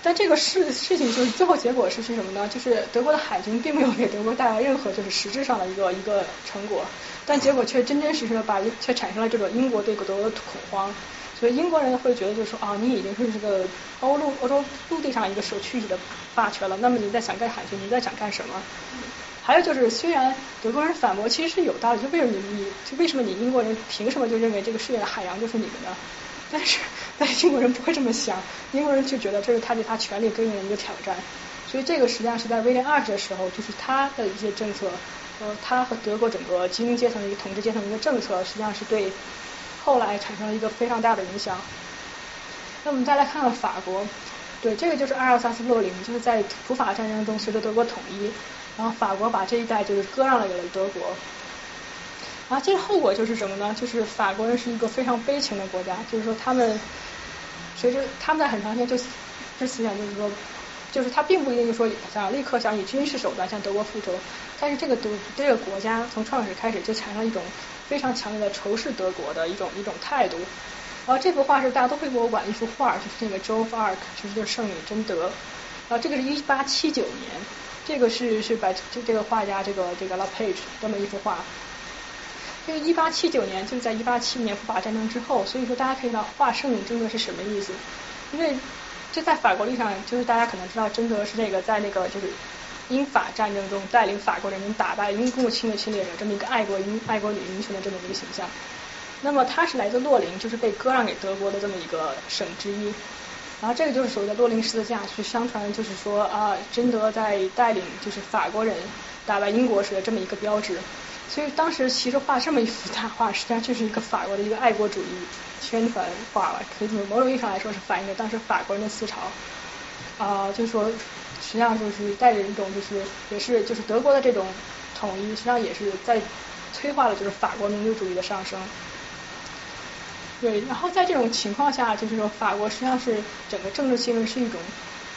但这个事事情就是最后结果是是什么呢？就是德国的海军并没有给德国带来任何就是实质上的一个一个成果，但结果却真真实实的把却产生了这个英国对德国的恐慌。所以英国人会觉得就是说啊，你已经是这个欧陆欧洲陆地上一个首屈一的霸权了，那么你在想干海军，你在想干什么？还有就是，虽然德国人反驳其实是有道理，就为什么你你就为什么你英国人凭什么就认为这个世界的海洋就是你们的？但是 但是英国人不会这么想，英国人就觉得这是他对他权力根源的一个挑战。所以这个实际上是在威廉二世的时候，就是他的一些政策，呃，他和德国整个精英阶层的一个统治阶层的一个政策，实际上是对。后来产生了一个非常大的影响。那我们再来看看法国，对，这个就是阿尔萨斯洛林，就是在普法战争中随着德国统一，然后法国把这一带就是割让了给了德国。然后这个后果就是什么呢？就是法国人是一个非常悲情的国家，就是说他们随着他们在很长时间就就思想就是说，就是他并不一定说想立刻想以军事手段向德国复仇，但是这个德这个国家从创始开始就产生一种。非常强烈的仇视德国的一种一种态度。然后这幅画是大家都会博物馆一幅画，就是那个 Joan of Arc，就是就是圣女贞德。然后这个是一八七九年，这个是是把这这个画家这个这个 La Page 这么一幅画。这个一八七九年就是在一八七年普法战争之后，所以说大家可以知道画圣女贞德是什么意思。因为这在法国历史上，就是大家可能知道贞德是那个在那个就是。英法战争中带领法国人民打败英共侵的侵略者，这么一个爱国英爱国女英雄的这么一个形象。那么她是来自洛林，就是被割让给德国的这么一个省之一。然后这个就是所谓的洛林十字架，去相传就是说啊，贞德在带领就是法国人打败英国时的这么一个标志。所以当时其实画这么一幅大画，实际上就是一个法国的一个爱国主义宣传画了，可以从某种意义上来说是反映了当时法国人的思潮。啊，就是说。实际上就是带着一种就是也是就是德国的这种统一，实际上也是在催化了就是法国民族主义的上升。对，然后在这种情况下，就是说法国实际上是整个政治气氛是一种，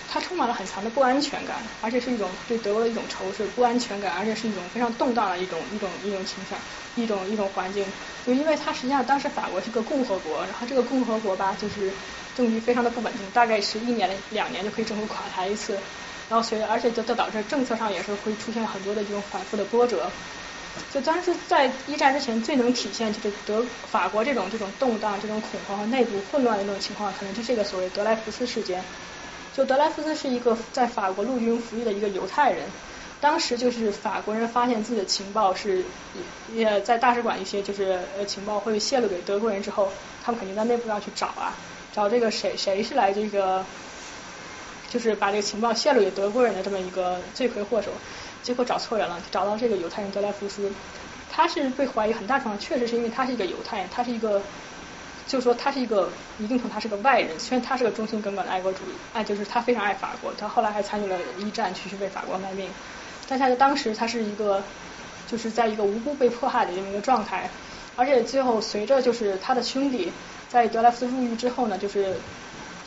它充满了很强的不安全感，而且是一种对德国的一种仇视、不安全感，而且是一种非常动荡的一种一种一种倾向、一种一种环境。就因为它实际上当时法国是个共和国，然后这个共和国吧，就是政局非常的不稳定，大概是一年两年就可以政府垮台一次。然后随而且就就导致政策上也是会出现很多的这种反复的波折。就当时在一战之前最能体现就是德法国这种这种动荡、这种恐慌和内部混乱的那种情况，可能就这个所谓德莱福斯事件。就德莱福斯是一个在法国陆军服役的一个犹太人，当时就是法国人发现自己的情报是也在大使馆一些就是呃情报会泄露给德国人之后，他们肯定在内部要去找啊，找这个谁谁是来这个。就是把这个情报泄露给德国人的这么一个罪魁祸首，结果找错人了，找到这个犹太人德莱福斯，他是被怀疑很大程度确实是因为他是一个犹太人，他是一个，就是说他是一个一定程度他是个外人，虽然他是个忠心耿耿的爱国主义，爱就是他非常爱法国，他后来还参与了一战去去为法国卖命，但他在当时他是一个就是在一个无辜被迫害的这么一个状态，而且最后随着就是他的兄弟在德莱福斯入狱之后呢，就是。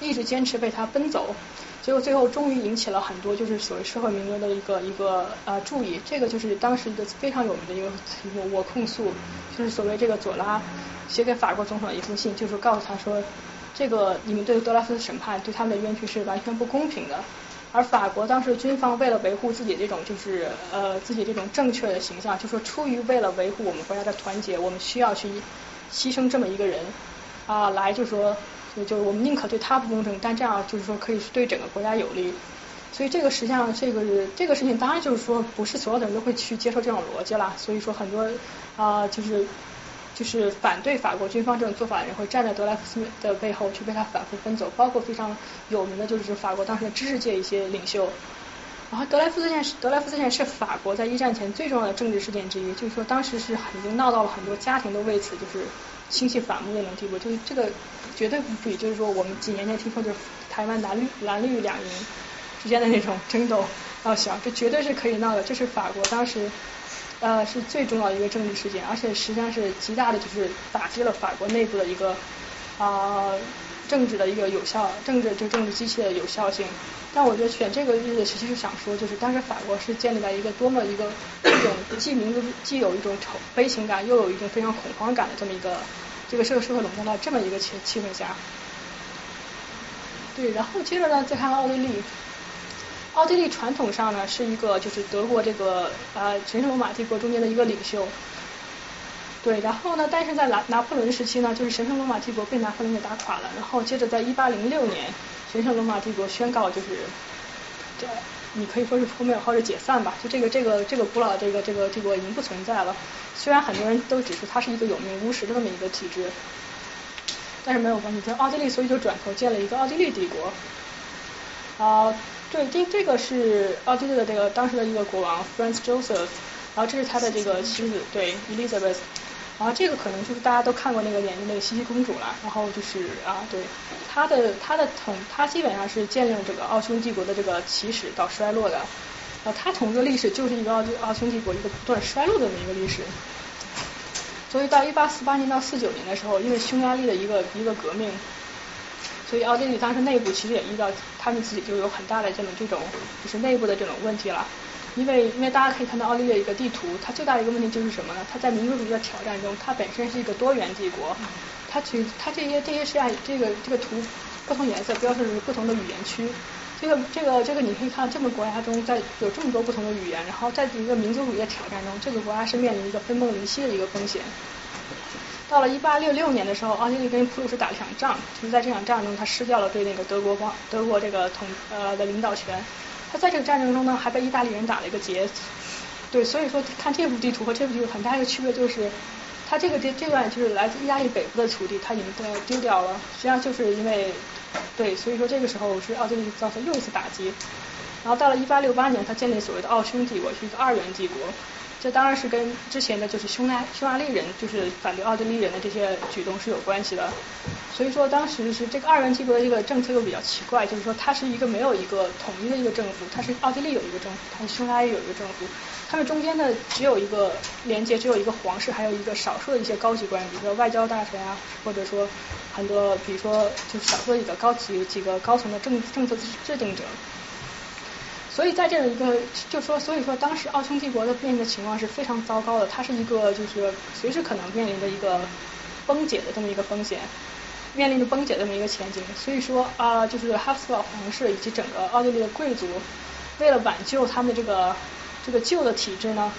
一直坚持为他奔走，结果最后终于引起了很多就是所谓社会名流的一个一个呃注意。这个就是当时一个非常有名的一个一个我控诉，就是所谓这个左拉写给法国总统的一封信，就是告诉他说，这个你们对德拉斯的审判对他们的冤屈是完全不公平的。而法国当时军方为了维护自己这种就是呃自己这种正确的形象，就说出于为了维护我们国家的团结，我们需要去牺牲这么一个人啊，来就说就就我们宁可对他不公正，但这样就是说可以是对整个国家有利。所以这个实际上这个这个事情，当然就是说不是所有的人都会去接受这种逻辑啦。所以说很多啊就是。就是反对法国军方这种做法的人会站在德莱福斯的背后去被他反复奔走，包括非常有名的就是法国当时的知识界一些领袖。然后德莱福斯事件，德莱福斯事件是法国在一战前最重要的政治事件之一，就是说当时是已经闹到了很多家庭都为此就是亲戚反目那种地步，就是这个绝对不比就是说我们几年前听说就是台湾蓝绿蓝绿两营之间的那种争斗要小，这绝对是可以闹的，这是法国当时。呃，是最重要的一个政治事件，而且实际上是极大的，就是打击了法国内部的一个啊政治的一个有效政治就政治机器的有效性。但我觉得选这个日子，其实是想说，就是当时法国是建立在一个多么一个 一种既民族既有一种仇悲情感，又有一种非常恐慌感的这么一个这个社会社会笼罩到这么一个气气氛下。对，然后接着呢，再看奥地利。奥地利传统上呢是一个就是德国这个呃神圣罗马帝国中间的一个领袖，对，然后呢，但是在拿拿破仑时期呢，就是神圣罗马帝国被拿破仑给打垮了，然后接着在一八零六年，神圣罗马帝国宣告就是这你可以说是破灭或者解散吧，就这个这个这个古老的这个这个帝国已经不存在了，虽然很多人都指出它是一个有名无实的这么一个体制，但是没有关系，就奥地利所以就转头建了一个奥地利帝国，啊。对，这这个是奥地利的这个当时的一个国王 Franz Joseph，然后这是他的这个妻子，对 Elizabeth，然后这个可能就是大家都看过那个演的那个茜茜公主了，然后就是啊，对，他的他的统，他基本上是见证这个奥匈帝国的这个起始到衰落的，啊，他统治的历史就是一个奥奥匈帝国一个不断衰落的这么一个历史，所以到一八四八年到四九年的时候，因为匈牙利的一个一个革命。所以奥地利当时内部其实也遇到，他们自己就有很大的这种这种就是内部的这种问题了。因为因为大家可以看到奥地利的一个地图，它最大的一个问题就是什么呢？它在民族主义的挑战中，它本身是一个多元帝国。它其实它这些这些是按这个这个图不同颜色标示不同的语言区。这个这个这个你可以看这个国家中在有这么多不同的语言，然后在一个民族主义的挑战中，这个国家是面临一个分崩离析的一个风险。到了一八六六年的时候，奥地利跟普鲁士打了一场仗，就是在这场仗中，他失掉了对那个德国光德国这个统呃的领导权。他在这个战争中呢，还被意大利人打了一个结。对，所以说看这幅地图和这幅地图很大一个区别就是，他这个这这段就是来自意大利北部的土地，他已经丢丢掉了。实际上就是因为对，所以说这个时候是奥地利造成又一次打击。然后到了一八六八年，他建立所谓的奥匈帝国，是一个二元帝国。这当然是跟之前的就是匈牙匈牙利人就是反对奥地利人的这些举动是有关系的。所以说当时是这个二元帝国的这个政策又比较奇怪，就是说它是一个没有一个统一的一个政府，它是奥地利有一个政府，它是匈牙利有一个政府，他们中间的只有一个连接，只有一个皇室，还有一个少数的一些高级官员，比如说外交大臣啊，或者说很多比如说就是少数几个高级几个高层的政政策制定者。所以在这样一个，就说，所以说当时奥匈帝国的面临的情况是非常糟糕的，它是一个就是随时可能面临的一个崩解的这么一个风险，面临着崩解这么一个前景。所以说啊，就是哈布斯堡皇室以及整个奥地利的贵族，为了挽救他们这个这个旧的体制呢，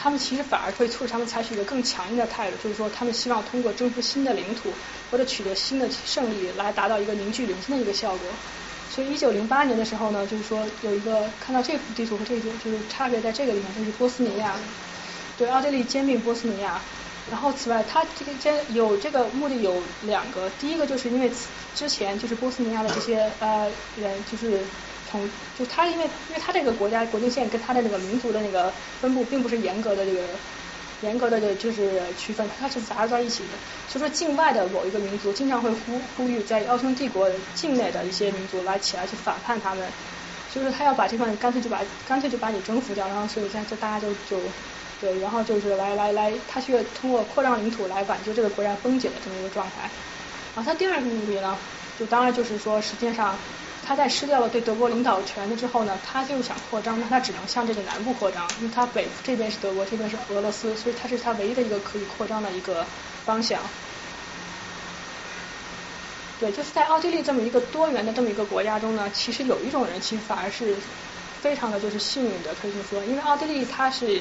他们其实反而会促使他们采取一个更强硬的态度，就是说他们希望通过征服新的领土或者取得新的胜利来达到一个凝聚人心的一个效果。所以一九零八年的时候呢，就是说有一个看到这幅地图和这个就是差别在这个地方，就是波斯尼亚，对奥地利兼并波斯尼亚。然后此外，它这个兼有这个目的有两个，第一个就是因为之前就是波斯尼亚的这些呃人就是从就他因为因为他这个国家国境线跟他的那个民族的那个分布并不是严格的这个。严格的就是区分，它是杂在一起的。所以说境外的某一个民族经常会呼呼吁在奥匈帝国境内的一些民族来起来去反叛他们，所以说他要把这块干脆就把干脆就把你征服掉，然后所以现在就大家就就对，然后就是来来来，他需要通过扩张领土来挽救这个国家崩解的这么一个状态。然后他第二个目的呢，就当然就是说，实际上他在失掉了对德国领导权的之后呢，他就想扩张，那他只能向这个南部扩张，因为他北这边是德国，这边是俄罗斯，所以他是他唯一的一个可以扩张的一个方向。对，就是在奥地利这么一个多元的这么一个国家中呢，其实有一种人，其实反而是非常的就是幸运的，可以这么说，因为奥地利它是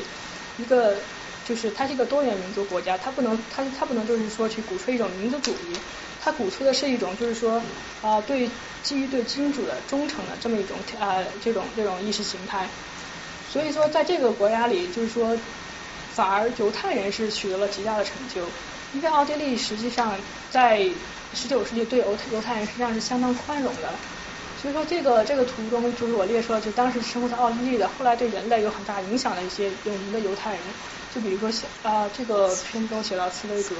一个就是它是一个多元民族国家，它不能它它不能就是说去鼓吹一种民族主义，它鼓吹的是一种就是说啊对基于对君主的忠诚的这么一种啊这种这种意识形态，所以说在这个国家里，就是说反而犹太人是取得了极大的成就，因为奥地利实际上在十九世纪对犹犹太人实际上是相当宽容的，所以说这个这个图中就是我列出了就当时生活在奥地利的，后来对人类有很大影响的一些有名的犹太人，就比如说写啊这个篇中写到茨威格，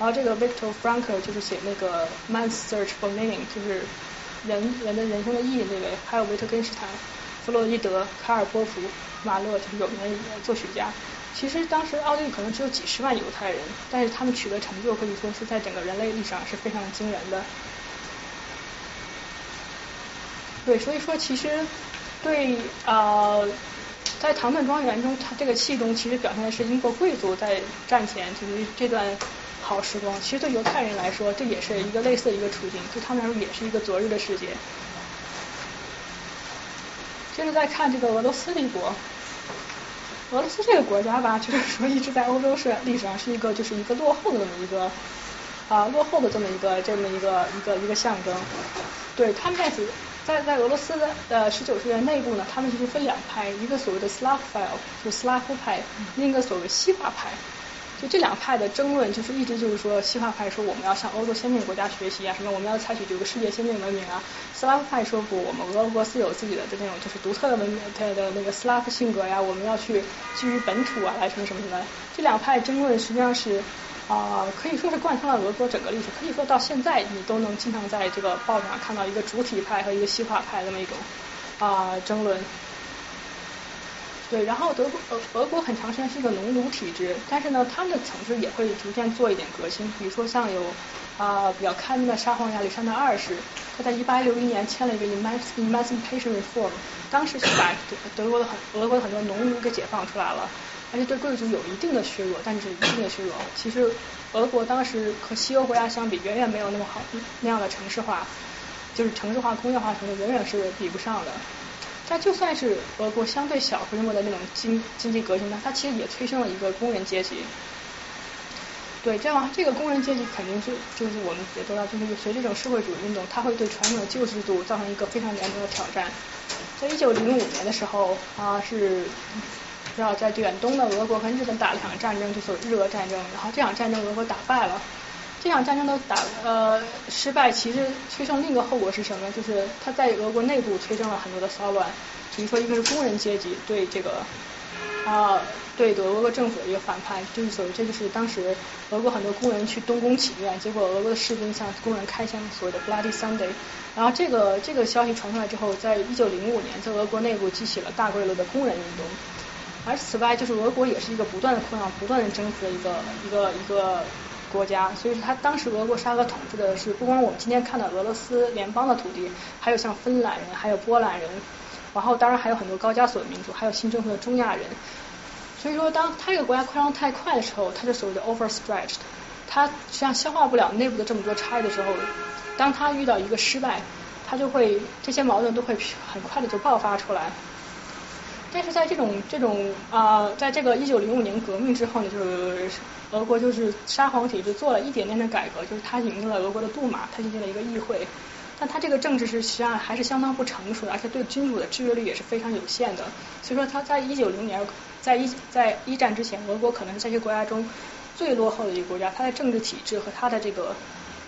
然后这个 Victor Frankl 就是写那个 Man's Search for Meaning 就是人人的人生的意义那位，还有维特根斯坦、弗洛伊德、卡尔波夫、马勒就是有名的作曲家。其实当时奥地利可能只有几十万犹太人，但是他们取得成就可以说是在整个人类历史上是非常惊人的。对，所以说其实对呃，在唐顿庄园中，它这个戏中其实表现的是英国贵族在战前就是这段好时光。其实对犹太人来说，这也是一个类似的一个处境，对他们来说也是一个昨日的世界。接着再看这个俄罗斯帝国。俄罗斯这个国家吧，就是说一直在欧洲是历史上是一个就是一个落后的这么一个啊落后的这么一个这么一个一个一个象征。对他们在在在俄罗斯的呃十九世纪内部呢，他们其实分两派，一个所谓的 Slav file 就斯拉夫派，另一个所谓西化派。就这两派的争论，就是一直就是说，西化派说我们要向欧洲先进国家学习啊，什么我们要采取这个世界先进文明啊。斯拉夫派说不，我们俄罗斯有自己的这种就是独特的文明，它的那个斯拉夫性格呀，我们要去基于本土啊来什么什么什么。这两派争论实际上是啊，可以说是贯穿了俄国整个历史，可以说到现在你都能经常在这个报纸上看到一个主体派和一个西化派这么一种啊争论。对，然后德国俄俄国很长时间是一个农奴体制，但是呢，他们的城市也会逐渐做一点革新，比如说像有啊比较开明的沙皇亚历山大二世，他在一八六一年签了一个 Emancipation Reform，当时是把德德国的很俄国的很多农奴给解放出来了，而且对贵族有一定的削弱，但是一定的削弱。其实俄国当时和西欧国家相比，远远没有那么好那样的城市化，就是城市化工业化程度远远是比不上的。那就算是俄国相对小规模的那种经经济革新呢，它其实也催生了一个工人阶级。对，这样这个工人阶级肯定是就是我们也知道，就是随这种社会主义运动，它会对传统的旧制度造成一个非常严重的挑战。在一九零五年的时候啊，是知道在远东的俄国和日本打了场战争，就是日俄战争。然后这场战争俄国打败了。这场战争的打呃失败，其实催生另一个后果是什么？就是他在俄国内部催生了很多的骚乱。比如说，一个是工人阶级对这个啊对俄国政府的一个反叛，就是所谓这就是当时俄国很多工人去东宫请愿，结果俄国的士兵向工人开枪，所谓的 Bloody Sunday。然后这个这个消息传出来之后，在一九零五年，在俄国内部激起了大规模的工人运动。而此外，就是俄国也是一个不断的扩张、不断的征服的一个一个一个。国家，所以说他当时俄国沙俄统治的是不光我们今天看到俄罗斯联邦的土地，还有像芬兰人，还有波兰人，然后当然还有很多高加索民族，还有新政府的中亚人。所以说，当他这个国家扩张太快的时候，他就所谓的 overstretched，他实际上消化不了内部的这么多差异的时候，当他遇到一个失败，他就会这些矛盾都会很快的就爆发出来。但是在这种这种啊，在这个一九零五年革命之后呢，就是俄国就是沙皇体制做了一点点的改革，就是他引入了俄国的杜马，他进行了一个议会，但他这个政治是实际上还是相当不成熟的，而且对君主的制约力也是非常有限的。所以说他在一九零年，在一在一战之前，俄国可能是这些国家中最落后的一个国家，它的政治体制和它的这个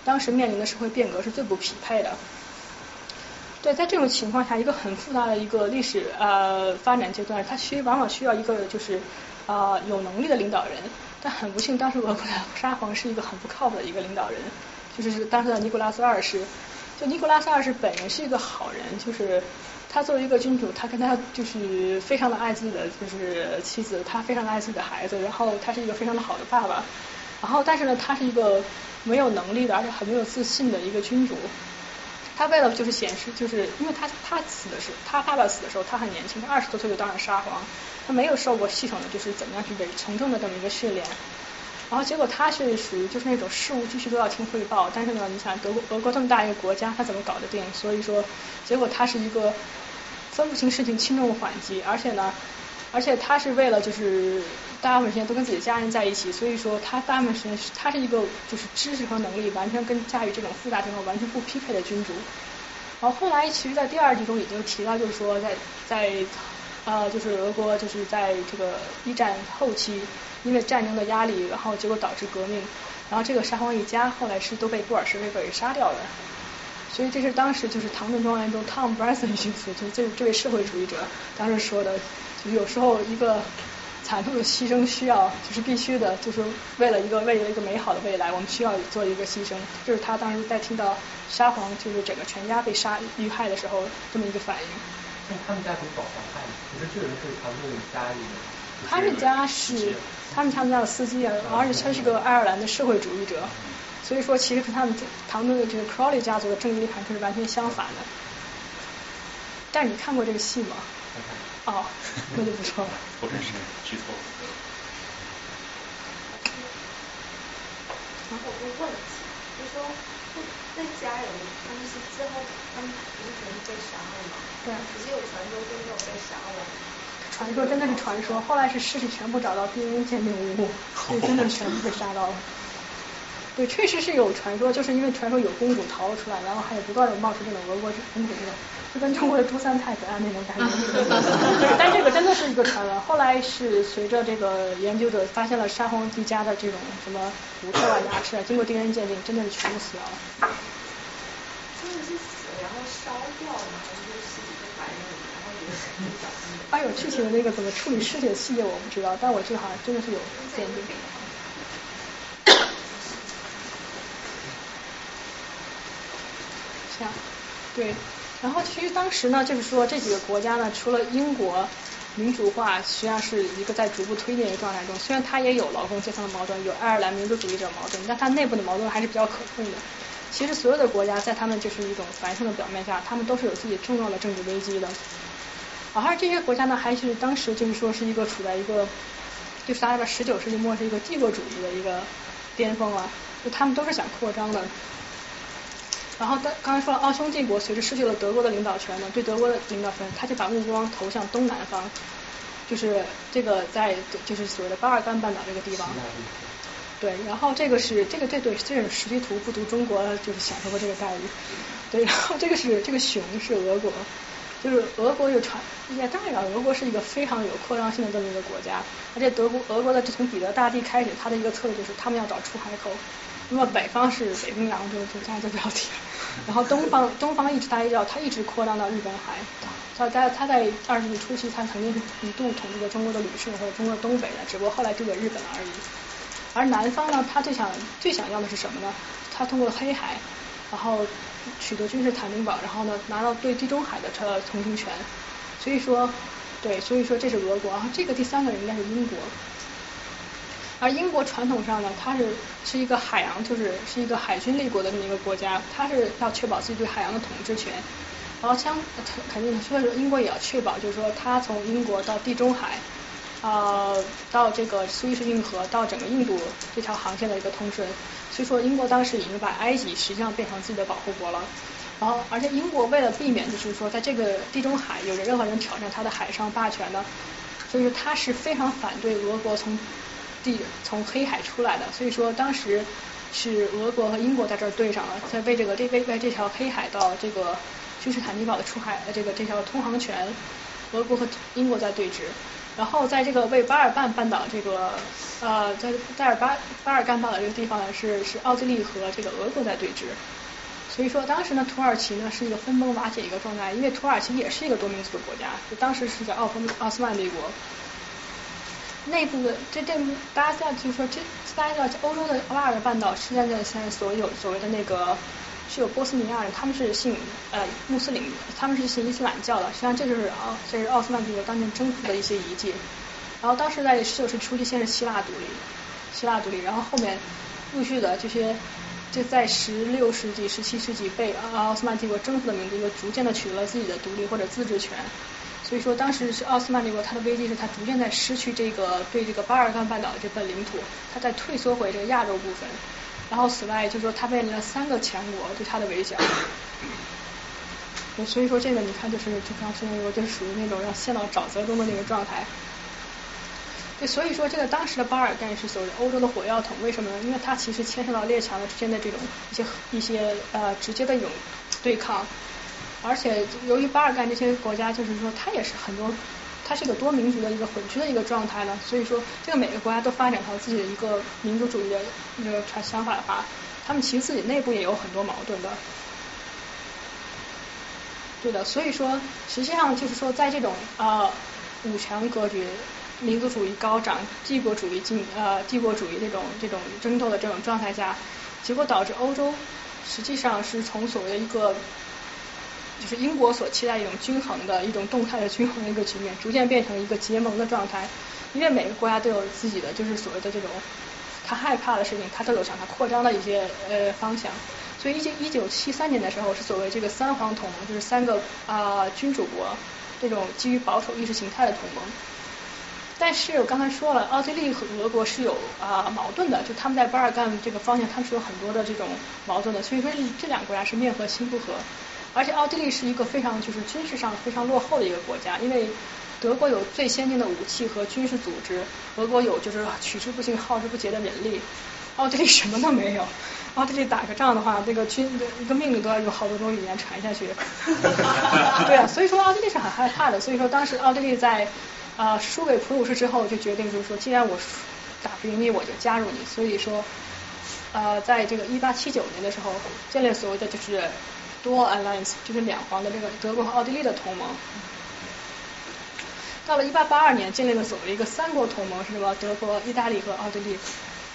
当时面临的社会变革是最不匹配的。对，在这种情况下，一个很复杂的一个历史呃发展阶段，它需往往需要一个就是呃有能力的领导人。但很不幸，当时俄国的 沙皇是一个很不靠谱的一个领导人，就是当时的尼古拉斯二世。就尼古拉斯二世本人是一个好人，就是他作为一个君主，他跟他就是非常的爱自己的就是妻子，他非常的爱自己的孩子，然后他是一个非常的好的爸爸。然后但是呢，他是一个没有能力的，而且很没有自信的一个君主。他为了就是显示，就是因为他他死的时候，他爸爸死的时候他很年轻，他二十多岁就当上沙皇，他没有受过系统的就是怎么样去伪从政的这么一个训练。然后结果他是属于就是那种事务继续都要听汇报，但是呢，你想德国俄国这么大一个国家，他怎么搞得定？所以说，结果他是一个分不清事情轻重缓急，而且呢，而且他是为了就是大部分时间都跟自己的家人在一起，所以说他大部分时间是他是一个就是知识和能力完全跟驾驭这种复杂情况完全不匹配的君主。然后后来其实，在第二集中已经提到，就是说在在呃就是俄国就是在这个一战后期。因为战争的压力，然后结果导致革命，然后这个沙皇一家后来是都被布尔什维克给杀掉了，所以这是当时就是《唐顿庄园》中 Tom Branson 一句词，就是这这位社会主义者当时说的，就是有时候一个惨痛的牺牲需要就是必须的，就是为了一个为了一个美好的未来，我们需要做一个牺牲，就是他当时在听到沙皇就是整个全家被杀遇害的时候这么一个反应。那他们家怎么搞黄害？可是这人是他们家里的。他们家是他们他们家的司机啊，而且他是个爱尔兰的社会主义者，所以说其实和他们唐顿的这个 Crowley 家族的正义立场是完全相反的。但是你看过这个戏吗？哦，那就不错了。不认识，剧透。我有个问题，就说那家人他们是之后，他们不是全部被杀了吗？对。只有传说中没有被杀了。传说真的是传说，后来是尸体全部找到 DNA 鉴定无误，所以真的全部被杀到了。对，确实是有传说，就是因为传说有公主逃了出来，然后还有不断的冒出这种俄国公主这种，就跟中国的朱三太子案那种感觉。对，但这个真的是一个传闻。后来是随着这个研究者发现了沙皇迪加的这种什么骨头啊、牙齿啊，经过 DNA 鉴定，真的是全部死掉了。真的是死了，然后烧掉了，还是尸体被白了，然后有小心。还有具体的那个怎么处理尸体的细节我不知道，但我记得好像真的是有鉴定。像，对，然后其实当时呢，就是说这几个国家呢，除了英国民主化，实际上是一个在逐步推进的状态中。虽然它也有劳工阶层的矛盾，有爱尔兰民族主义者矛盾，但它内部的矛盾还是比较可控的。其实所有的国家在他们就是一种繁盛的表面下，他们都是有自己重要的政治危机的。而这些国家呢，还是当时就是说是一个处在一个，就是大概十九世纪末是一个帝国主义的一个巅峰啊，就他们都是想扩张的。然后刚刚才说了，奥匈帝国随着失去了德国的领导权呢，对德国的领导权，他就把目光投向东南方，就是这个在就是所谓的巴尔干半岛这个地方。对，然后这个是这个这对这种实际图不读中国就是享受过这个待遇。对，然后这个是这个熊是俄国。就是俄国有传，也当然了，俄国是一个非常有扩张性的这么一个国家，而且德国俄国的从彼得大帝开始，他的一个策略就是他们要找出海口。那么北方是北冰洋，就就这样就不要提了。然后东方东方一直大家知道，他一直扩张到日本海。他在他在二十世纪初期，他曾经一度统治过中国的旅顺或者中国东北的，只不过后来丢给日本了而已。而南方呢，他最想最想要的是什么呢？他通过黑海，然后。取得君士坦丁堡，然后呢，拿到对地中海的这通行权。所以说，对，所以说这是俄国。然后这个第三个人应该是英国。而英国传统上呢，它是是一个海洋，就是是一个海军立国的这么一个国家，它是要确保自己对海洋的统治权。然后相肯定所以说英国也要确保，就是说它从英国到地中海，呃，到这个苏伊士运河，到整个印度这条航线的一个通顺。所以说，英国当时已经把埃及实际上变成自己的保护国了。然后，而且英国为了避免，就是说在这个地中海有着任何人挑战它的海上霸权呢，所以说他是非常反对俄国从地从黑海出来的。所以说，当时是俄国和英国在这儿对上了，在为这个这为为这条黑海到这个君士坦丁堡的出海呃这个这条通航权，俄国和英国在对峙。然后在这个为巴尔干半岛这个呃，在在尔巴巴尔干半岛这个地方呢，是是奥地利和这个俄国在对峙。所以说当时呢，土耳其呢是一个分崩瓦解一个状态，因为土耳其也是一个多民族的国家，就当时是在奥芬奥斯曼帝国。内部的这这大家知道，就是说这大家知道欧洲的瓦尔半岛现在在现在所有所谓的那个。是有波斯尼亚人，他们是信呃穆斯林，他们是信伊斯兰教的。实际上这就是奥这是奥斯曼帝国当年征服的一些遗迹。然后当时在十九世纪初期，先是希腊独立，希腊独立，然后后面陆续的这些就在十六世纪、十七世纪被奥斯曼帝国征服的民族，就逐渐的取得了自己的独立或者自治权。所以说，当时是奥斯曼帝国，它的危机是它逐渐在失去这个对这个巴尔干半岛的这份领土，它在退缩回这个亚洲部分。然后此外，就是说它面临了三个强国对它的围剿。所以说这个你看，就是就刚说过，就是属于那种要陷到沼泽中的那个状态。对，所以说这个当时的巴尔干是所谓欧洲的火药桶，为什么呢？因为它其实牵涉到列强的之间的这种一些一些呃直接的一种对抗，而且由于巴尔干这些国家，就是说它也是很多，它是一个多民族的一个混居的一个状态呢，所以说这个每个国家都发展好自己的一个民族主义的那个传想法的话，他们其实自己内部也有很多矛盾的。对的，所以说实际上就是说在这种呃五强格局。民族主义高涨，帝国主义进呃帝国主义这种这种争斗的这种状态下，结果导致欧洲实际上是从所谓的一个就是英国所期待一种均衡的一种动态的均衡的一个局面，逐渐变成一个结盟的状态。因为每个国家都有自己的就是所谓的这种他害怕的事情，他都有向他扩张的一些呃方向。所以一九一九七三年的时候是所谓这个三皇同盟，就是三个啊君主国这种基于保守意识形态的同盟。但是我刚才说了，奥地利和俄国是有啊矛盾的，就他们在巴尔干这个方向，他们是有很多的这种矛盾的，所以说这两个国家是面和心不和。而且奥地利是一个非常就是军事上非常落后的一个国家，因为德国有最先进的武器和军事组织，俄国有就是取之不尽耗之不竭的人力，奥地利什么都没有。奥地利打个仗的话，这个军一个命令都要用好多种语言传下去。对啊，所以说奥地利是很害怕的，所以说当时奥地利在。啊，输给普鲁士之后，就决定就是说，既然我打不赢你，我就加入你。所以说，呃，在这个一八七九年的时候，建立所谓的就是 dual alliance，就是两皇的这个德国和奥地利的同盟。到了一八八二年，建立了所谓一个三国同盟，是什么？德国、意大利和奥地利。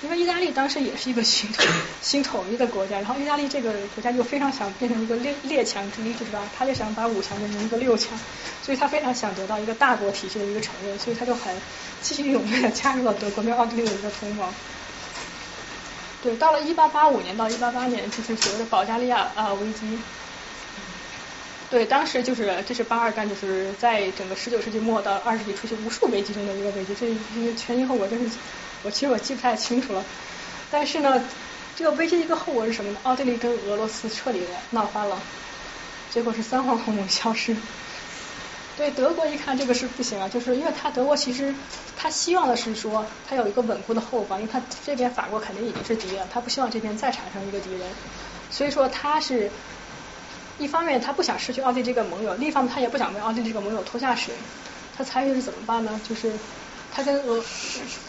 因为意大利当时也是一个新 新统一的国家，然后意大利这个国家就非常想变成一个列列强之一，是吧？他就想把五强变成一个六强，所以他非常想得到一个大国体系的一个承认，所以他就很积极踊跃的加入了德国跟奥地利的一个同盟。对，到了一八八五年到一八八年，就是所谓的保加利亚啊危机。对，当时就是这是巴尔干，就是在整个十九世纪末到二十世纪初期无数危机中的一个危机，这前因后果真是。我其实我记不太清楚了，但是呢，这个危机一个后果是什么呢？奥地利跟俄罗斯彻底的闹翻了，结果是三皇同盟消失。对德国一看这个是不行啊，就是因为他德国其实他希望的是说他有一个稳固的后方，因为他这边法国肯定已经是敌人，他不希望这边再产生一个敌人，所以说他是一方面他不想失去奥地利这个盟友，另一方面他也不想被奥地利这个盟友拖下水，他采取是怎么办呢？就是。他跟俄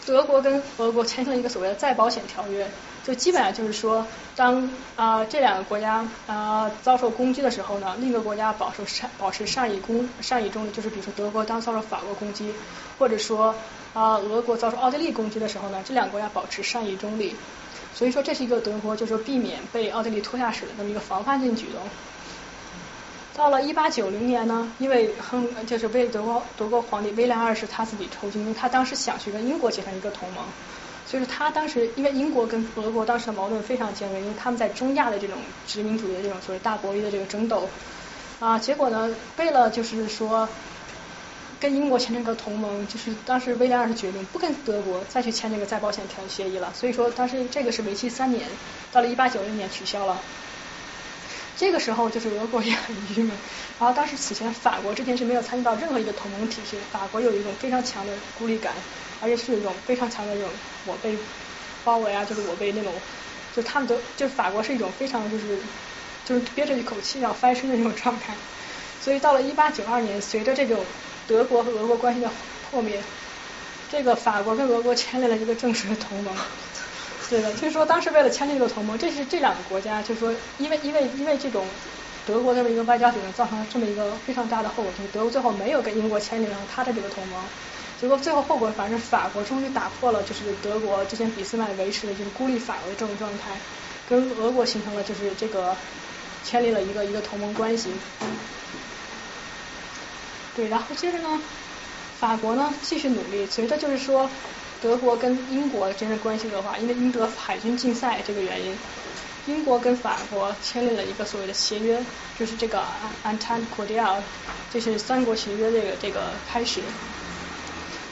德国跟俄国签订了一个所谓的再保险条约，就基本上就是说，当啊这两个国家啊遭受攻击的时候呢，另一个国家保持善保持善意攻善意中立，就是比如说德国当遭受法国攻击，或者说啊俄国遭受奥地利攻击的时候呢，这两个国家保持善意中立。所以说这是一个德国就是避免被奥地利拖下水的这么一个防范性举动。到了一八九零年呢，因为亨就是为德国德国皇帝威廉二世他自己抽筋，因为他当时想去跟英国结成一个同盟，就是他当时因为英国跟俄国当时的矛盾非常尖锐，因为他们在中亚的这种殖民主义的这种所谓大国力的这个争斗。啊，结果呢，为了就是说跟英国签这个同盟，就是当时威廉二世决定不跟德国再去签这个再保险条协议了，所以说当时这个是为期三年，到了一八九零年取消了。这个时候就是俄国也很郁闷，然后当时此前法国之前是没有参与到任何一个同盟体系，法国有一种非常强的孤立感，而且是一种非常强的这种我被包围啊，就是我被那种，就他们都就是法国是一种非常就是就是憋着一口气要翻身的那种状态，所以到了一八九二年，随着这种德国和俄国关系的破灭，这个法国跟俄国签订了一个正式的同盟。对的，就是说当时为了签订这个同盟，这是这两个国家，就是说因为因为因为这种德国这么一个外交举动，造成了这么一个非常大的后果，就是德国最后没有跟英国签订上他的这个同盟，结果最后后果反正法国终于打破了就是德国之前俾斯麦维持的就是孤立法国的这种状态，跟俄国形成了就是这个签立了一个一个同盟关系。对，然后接着呢，法国呢继续努力，随着就是说。德国跟英国之间的关系的话，因为英德海军竞赛这个原因，英国跟法国签订了一个所谓的协约，就是这个 Entente Cordiale，这是三国协约这个这个开始。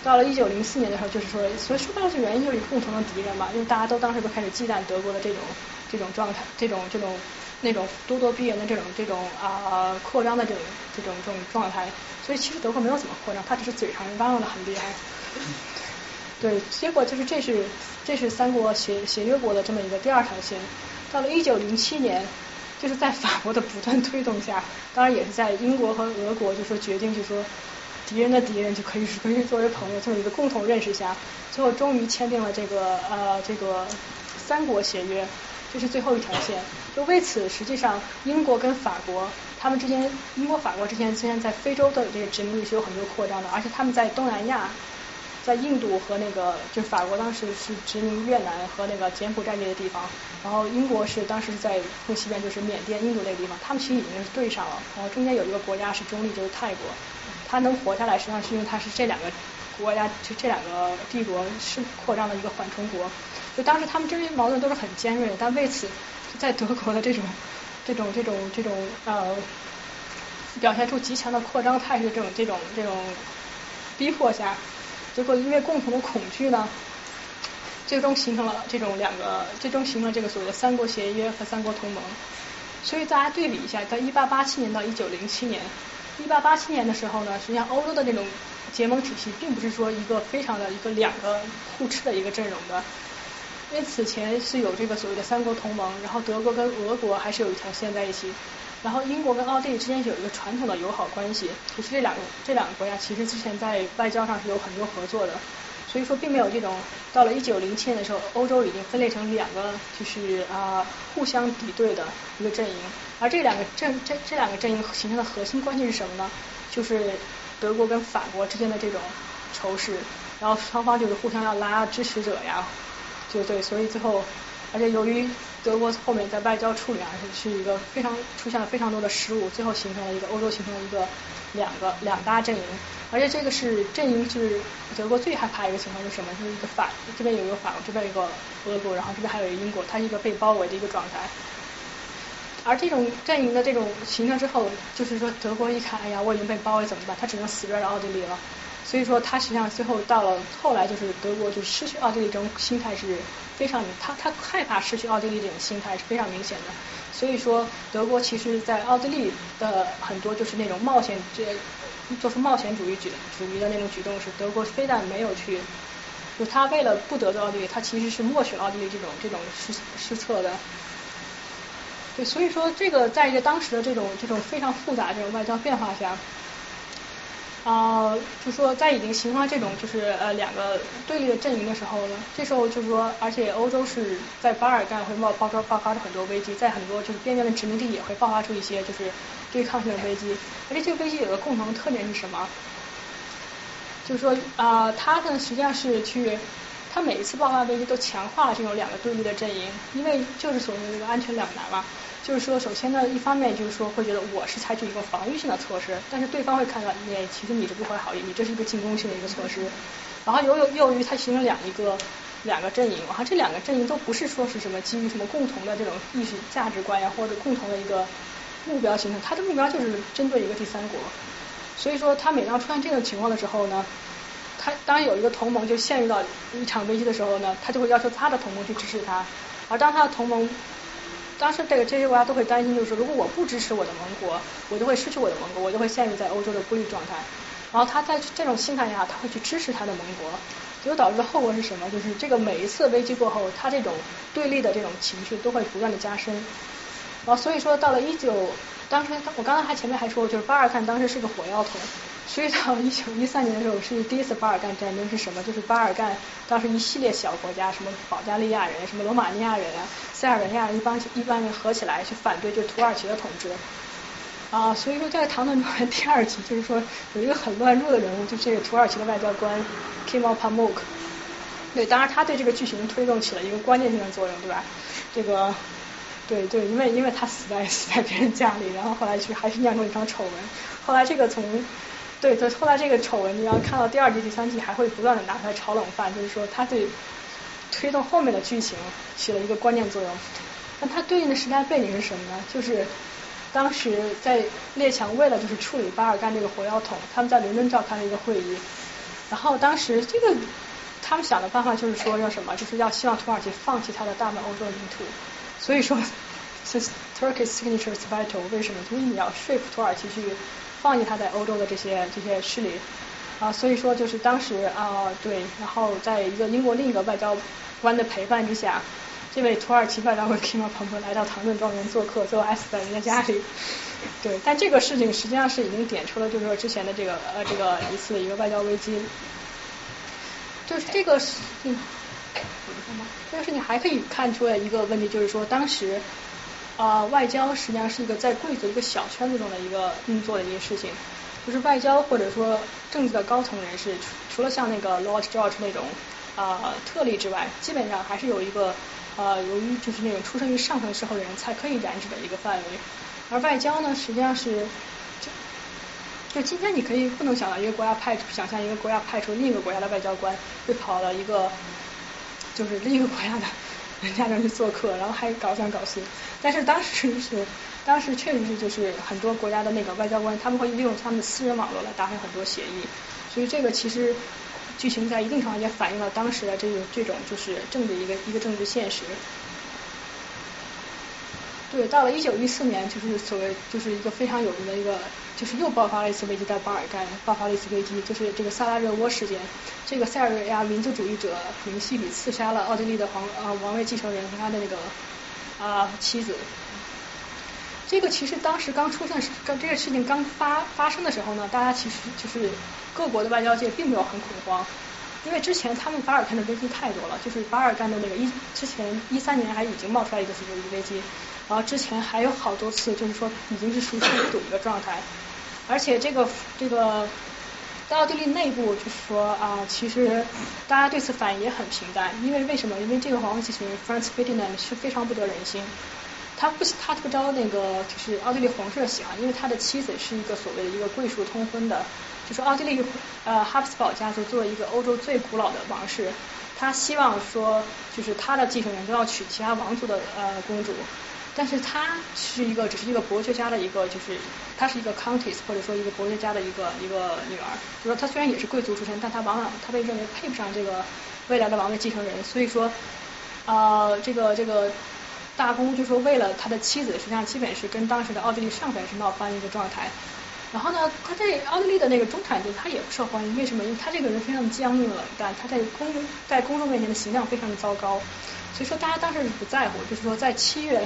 到了一九零四年的时候，就是说，所以说到这原因就是共同的敌人嘛，因为大家都当时都开始忌惮德国的这种这种状态，这种这种那种咄咄逼人的这种这种啊、扩张的这种这种这种状态，所以其实德国没有怎么扩张，他只是嘴上嚷嚷的很厉害。对，结果就是这是这是三国协协约国的这么一个第二条线。到了一九零七年，就是在法国的不断推动下，当然也是在英国和俄国就说决定就说敌人的敌人就可以可以作为朋友这么一个共同认识下，最后终于签订了这个呃这个三国协约，这是最后一条线。就为此，实际上英国跟法国他们之间，英国法国之间之前在非洲的这个殖民地是有很多扩张的，而且他们在东南亚。在印度和那个就是法国当时是殖民越南和那个柬埔寨这些地方，然后英国是当时是在更西边就是缅甸、印度那个地方，他们其实已经是对上了，然后中间有一个国家是中立，就是泰国，它能活下来实际上是因为它是这两个国家就这两个帝国是扩张的一个缓冲国，就当时他们之间矛盾都是很尖锐的，但为此在德国的这种这种这种这种呃表现出极强的扩张态势这种这种这种逼迫下。结果因为共同的恐惧呢，最终形成了这种两个，最终形成这个所谓的三国协约和三国同盟。所以大家对比一下，在一八八七年到一九零七年，一八八七年的时候呢，实际上欧洲的那种结盟体系并不是说一个非常的一个两个互斥的一个阵容的，因为此前是有这个所谓的三国同盟，然后德国跟俄国还是有一条线在一起。然后英国跟奥地利之间有一个传统的友好关系，就是这两个这两个国家其实之前在外交上是有很多合作的，所以说并没有这种到了一九零七年的时候，欧洲已经分裂成两个就是啊互相敌对的一个阵营，而这两个阵这这两个阵营形成的核心关系是什么呢？就是德国跟法国之间的这种仇视，然后双方就是互相要拉支持者呀，就对，所以最后而且由于德国后面在外交处理上是是一个非常出现了非常多的失误，最后形成了一个欧洲形成了一个两个两大阵营，而且这个是阵营是德国最害怕一个情况是什么？就是一个法这边有一个法国，这边有一个俄国，然后这边还有一个英国，它是一个被包围的一个状态。而这种阵营的这种形成之后，就是说德国一看，哎呀，我已经被包围怎么办？他只能死抓着奥地利了。所以说，他实际上最后到了后来，就是德国就失去奥地利这种心态是非常，他他害怕失去奥地利这种心态是非常明显的。所以说，德国其实在奥地利的很多就是那种冒险这做出冒险主义举主义的那种举动，是德国非但没有去，就他为了不得罪奥地利，他其实是默许奥地利这种这种失失策的。对，所以说这个在一个当时的这种这种非常复杂这种外交变化下。啊，就说在已经形成了这种就是呃两个对立的阵营的时候呢，这时候就是说，而且欧洲是在巴尔干会冒爆发爆发出很多危机，在很多就是边疆的殖民地也会爆发出一些就是对抗性的危机，而且这个危机有个共同特点是什么？就是说啊，它呢实际上是去，它每一次爆发危机都强化了这种两个对立的阵营，因为就是所谓的这个安全两难嘛。就是说，首先呢，一方面就是说会觉得我是采取一个防御性的措施，但是对方会看到你其实你这不怀好意，你这是一个进攻性的一个措施。然后又又由于它形成两一个两个阵营，然后这两个阵营都不是说是什么基于什么共同的这种意识价值观呀，或者共同的一个目标形成，它的目标就是针对一个第三国。所以说，他每当出现这种情况的时候呢，他当有一个同盟就陷入到一场危机的时候呢，他就会要求他的同盟去支持他，而当他的同盟。当时这个这些国家都会担心，就是，如果我不支持我的盟国，我就会失去我的盟国，我就会陷入在欧洲的孤立状态。然后他在这种心态下，他会去支持他的盟国，结果导致的后果是什么？就是这个每一次危机过后，他这种对立的这种情绪都会不断的加深。然后所以说，到了一九，当时我刚才还前面还说，就是巴尔干当时是个火药桶。所以到一九一三年的时候，是第一次巴尔干战争是什么？就是巴尔干当时一系列小国家，什么保加利亚人、什么罗马尼亚人啊、塞尔维亚人一帮一帮人合起来去反对，就土耳其的统治。啊，所以说这个《唐顿庄园》第二集就是说有一个很乱入的人物，就是这个土耳其的外交官 Kemal Pamuk。对，当然他对这个剧情推动起了一个关键性的作用，对吧？这个，对对，因为因为他死在死在别人家里，然后后来去还是酿成一场丑闻。后来这个从对，就后来这个丑闻，你要看到第二季、第三季还会不断的拿出来炒冷饭，就是说他对推动后面的剧情起了一个关键作用。那它对应的时代背景是什么呢？就是当时在列强为了就是处理巴尔干这个火药桶，他们在伦敦召开了一个会议，然后当时这个他们想的办法就是说要什么，就是要希望土耳其放弃它的大半欧洲领土，所以说是 Turkey's signature is vital，为什么？因为你要说服土耳其去放弃它在欧洲的这些这些势力。啊，所以说就是当时啊，对，然后在一个英国另一个外交官的陪伴之下，这位土耳其外交官 k i m a p o m 来到唐顿庄园做客，最后爱死在人家家里。对，但这个事情实际上是已经点出了，就是说之前的这个呃这个一次一个外交危机。就是这个事情，这个事情还可以看出来一个问题，就是说当时啊外交实际上是一个在贵族一个小圈子中的一个运作的一件事情。就是外交或者说政治的高层人士，除除了像那个 Lord George 那种啊特例之外，基本上还是有一个呃由于就是那种出生于上层社会的人才可以染指的一个范围。而外交呢，实际上是就就今天你可以不能想到一个国家派出想象一个国家派出另一个国家的外交官会跑到一个就是另一个国家的人家那去做客，然后还搞三搞四。但是当时是。当时确实是，就是很多国家的那个外交官，他们会利用他们的私人网络来达成很多协议，所以这个其实剧情在一定程度上也反映了当时的这种这种就是政治一个一个政治现实。对，到了一九一四年，就是所谓就是一个非常有名的一个，就是又爆发了一次危机，在巴尔干爆发了一次危机，就是这个萨拉热窝事件。这个塞尔维亚民族主义者普林西里刺杀了奥地利的皇啊王位继承人和他的那个啊妻子。这个其实当时刚出现，刚这个事情刚发发生的时候呢，大家其实就是各国的外交界并没有很恐慌，因为之前他们巴尔干的危机太多了，就是巴尔干的那个一之前一三年还已经冒出来一个危机危机，然后之前还有好多次就是说已经是熟视无睹一个状态，而且这个这个在奥地利内部就是说啊，其实大家对此反应也很平淡，因为为什么？因为这个皇位继承人 Franz Ferdinand 是非常不得人心。他不他不招那个就是奥地利皇室的喜欢，因为他的妻子是一个所谓的一个贵族通婚的，就是奥地利呃哈布斯堡家族作为一个欧洲最古老的王室，他希望说就是他的继承人都要娶其他王族的呃公主，但是他是一个只是一个伯爵家的一个就是他是一个 countess 或者说一个伯爵家的一个一个女儿，就说他虽然也是贵族出身，但他往往他被认为配不上这个未来的王位继承人，所以说啊这个这个。大公就说为了他的妻子，实际上基本是跟当时的奥地利上层是闹翻一个状态。然后呢，他在奥地利的那个中产阶级他也不受欢迎，为什么？因为他这个人非常的僵硬冷淡，他在公在公众面前的形象非常的糟糕。所以说大家当时是不在乎，就是说在七月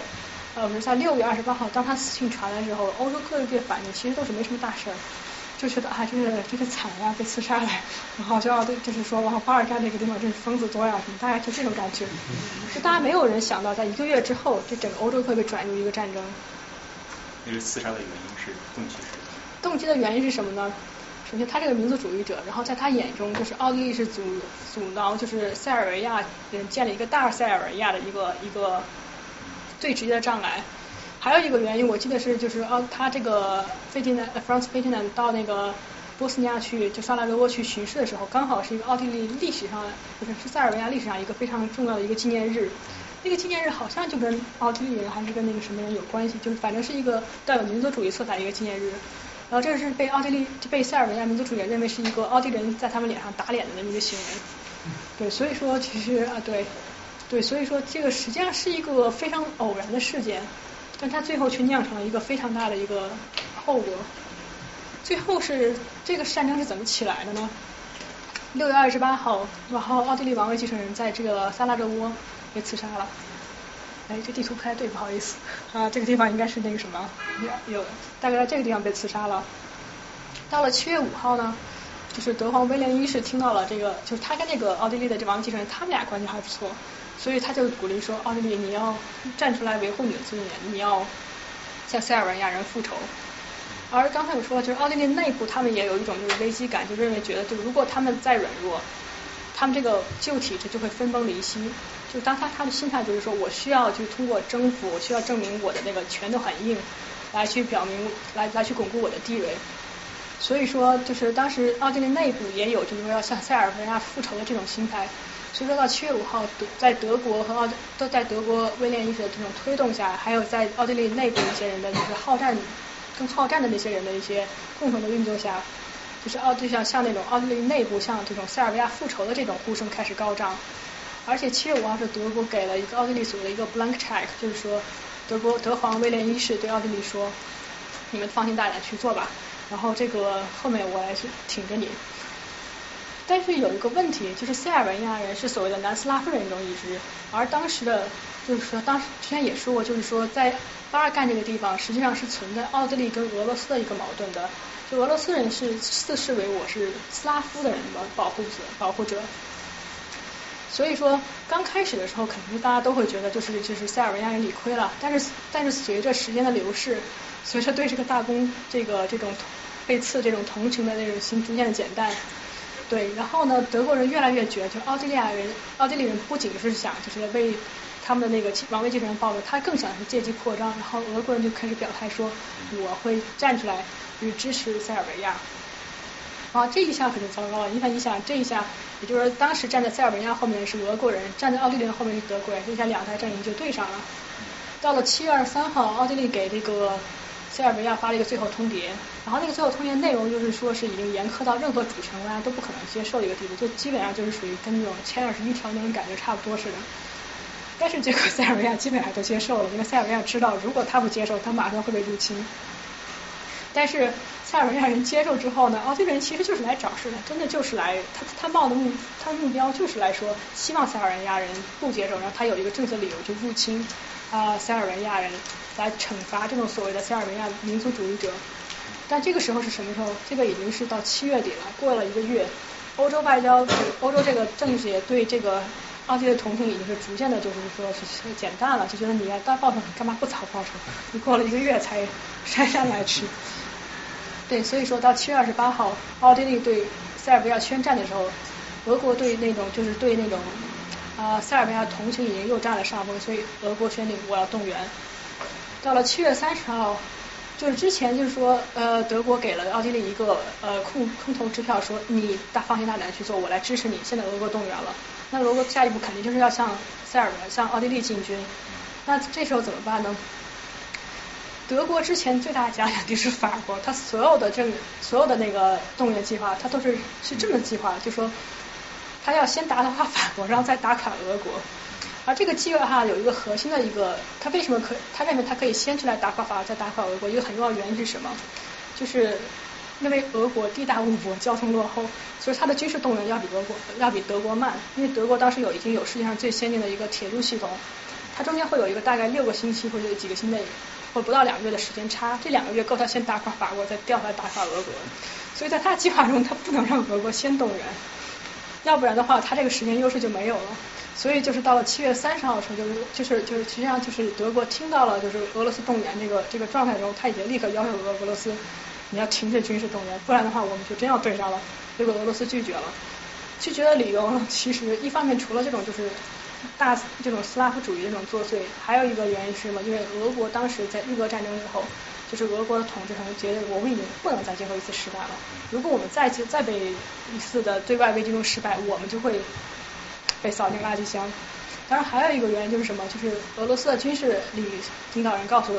呃不是在六月二十八号，当他死讯传来之后，欧洲各界反应其实都是没什么大事儿。就觉得啊，这个这个惨呀，被刺杀了，然后就要对，就是说，然后巴尔干那个地方真是疯子多呀，什么，大概就这种感觉。就大家没有人想到，在一个月之后，这整个欧洲会被转入一个战争。那个刺杀的原因是动机是？动机的原因是什么呢？首先，他这个民族主义者，然后在他眼中，就是奥地利是阻阻挠，就是塞尔维亚人建立一个大塞尔维亚的一个一个最直接的障碍。还有一个原因，我记得是就是哦，他这个费迪南 Franz Ferdinand 到那个波斯尼亚去，就萨拉热窝去巡视的时候，刚好是一个奥地利历史上，不是是塞尔维亚历史上一个非常重要的一个纪念日。那个纪念日好像就跟奥地利人还是跟那个什么人有关系，就是反正是一个带有民族主义色彩的一个纪念日。然后这是被奥地利就被塞尔维亚民族主义者认为是一个奥地利人在他们脸上打脸的那么一个行为。对，所以说其实啊对对，所以说这个实际上是一个非常偶然的事件。但他最后却酿成了一个非常大的一个后果。最后是这个战争是怎么起来的呢？六月二十八号，然后奥地利王位继承人在这个萨拉热窝被刺杀了。哎，这地图不太对，不好意思啊，这个地方应该是那个什么，有大概在这个地方被刺杀了。到了七月五号呢，就是德皇威廉一世听到了这个，就是他跟那个奥地利的这王位继承人，他们俩关系还不错。所以他就鼓励说，奥地利你要站出来维护你的尊严，你要向塞尔维亚人复仇。而刚才我说了，就是奥地利内部他们也有一种就是危机感，就认为觉得，就如果他们再软弱，他们这个旧体制就会分崩离析。就当他他的心态就是说我需要就通过征服，我需要证明我的那个拳头很硬，来去表明来来去巩固我的地位。所以说，就是当时奥地利内部也有就是说要向塞尔维亚复仇的这种心态。所以说到七月五号，德在德国和奥都在德国威廉一世的这种推动下，还有在奥地利内部一些人的就是好战更好战的那些人的一些共同的运作下，就是奥就像像那种奥地利内部像这种塞尔维亚复仇的这种呼声开始高涨。而且七月五号是德国给了一个奥地利所谓的一个 blank check，就是说德国德皇威廉一世对奥地利说，你们放心大胆去做吧，然后这个后面我来是挺着你。但是有一个问题，就是塞尔维亚人是所谓的南斯拉夫人中一支，而当时的，就是说当时之前也说过，就是说在巴尔干这个地方实际上是存在奥地利跟俄罗斯的一个矛盾的，就俄罗斯人是自视为我是斯拉夫的人的保护者保护者。所以说，刚开始的时候，肯定大家都会觉得就是就是塞尔维亚人理亏了。但是但是随着时间的流逝，随着对这个大公这个这种被刺这种同情的那种心逐渐的减淡，对，然后呢，德国人越来越觉得，就奥地利亚人奥地利人不仅是想就是为他们的那个王位继承人报仇，他更想是借机扩张。然后俄国人就开始表态说，我会站出来去支持塞尔维亚。啊，这一下可就糟糕了，你看你想这一下，也就是说当时站在塞尔维亚后面是俄国人，站在奥地利后面是德国人，这下两台阵营就对上了。到了七月二十三号，奥地利给这个塞尔维亚发了一个最后通牒，然后那个最后通牒内容就是说是已经严苛到任何主权国家都不可能接受的一个地步，就基本上就是属于跟那种签二十一条那种感觉差不多似的。但是结果塞尔维亚基本上都接受了，因为塞尔维亚知道如果他不接受，他马上会被入侵。但是塞尔维亚人接受之后呢，奥地利人其实就是来找事的，真的就是来他他冒的目他的目标就是来说，希望塞尔维亚人不接受，然后他有一个政策理由就入侵啊塞尔维亚人，来惩罚这种所谓的塞尔维亚民族主义者。但这个时候是什么时候？这个已经是到七月底了，过了一个月，欧洲外交欧洲这个政协对这个奥地利的同情已经是逐渐的，就是说是减淡了，就觉得你要大报仇，你干嘛不早报仇？你过了一个月才姗姗来迟。对，所以说到七月二十八号，奥地利对塞尔维亚宣战的时候，俄国对那种就是对那种啊塞尔维亚同情已经又占了上风，所以俄国宣令我要动员。到了七月三十号，就是之前就是说呃德国给了奥地利一个呃空空头支票，说你大放心大胆去做，我来支持你。现在俄国动员了，那俄国下一步肯定就是要向塞尔维亚向奥地利进军。那这时候怎么办呢？德国之前最大的假想敌是法国，他所有的这所有的那个动员计划，他都是是这么计划，就说他要先打垮法国，然后再打垮俄国。而这个计划哈有一个核心的一个，他为什么可他认为他可以先出来打垮法国，再打垮俄国？一个很重要的原因是什么？就是因为俄国地大物博，交通落后，所以他的军事动员要比俄国要比德国慢。因为德国当时有已经有世界上最先进的一个铁路系统，它中间会有一个大概六个星期或者几个星期。或不到两个月的时间差，这两个月够他先打垮法国，再调来打垮俄国。所以在他计划中，他不能让俄国先动员，要不然的话，他这个时间优势就没有了。所以就是到了七月三十号的时候，就是就是就是实际上就是德国听到了就是俄罗斯动员这个这个状态之后，他已经立刻要求俄俄罗斯你要停止军事动员，不然的话我们就真要对上了。结果俄罗斯拒绝了，拒绝的理由其实一方面除了这种就是。大这种斯拉夫主义这种作祟，还有一个原因是什么？因为俄国当时在日俄战争以后，就是俄国的统治层觉得我们已经不能再接受一次失败了。如果我们再接再被一次的对外危机中失败，我们就会被扫进垃圾箱。当然还有一个原因就是什么？就是俄罗斯的军事领领导人告诉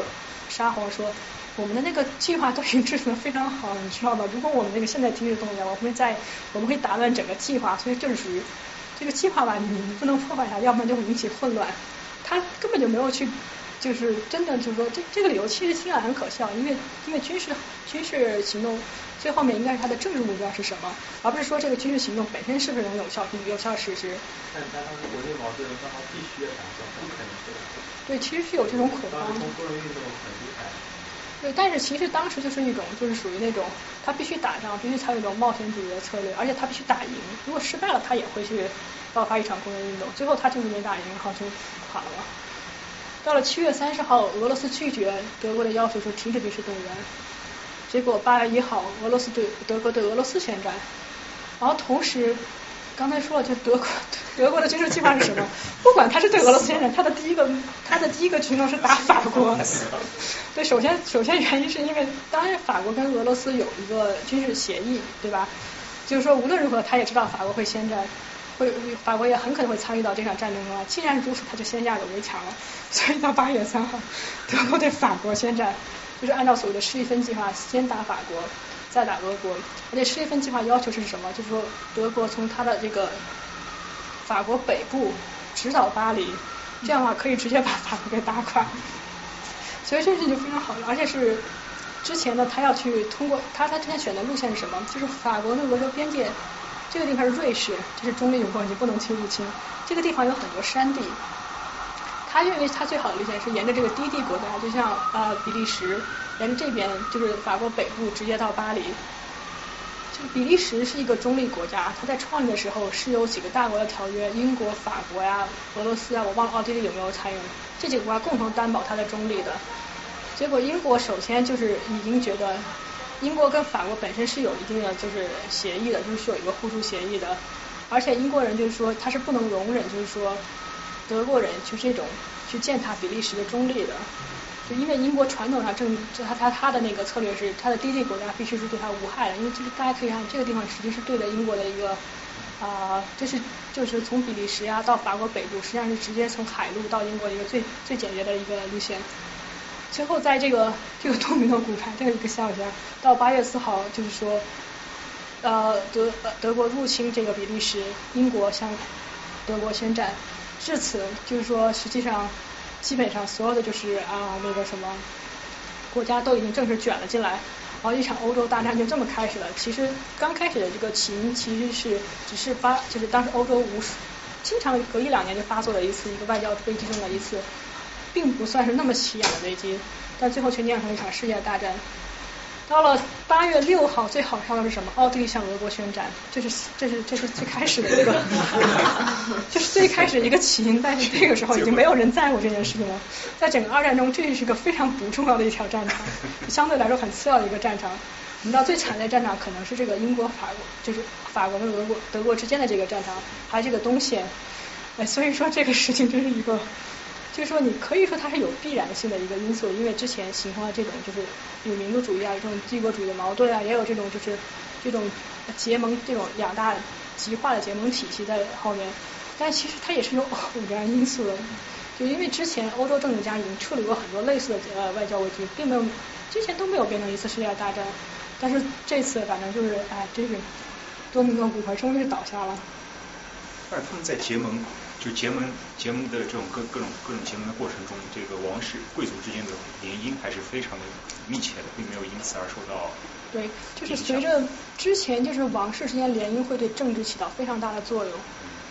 沙皇说，我们的那个计划都已经制定的非常好，你知道吗？如果我们那个现在停止动员，我们会在我们会打乱整个计划，所以这是属于。这个计划吧，你不能破坏它，要不然就会引起混乱。他根本就没有去，就是真的就是说，这这个理由其实听起来很可笑，因为因为军事军事行动最后面应该是它的政治目标是什么，而不是说这个军事行动本身是不是能有效有效实施。但他当时国内矛盾，刚好必须要打仗，不可能不打。对，其实是有这种恐慌。当时工人运动很厉害。对，但是其实当时就是一种，就是属于那种，他必须打仗，必须采取一种冒险主义的策略，而且他必须打赢。如果失败了，他也会去爆发一场工人运动。最后他就是没打赢，然后就垮了。到了七月三十号，俄罗斯拒绝德国的要求，说停止军事动员。结果八月一号，俄罗斯对德国对俄罗斯宣战，然后同时。刚才说了，就德国 德国的军事计划是什么？不管他是对俄罗斯宣战，他的第一个他的第一个举动是打法国。对，首先首先原因是因为，当然法国跟俄罗斯有一个军事协议，对吧？就是说无论如何他也知道法国会宣战，会法国也很可能会参与到这场战争中来。既然如此，他就先下手为强了。所以到八月三号，德国对法国宣战，就是按照所谓的施一分计划，先打法国，再打俄国。而且施一分计划要求是什么？就是说德国从他的这个法国北部直捣巴黎，这样的话可以直接把法国给打垮。所以这事就非常好了，而且是之前呢，他要去通过他他之前选的路线是什么？就是法国跟俄国边界这个地方是瑞士，这是中立关系，不能去入侵。这个地方有很多山地，他认为他最好的路线是沿着这个低地国家，就像呃比利时，沿着这边就是法国北部直接到巴黎。就比利时是一个中立国家，它在创立的时候是有几个大国的条约，英国、法国呀、俄罗斯啊，我忘了奥地利有没有参与，这几个国家共同担保它的中立的。结果英国首先就是已经觉得，英国跟法国本身是有一定的就是协议的，就是有一个互助协议的，而且英国人就是说他是不能容忍就是说德国人就这种去践踏比利时的中立的。就因为英国传统上正就他他他的那个策略是，他的低地国家必须是对他无害的，因为就是大家可以看这个地方实际是对的英国的一个啊，就是就是从比利时呀到法国北部，实际上是直接从海路到英国的一个最最简洁的一个路线。最后在这个这个多米诺骨牌这个一个消息，到八月四号就是说呃德德国入侵这个比利时，英国向德国宣战，至此就是说实际上。基本上所有的就是啊那个什么国家都已经正式卷了进来，然后一场欧洲大战就这么开始了。其实刚开始的这个起因其实是只是发，就是当时欧洲无数经常隔一两年就发作了一次一个外交危机中的一次，并不算是那么起眼的危机，但最后却酿成一场世界大战。到了八月六号，最好笑的是什么？奥地利向俄国宣战，这是这是这是最开始的一个，就是最开始一个起因。但是这个时候已经没有人在乎这件事情了。在整个二战中，这是一个非常不重要的一条战场，相对来说很次要的一个战场。我们知道最惨烈的战场可能是这个英国法国，就是法国跟俄国德国之间的这个战场，还有这个东线。哎，所以说这个事情真是一个。就是说，你可以说它是有必然性的一个因素，因为之前形成了这种就是有民族主义啊，这种帝国主义的矛盾啊，也有这种就是这种结盟这种两大极化的结盟体系在后面。但其实它也是有 偶然因素的，就因为之前欧洲政治家已经处理过很多类似的呃外交危机，并没有之前都没有变成一次世界大战，但是这次反正就是哎，真是多米诺骨牌终于倒下了。但是他们在结盟。就结盟结盟的这种各各种各种结盟的过程中，这个王室贵族之间的联姻还是非常的密切的，并没有因此而受到。对，就是随着之前就是王室之间联姻会对政治起到非常大的作用，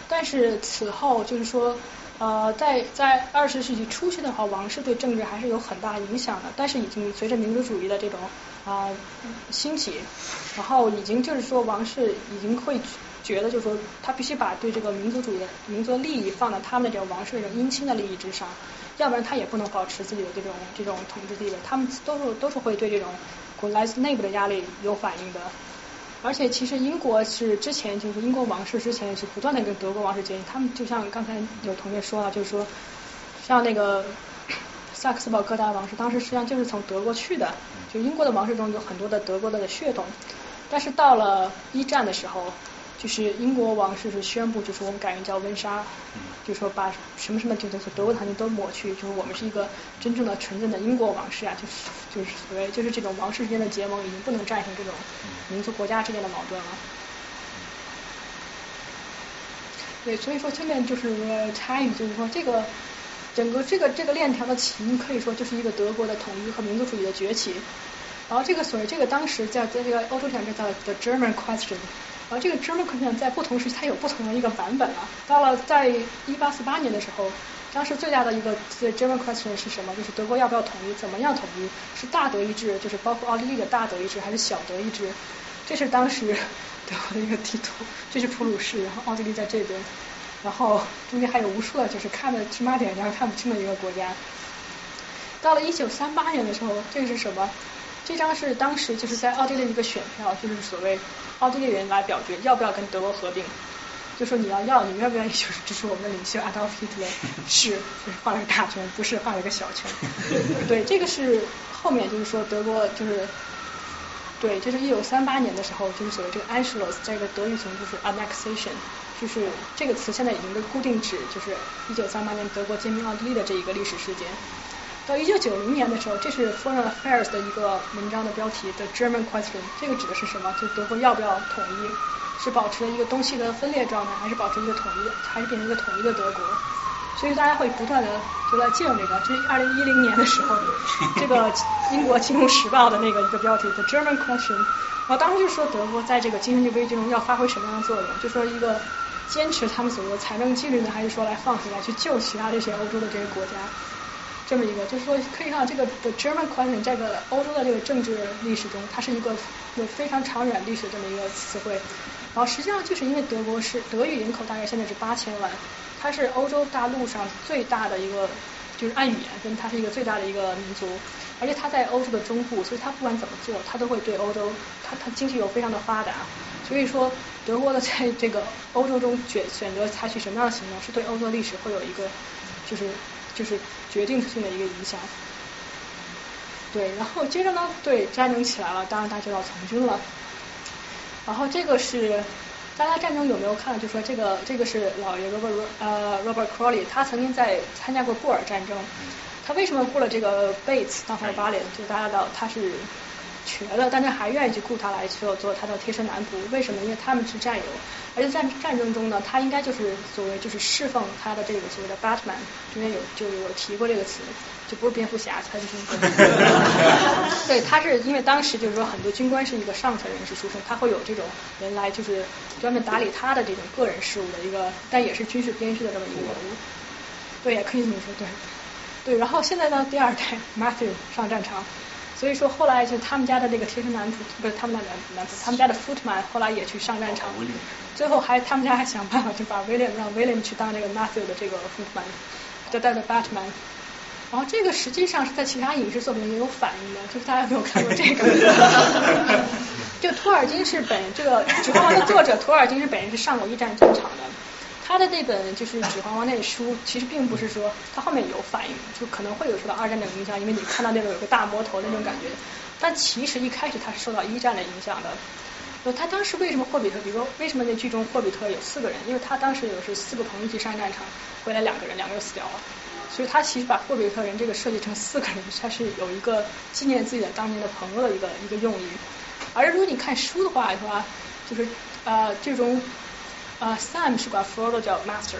但是此后就是说呃在在二十世纪初期的话，王室对政治还是有很大影响的，但是已经随着民族主义的这种啊兴起，然后已经就是说王室已经会。觉得就是说，他必须把对这个民族主义的民族利益放在他们这个王室这种姻亲的利益之上，要不然他也不能保持自己的这种这种统治地位。他们都是都是会对这种来自内部的压力有反应的。而且其实英国是之前就是英国王室之前是不断的跟德国王室接近，他们就像刚才有同学说了，就是说像那个 萨克斯堡各大王室，当时实际上就是从德国去的，就英国的王室中有很多的德国的血统，但是到了一战的时候。就是英国王室是宣布，就是我们改名叫温莎，就说把什么什么就是德国唐军都抹去，就是我们是一个真正的纯正的英国王室啊，就是就是所谓就是这种王室之间的结盟已经不能战胜这种民族国家之间的矛盾了。对，所以说这边就是差异，就是说这个整个这个这个链条的起因可以说就是一个德国的统一和民族主义的崛起，然后这个所谓这个当时在在这个欧洲讲叫 the German question。然后这个 German question 在不同时期它有不同的一个版本了。到了在一八四八年的时候，当时最大的一个 German question 是什么？就是德国要不要统一？怎么样统一？是大德意志，就是包括奥地利的大德意志，还是小德意志？这是当时 德国的一个地图，这是普鲁士，然后奥地利在这边，然后中间还有无数的就是看的芝麻点然后看不清的一个国家。到了一九三八年的时候，这个是什么？这张是当时就是在奥地利一个选票，就是所谓奥地利人来表决要不要跟德国合并，就说你要要，你愿不愿意 就是支持我们的领袖 Adolf Hitler？是，就是画了个大圈，不是画了个小圈。对，这个是后面就是说德国就是对，就是一九三八年的时候，就是所谓这个 Anschluss，这个德语词就是 annexation，就是这个词现在已经被固定指就是一九三八年德国兼并奥地利的这一个历史事件。到一九九零年的时候，这是 Foreign Affairs 的一个文章的标题，The German Question，这个指的是什么？就德国要不要统一？是保持了一个东西的分裂状态，还是保持一个统一，还是变成一个统一的德国？所以大家会不断的就在借用这个，这是二零一零年的时候，这个英国《金融时报》的那个一个标题 The German Question，然后当时就说德国在这个金融危机中要发挥什么样的作用，就说一个坚持他们所谓的财政纪律呢，还是说来放回来去救其他这些欧洲的这些国家，这么一个，就是说可以看到这个 The German Question 这个欧洲的这个政治历史中，它是一个有非常长远历史这么一个词汇。然后实际上就是因为德国是德语人口大概现在是八千万，它是欧洲大陆上最大的一个，就是按语言分它是一个最大的一个民族，而且它在欧洲的中部，所以它不管怎么做，它都会对欧洲，它它经济又非常的发达，所以说德国的在这个欧洲中选选择采取什么样的行动，是对欧洲历史会有一个就是就是决定性的一个影响。对，然后接着呢，对战争起来了，当然大家就要从军了。然后这个是大家战争有没有看？就说这个这个是老爷 Robert 呃 Robert Crawley，他曾经在参加过布尔战争。他为什么雇了这个 Bates 当他的巴联？就大家知道他是瘸了，但他还愿意去雇他来做做他的贴身男仆。为什么？因为他们是战友，而且在战争中呢，他应该就是所谓就是侍奉他的这个所谓的 Batman，中间有就有提过这个词。就不是蝙蝠侠，他就是。对，他是因为当时就是说很多军官是一个上层人士出身，他会有这种人来就是专门打理他的这种个人事务的一个，但也是军事编制的这么一个人物。对，也可以这么说，对。对，然后现在呢，第二代 Matthew 上战场，所以说后来就他们家的那个贴身男主，不是他们的男男主，他们家的 Footman 后来也去上战场，最后还他们家还想办法就把 William 让 William 去当这个 Matthew 的这个 Footman，就带着 Batman。然后这个实际上是在其他影视作品里也有反映的，就是大家有没有看过这个？就托尔金是本这个《指环王》的作者，托尔金是本人是上过一战战场的。他的那本就是《指环王》那书，其实并不是说他后面有反应，就可能会有受到二战的影响，因为你看到那种有个大魔头那种感觉。但其实一开始他是受到一战的影响的。呃，他当时为什么霍比特？比如说为什么那剧中霍比特有四个人？因为他当时有是四个朋友一起上战场，回来两个人，两个人死掉了。所以他其实把霍比特人这个设计成四个人，他是有一个纪念自己的当年的朋友的一个一个用意。而如果你看书的话，是吧？就是呃这种呃 Sam 是管 Frodo 叫 Master，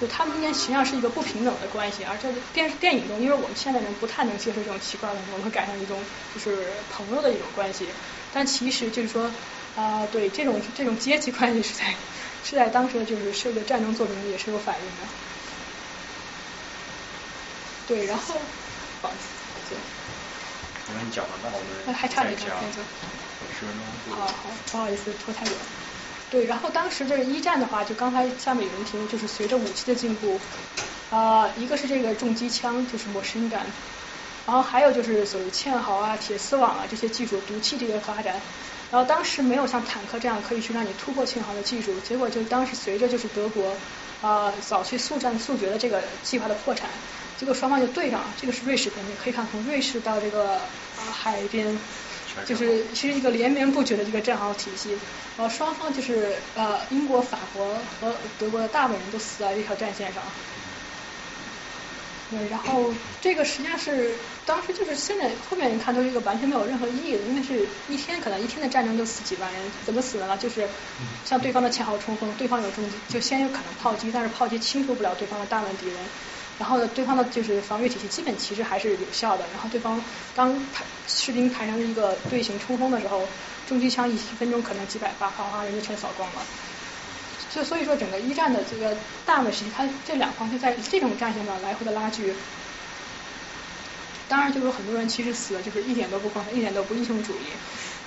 就他们之间实际上是一个不平等的关系。而这电视电影中，因为我们现代人不太能接受这种奇怪的，我们会改成一种就是朋友的一种关系。但其实就是说啊，对这种这种阶级关系是在是在当时的就是这个战争作品里也是有反映的。对，然后，不好意思，我跟你讲了，那我们还差点讲十分钟。好好，不好意思，拖太远。对，然后当时这个一战的话，就刚才下面有人提，就是随着武器的进步，啊，一个是这个重机枪，就是磨身感，然后还有就是所谓堑壕啊、铁丝网啊这些技术，毒气这些发展，然后当时没有像坦克这样可以去让你突破堑壕的技术，结果就当时随着就是德国啊早期速战速决的这个计划的破产。结果双方就对上了，这个是瑞士边境，可以看从瑞士到这个海边，就是其实一个连绵不绝的一个战壕体系，然后双方就是呃英国、法国和德国的大部分人都死在这条战线上。对，然后这个实际上是当时就是现在后面一看都是一个完全没有任何意义的，因为是一天可能一天的战争就死几万人，怎么死的呢？就是向对方的前壕冲锋，对方有重机，就先有可能炮击，但是炮击清除不了对方的大量敌人。然后呢，对方的就是防御体系基本其实还是有效的。然后对方当排士兵排成一个队形冲锋的时候，重机枪一分钟可能几百发，哗哗人就全扫光了。就所以说，整个一战的这个大的时期，它这两方就在这种战线上来回的拉锯。当然，就有很多人其实死的就是一点都不光彩，一点都不英雄主义。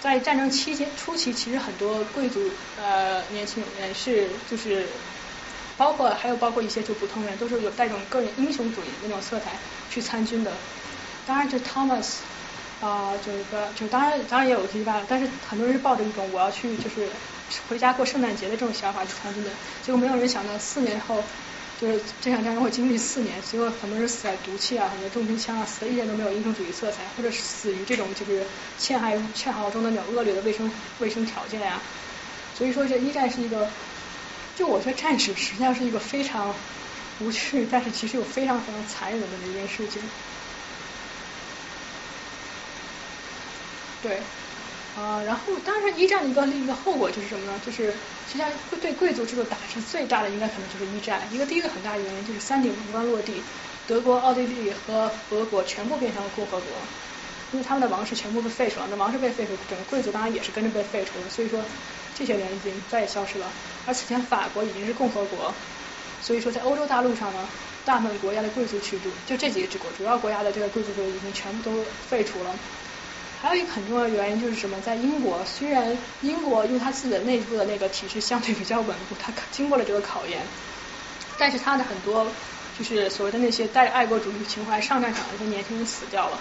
在战争期间初期，其实很多贵族呃年轻人是就是。包括还有包括一些就普通人，都是有带种个人英雄主义那种色彩去参军的。当然，就 Thomas 啊，就是说，就当然当然也有例外，但是很多人是抱着一种我要去就是回家过圣诞节的这种想法去参军的。结果没有人想到四年后，就是这场战争会经历四年，结果很多人死在毒气啊，很多重兵枪啊，死的一点都没有英雄主义色彩，或者死于这种就是堑壕堑壕中的那种恶劣的卫生卫生条件呀、所以说这一战是一个，就我觉得战史实际上是一个非常无趣，但是其实又非常非常残忍的一件事情。对，啊、然后当然一战的一个另一个后果就是什么呢？就是实际上会对贵族制度打击最大的应该可能就是一战。一个第一个很大原因就是三顶王冠落地，德国、奥地利和俄国全部变成了共和国，因为他们的王室全部被废除了。那王室被废除，整个贵族当然也是跟着被废除了。所以说这些人已经再也消失了。而此前法国已经是共和国，所以说在欧洲大陆上呢，大部分国家的贵族制度，就这几个国主要国家的这个贵族制度已经全部都废除了。还有一个很重要的原因就是什么？在英国，虽然英国因为它自己的内部的那个体制相对比较稳固，它经过了这个考验，但是它的很多就是所谓的那些带着爱国主义情怀上战场的一些年轻人死掉了。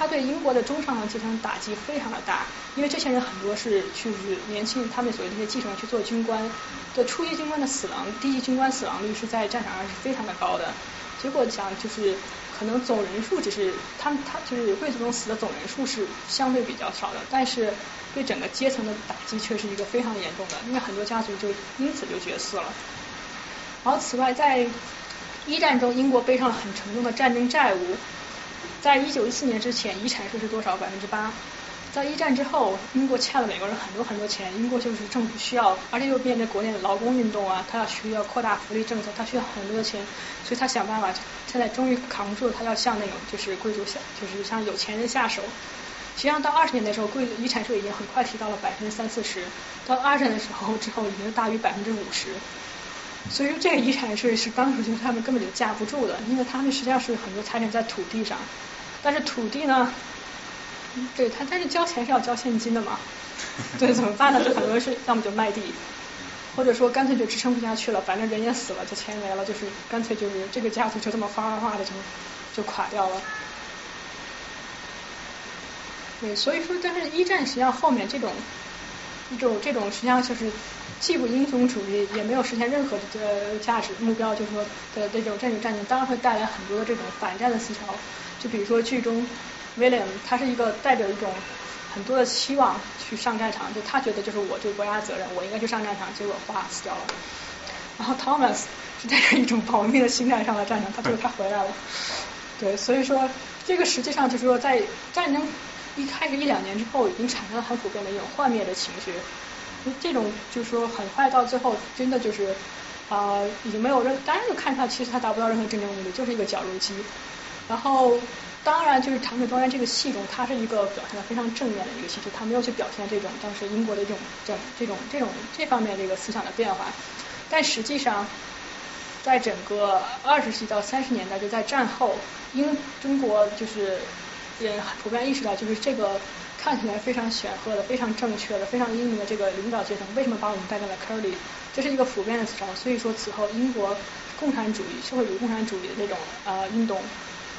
他对英国的中上层阶层打击非常的大，因为这些人很多是去年轻他们所谓那些继承人去做军官，的初级军官的死亡，低级军官死亡率是在战场上是非常的高的。结果讲就是可能总人数只是他们他就是贵族中死的总人数是相对比较少的，但是对整个阶层的打击却是一个非常严重的，因为很多家族就因此就绝嗣了。然后此外，在一战中，英国背上了很沉重的战争债务。在一九一四年之前，遗产税是多少？百分之八。在一战之后，英国欠了美国人很多很多钱，英国就是政府需要，而且又面对国内的劳工运动啊，他要需要扩大福利政策，他需要很多的钱，所以他想办法，现在终于扛住了，他要向那种就是贵族下，就是向有钱人下手。实际上到二十年的时候，贵族遗产税已经很快提到了百分之三四十，到二战的时候之后已经大于百分之五十。所以说这个遗产税是当时就他们根本就架不住的，因为他们实际上是很多财产在土地上，但是土地呢，对他但是交钱是要交现金的嘛，对怎么办呢？就很多是要么就卖地，或者说干脆就支撑不下去了，反正人也死了，这钱没了，就是干脆就是这个家族就这么哗哗哗的就就垮掉了。对，所以说，但是一战实际上后面这种一种这种实际上就是既不英雄主义，也没有实现任何的价值目标，就是说的这种战争战争，当然会带来很多的这种反战的思潮。就比如说剧中 William，他是一个带着一种很多的期望去上战场，就他觉得就是我对国家责任，我应该去上战场，结果哗死掉了。然后 Thomas 是带着一种保命的心态上了战场，他最后他回来了。对，所以说这个实际上就是说在战争一开始一两年之后，已经产生了很普遍的一种幻灭的情绪。这种就是说很快到最后，真的就是啊、已经没有任，当然就看出来其实他达不到任何真正目的，就是一个绞肉机。然后当然就是《长腿庄园》这个戏中，它是一个表现的非常正面的一个戏，就他没有去表现这种当时英国的这种这这种这种这方面这个思想的变化，但实际上。在整个二十世纪到三十年代，就在战后，英中国就是也普遍意识到，就是这个看起来非常显赫的、非常正确的、非常英明的这个领导阶层，为什么把我们带到了坑里？这是一个普遍的思潮。所以说，此后英国共产主义、社会主义共产主义的这种呃运动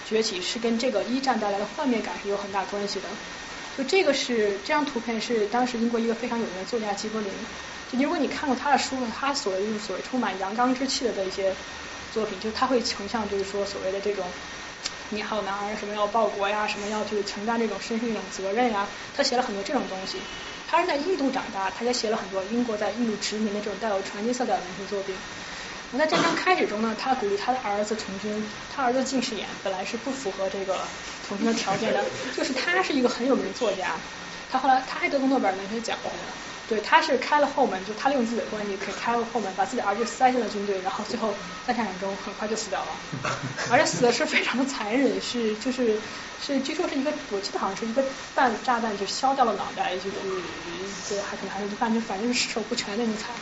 崛起，是跟这个一战带来的幻灭感是有很大关系的。就这个是这张图片是当时英国一个非常有名的作家吉伯林。就如果你看过他的书呢，他所谓就是所谓充满阳刚之气的的一些作品，就他会呈现就是说所谓的这种你好男儿什么要报国呀，什么要去承担这种身上一种责任呀，他写了很多这种东西。他是在印度长大，他也写了很多英国在印度殖民的这种带有传奇色彩的文学作品。那在战争开始中呢，他鼓励他的儿子从军，他儿子近视眼本来是不符合这个从军的条件的，就是他是一个很有名的作家，他后来他还得过诺贝尔文学奖。对，他是开了后门，就他利用自己的关系可以开了后门，把自己的儿子塞进了军队，然后最后在战场中很快就死掉了，而且死的是非常的残忍，是就是是据说是一个，我记得好像是一个弹炸弹就削掉了脑袋，就是对还可能还是一半，就反正是手不全那种惨。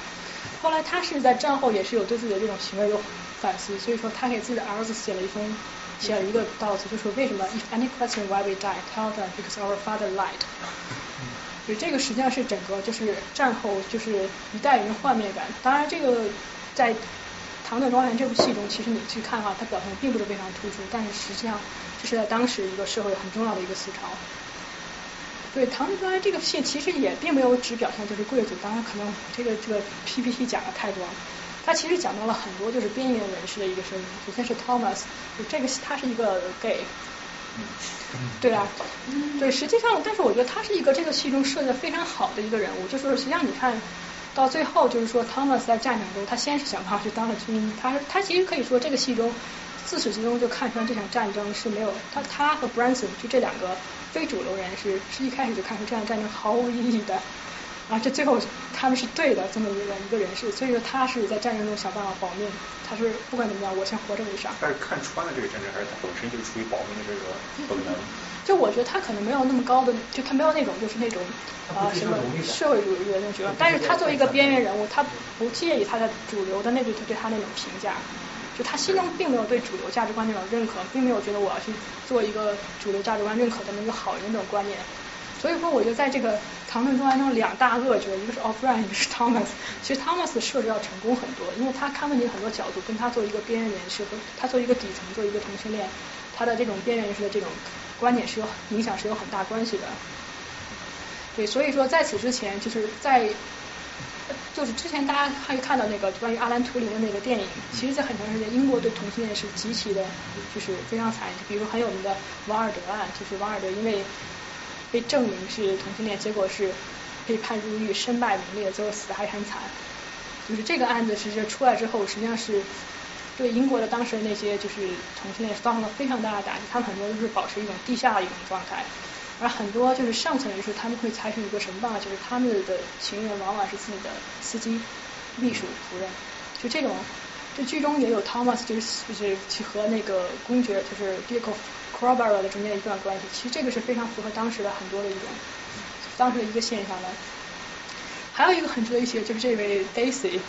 后来他是在战后也是有对自己的这种行为有反思，所以说他给自己的儿子写了一封写了一个悼词，就说为什么 If any question why we die, tell them because our father lied。这个实际上是整个就是战后就是一代人的幻灭感。当然，这个在《唐顿庄园》这部戏中，其实你去看的话，它表现并不是非常突出，但是实际上这是在当时一个社会很重要的一个思潮。对《唐顿庄园》这个戏，其实也并没有只表现就是贵族，当然可能这个这个 PPT 讲的太多了。他其实讲到了很多就是边缘人士的一个声音。首先是 Thomas，就这个他是一个 gay，对啊，对，实际上，但是我觉得他是一个这个戏中设计的非常好的一个人物，就是实际上你看到最后，就是说汤姆斯在战场中，他先是想办法去当了军医，他他其实可以说这个戏中自始至终就看出来这场战争是没有他他和 Branson 就这两个非主流人士是一开始就看出这场战争毫无意义的。啊，这最后他们是对的这么一个一个人士，所以说他是在战争中想办法保命，他是不管怎么样，我先活着为上。但是看穿了这个战争，还是他本身就出于保命的这个本能。就我觉得他可能没有那么高的，就他没有那种就是那种啊什么社会主义的那种，但是他作为一个边缘人物，他不介意他的主流的那对对他那种评价，就他心中并没有对主流价值观那种认可，并没有觉得我要去做一个主流价值观认可的那个好人那种观念。所以说，我觉得在这个唐顿中安中两大恶角，一个是 Offran，一个是 Thomas。其实 Thomas 设置要成功很多，因为他看问题很多角度，跟他做一个边缘人士和他做一个底层，做一个同性恋，他的这种边缘人士的这种观点是有影响是有很大关系的。对，所以说在此之前，就是在就是之前大家可以看到那个关于阿兰图灵的那个电影，其实，在很长时间，英国对同性恋是极其的，就是非常残忍。比如很有名的王尔德案，就是王尔德因为。被证明是同性恋，结果是被判入狱，身败名裂，最后死的还很惨。就是这个案子实际出来之后，实际上是对英国的当时的那些就是同性恋造成了非常大的打击，他们很多都是保持一种地下的一种状态，而很多就是上层人士他们会采取一个什么办法，就是他们的情人往往是自己的司机、秘书、仆人，就这种。就剧中也有 Thomas，就是就是去和那个公爵就是 Duke i c o c r o b e r 的中间一段关系，其实这个是非常符合当时的很多的一种当时的一个现象的。还有一个很值得一提的就是这位 Daisy，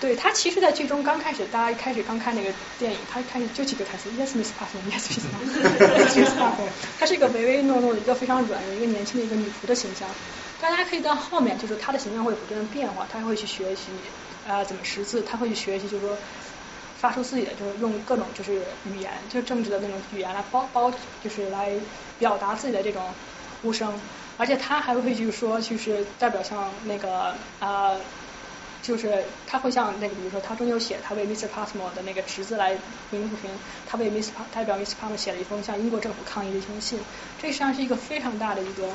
对他其实，在剧中刚开始，大家一开始刚看那个电影，他开始就几个台词，Yes Miss Parson，Yes Miss Parson，他是一个唯唯诺诺的一个非常软弱一个年轻的一个女仆的形象。大家可以到后面，就是她的形象会有不断的变化，她会去学习。啊，怎么识字？她会去学习，就是说发出自己的，就是用各种就是语言，就是政治的那种语言来包包，就是来表达自己的这种呼声。而且他还会就是说，就是代表像那个啊，就是他会像那个，比如说他中有写他为 Mr. Passmore 的那个侄子来鸣不平，他为 Mr. 代表 Mr. Passmore 写了一封向英国政府抗议的一封信。这实际上是一个非常大的一个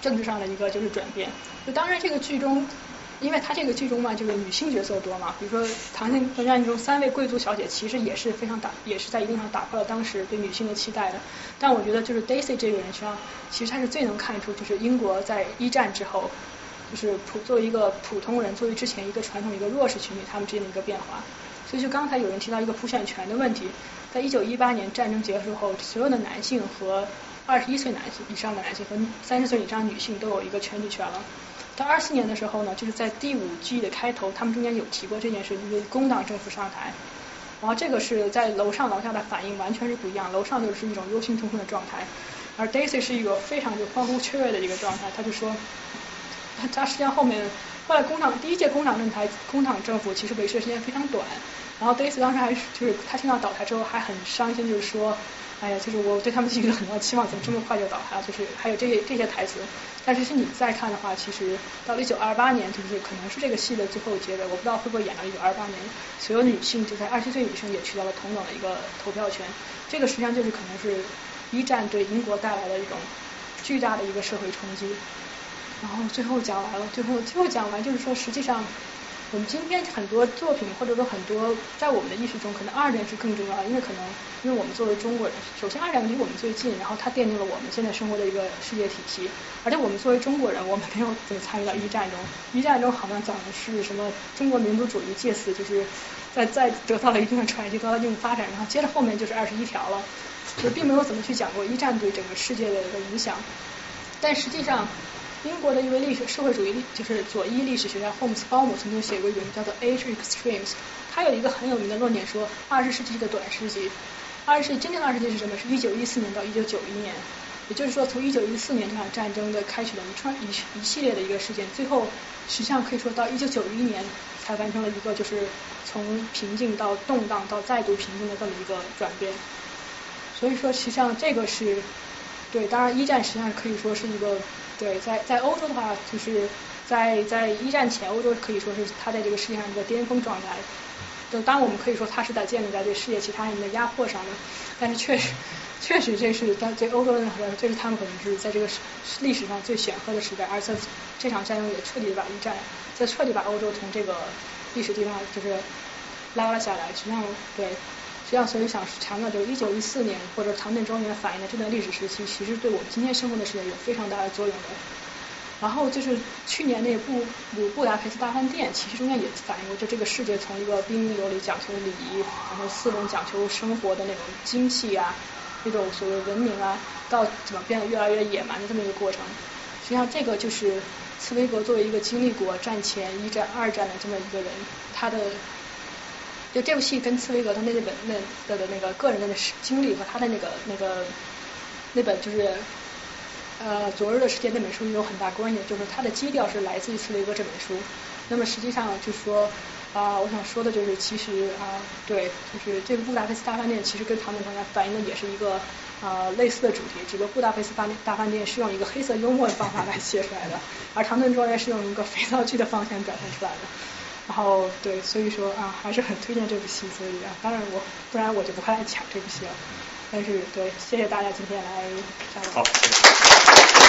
政治上的一个就是转变。就当然这个剧中。因为他这个剧中嘛，就是女性角色多嘛，比如说《唐人街探案》中三位贵族小姐，其实也是非常打，也是在一定上打破了当时对女性的期待的。但我觉得就是 Daisy 这个人，身上其实他是最能看出，就是英国在一战之后，就是普作为一个普通人，作为之前一个传统一个弱势群体，他们之间的一个变化。所以就刚才有人提到一个普选权的问题，在一九一八年战争结束后，所有的男性和二十一岁男性以上的男性和三十岁以上女性都有一个选举权了。二四年的时候呢，就是在第五季的开头，他们中间有提过这件事，因为工党政府上台，然后这个是在楼上楼下的反应完全是不一样，楼上就是一种忧心忡忡的状态，而 Daisy 是一个非常就欢呼雀跃的一个状态，他就说，他他实际上后面后来工党第一届工党政台工党政府其实维持的时间非常短，然后 Daisy 当时还就是他听到倒台之后还很伤心，就是说。哎呀，就是我对他们寄予了很多期望，怎么这么快就倒台了？就是还有这些这些台词。但是是你再看的话，其实到了一九二八年，就是可能是这个戏的最后结尾，我不知道会不会演到一九二八年，所有女性就在二十岁女性也取得了同等的一个投票权。这个实际上就是可能是一战对英国带来的一种巨大的一个社会冲击。然后最后讲完了，最后最后讲完就是说，实际上。我们今天很多作品，或者说很多在我们的意识中，可能二战是更重要的，因为可能因为我们作为中国人，首先二战离我们最近，然后它奠定了我们现在生活的一个世界体系。而且我们作为中国人，我们没有怎么参与到一战中，一战中好像讲的是什么中国民族主义借此就是在在得到了一定的传递，得到一定发展，然后接着后面就是二十一条了，就并没有怎么去讲过一战对整个世界的一个影响。但实际上。英国的一位历史社会主义就是左翼历史学家霍姆斯鲍姆曾经写过一本叫做《Age Extremes》，他有一个很有名的论点说，二十世纪的短世纪，二十世纪真正的二十世纪是什么？是一九一四年到一九九一年，也就是说从一九一四年这场战争的开启的一串一一系列的一个事件，最后实际上可以说到一九九一年才完成了一个就是从平静到动荡到再度平静的这么一个转变。所以说实际上这个是对，当然一战实际上可以说是一个。对，在在欧洲的话，就是在在一战前，欧洲可以说是它在这个世界上一个巅峰状态。就当然我们可以说它是在建立在对世界其他人的压迫上的，但是确实确实这是在对欧洲人来说，这是他们可能是在这个历史上最显赫的时代，而且这场战争也彻底地把一战，在彻底把欧洲从这个历史地方就是拉了下来。实际上对，实际上所以想强调就是一九一四年或者唐顿庄园反映的这段历史时期，其实对我们今天生活的世界有非常大的作用的。然后就是去年那布布布达佩斯大饭店，其实中间也反映过，就这个世界从一个彬彬有礼、讲求礼仪，然后斯文、讲求生活的那种精气啊，那种所谓文明啊，到怎么变得越来越野蛮的这么一个过程。实际上，这个就是茨威格作为一个经历过战前一战、二战的这么一个人，他的就这部戏跟茨威格他那本那的的那个个人的那经历和他的那个那个那本就是。呃，昨日的世界那本书有很大关系，就是它的基调是来自于茨威格这本书。那么实际上就是说啊，我想说的就是，其实啊，对，就是这个布达佩斯大饭店其实跟唐顿庄园反映的也是一个啊类似的主题，只不过布达佩斯大大饭店是用一个黑色幽默的方法来写出来的，而唐顿庄园是用一个肥皂剧的方向表现出来的。然后对，所以说啊，还是很推荐这部戏。所以啊，当然我不然我就不会来抢这部戏了。但是对，谢谢大家今天来。好。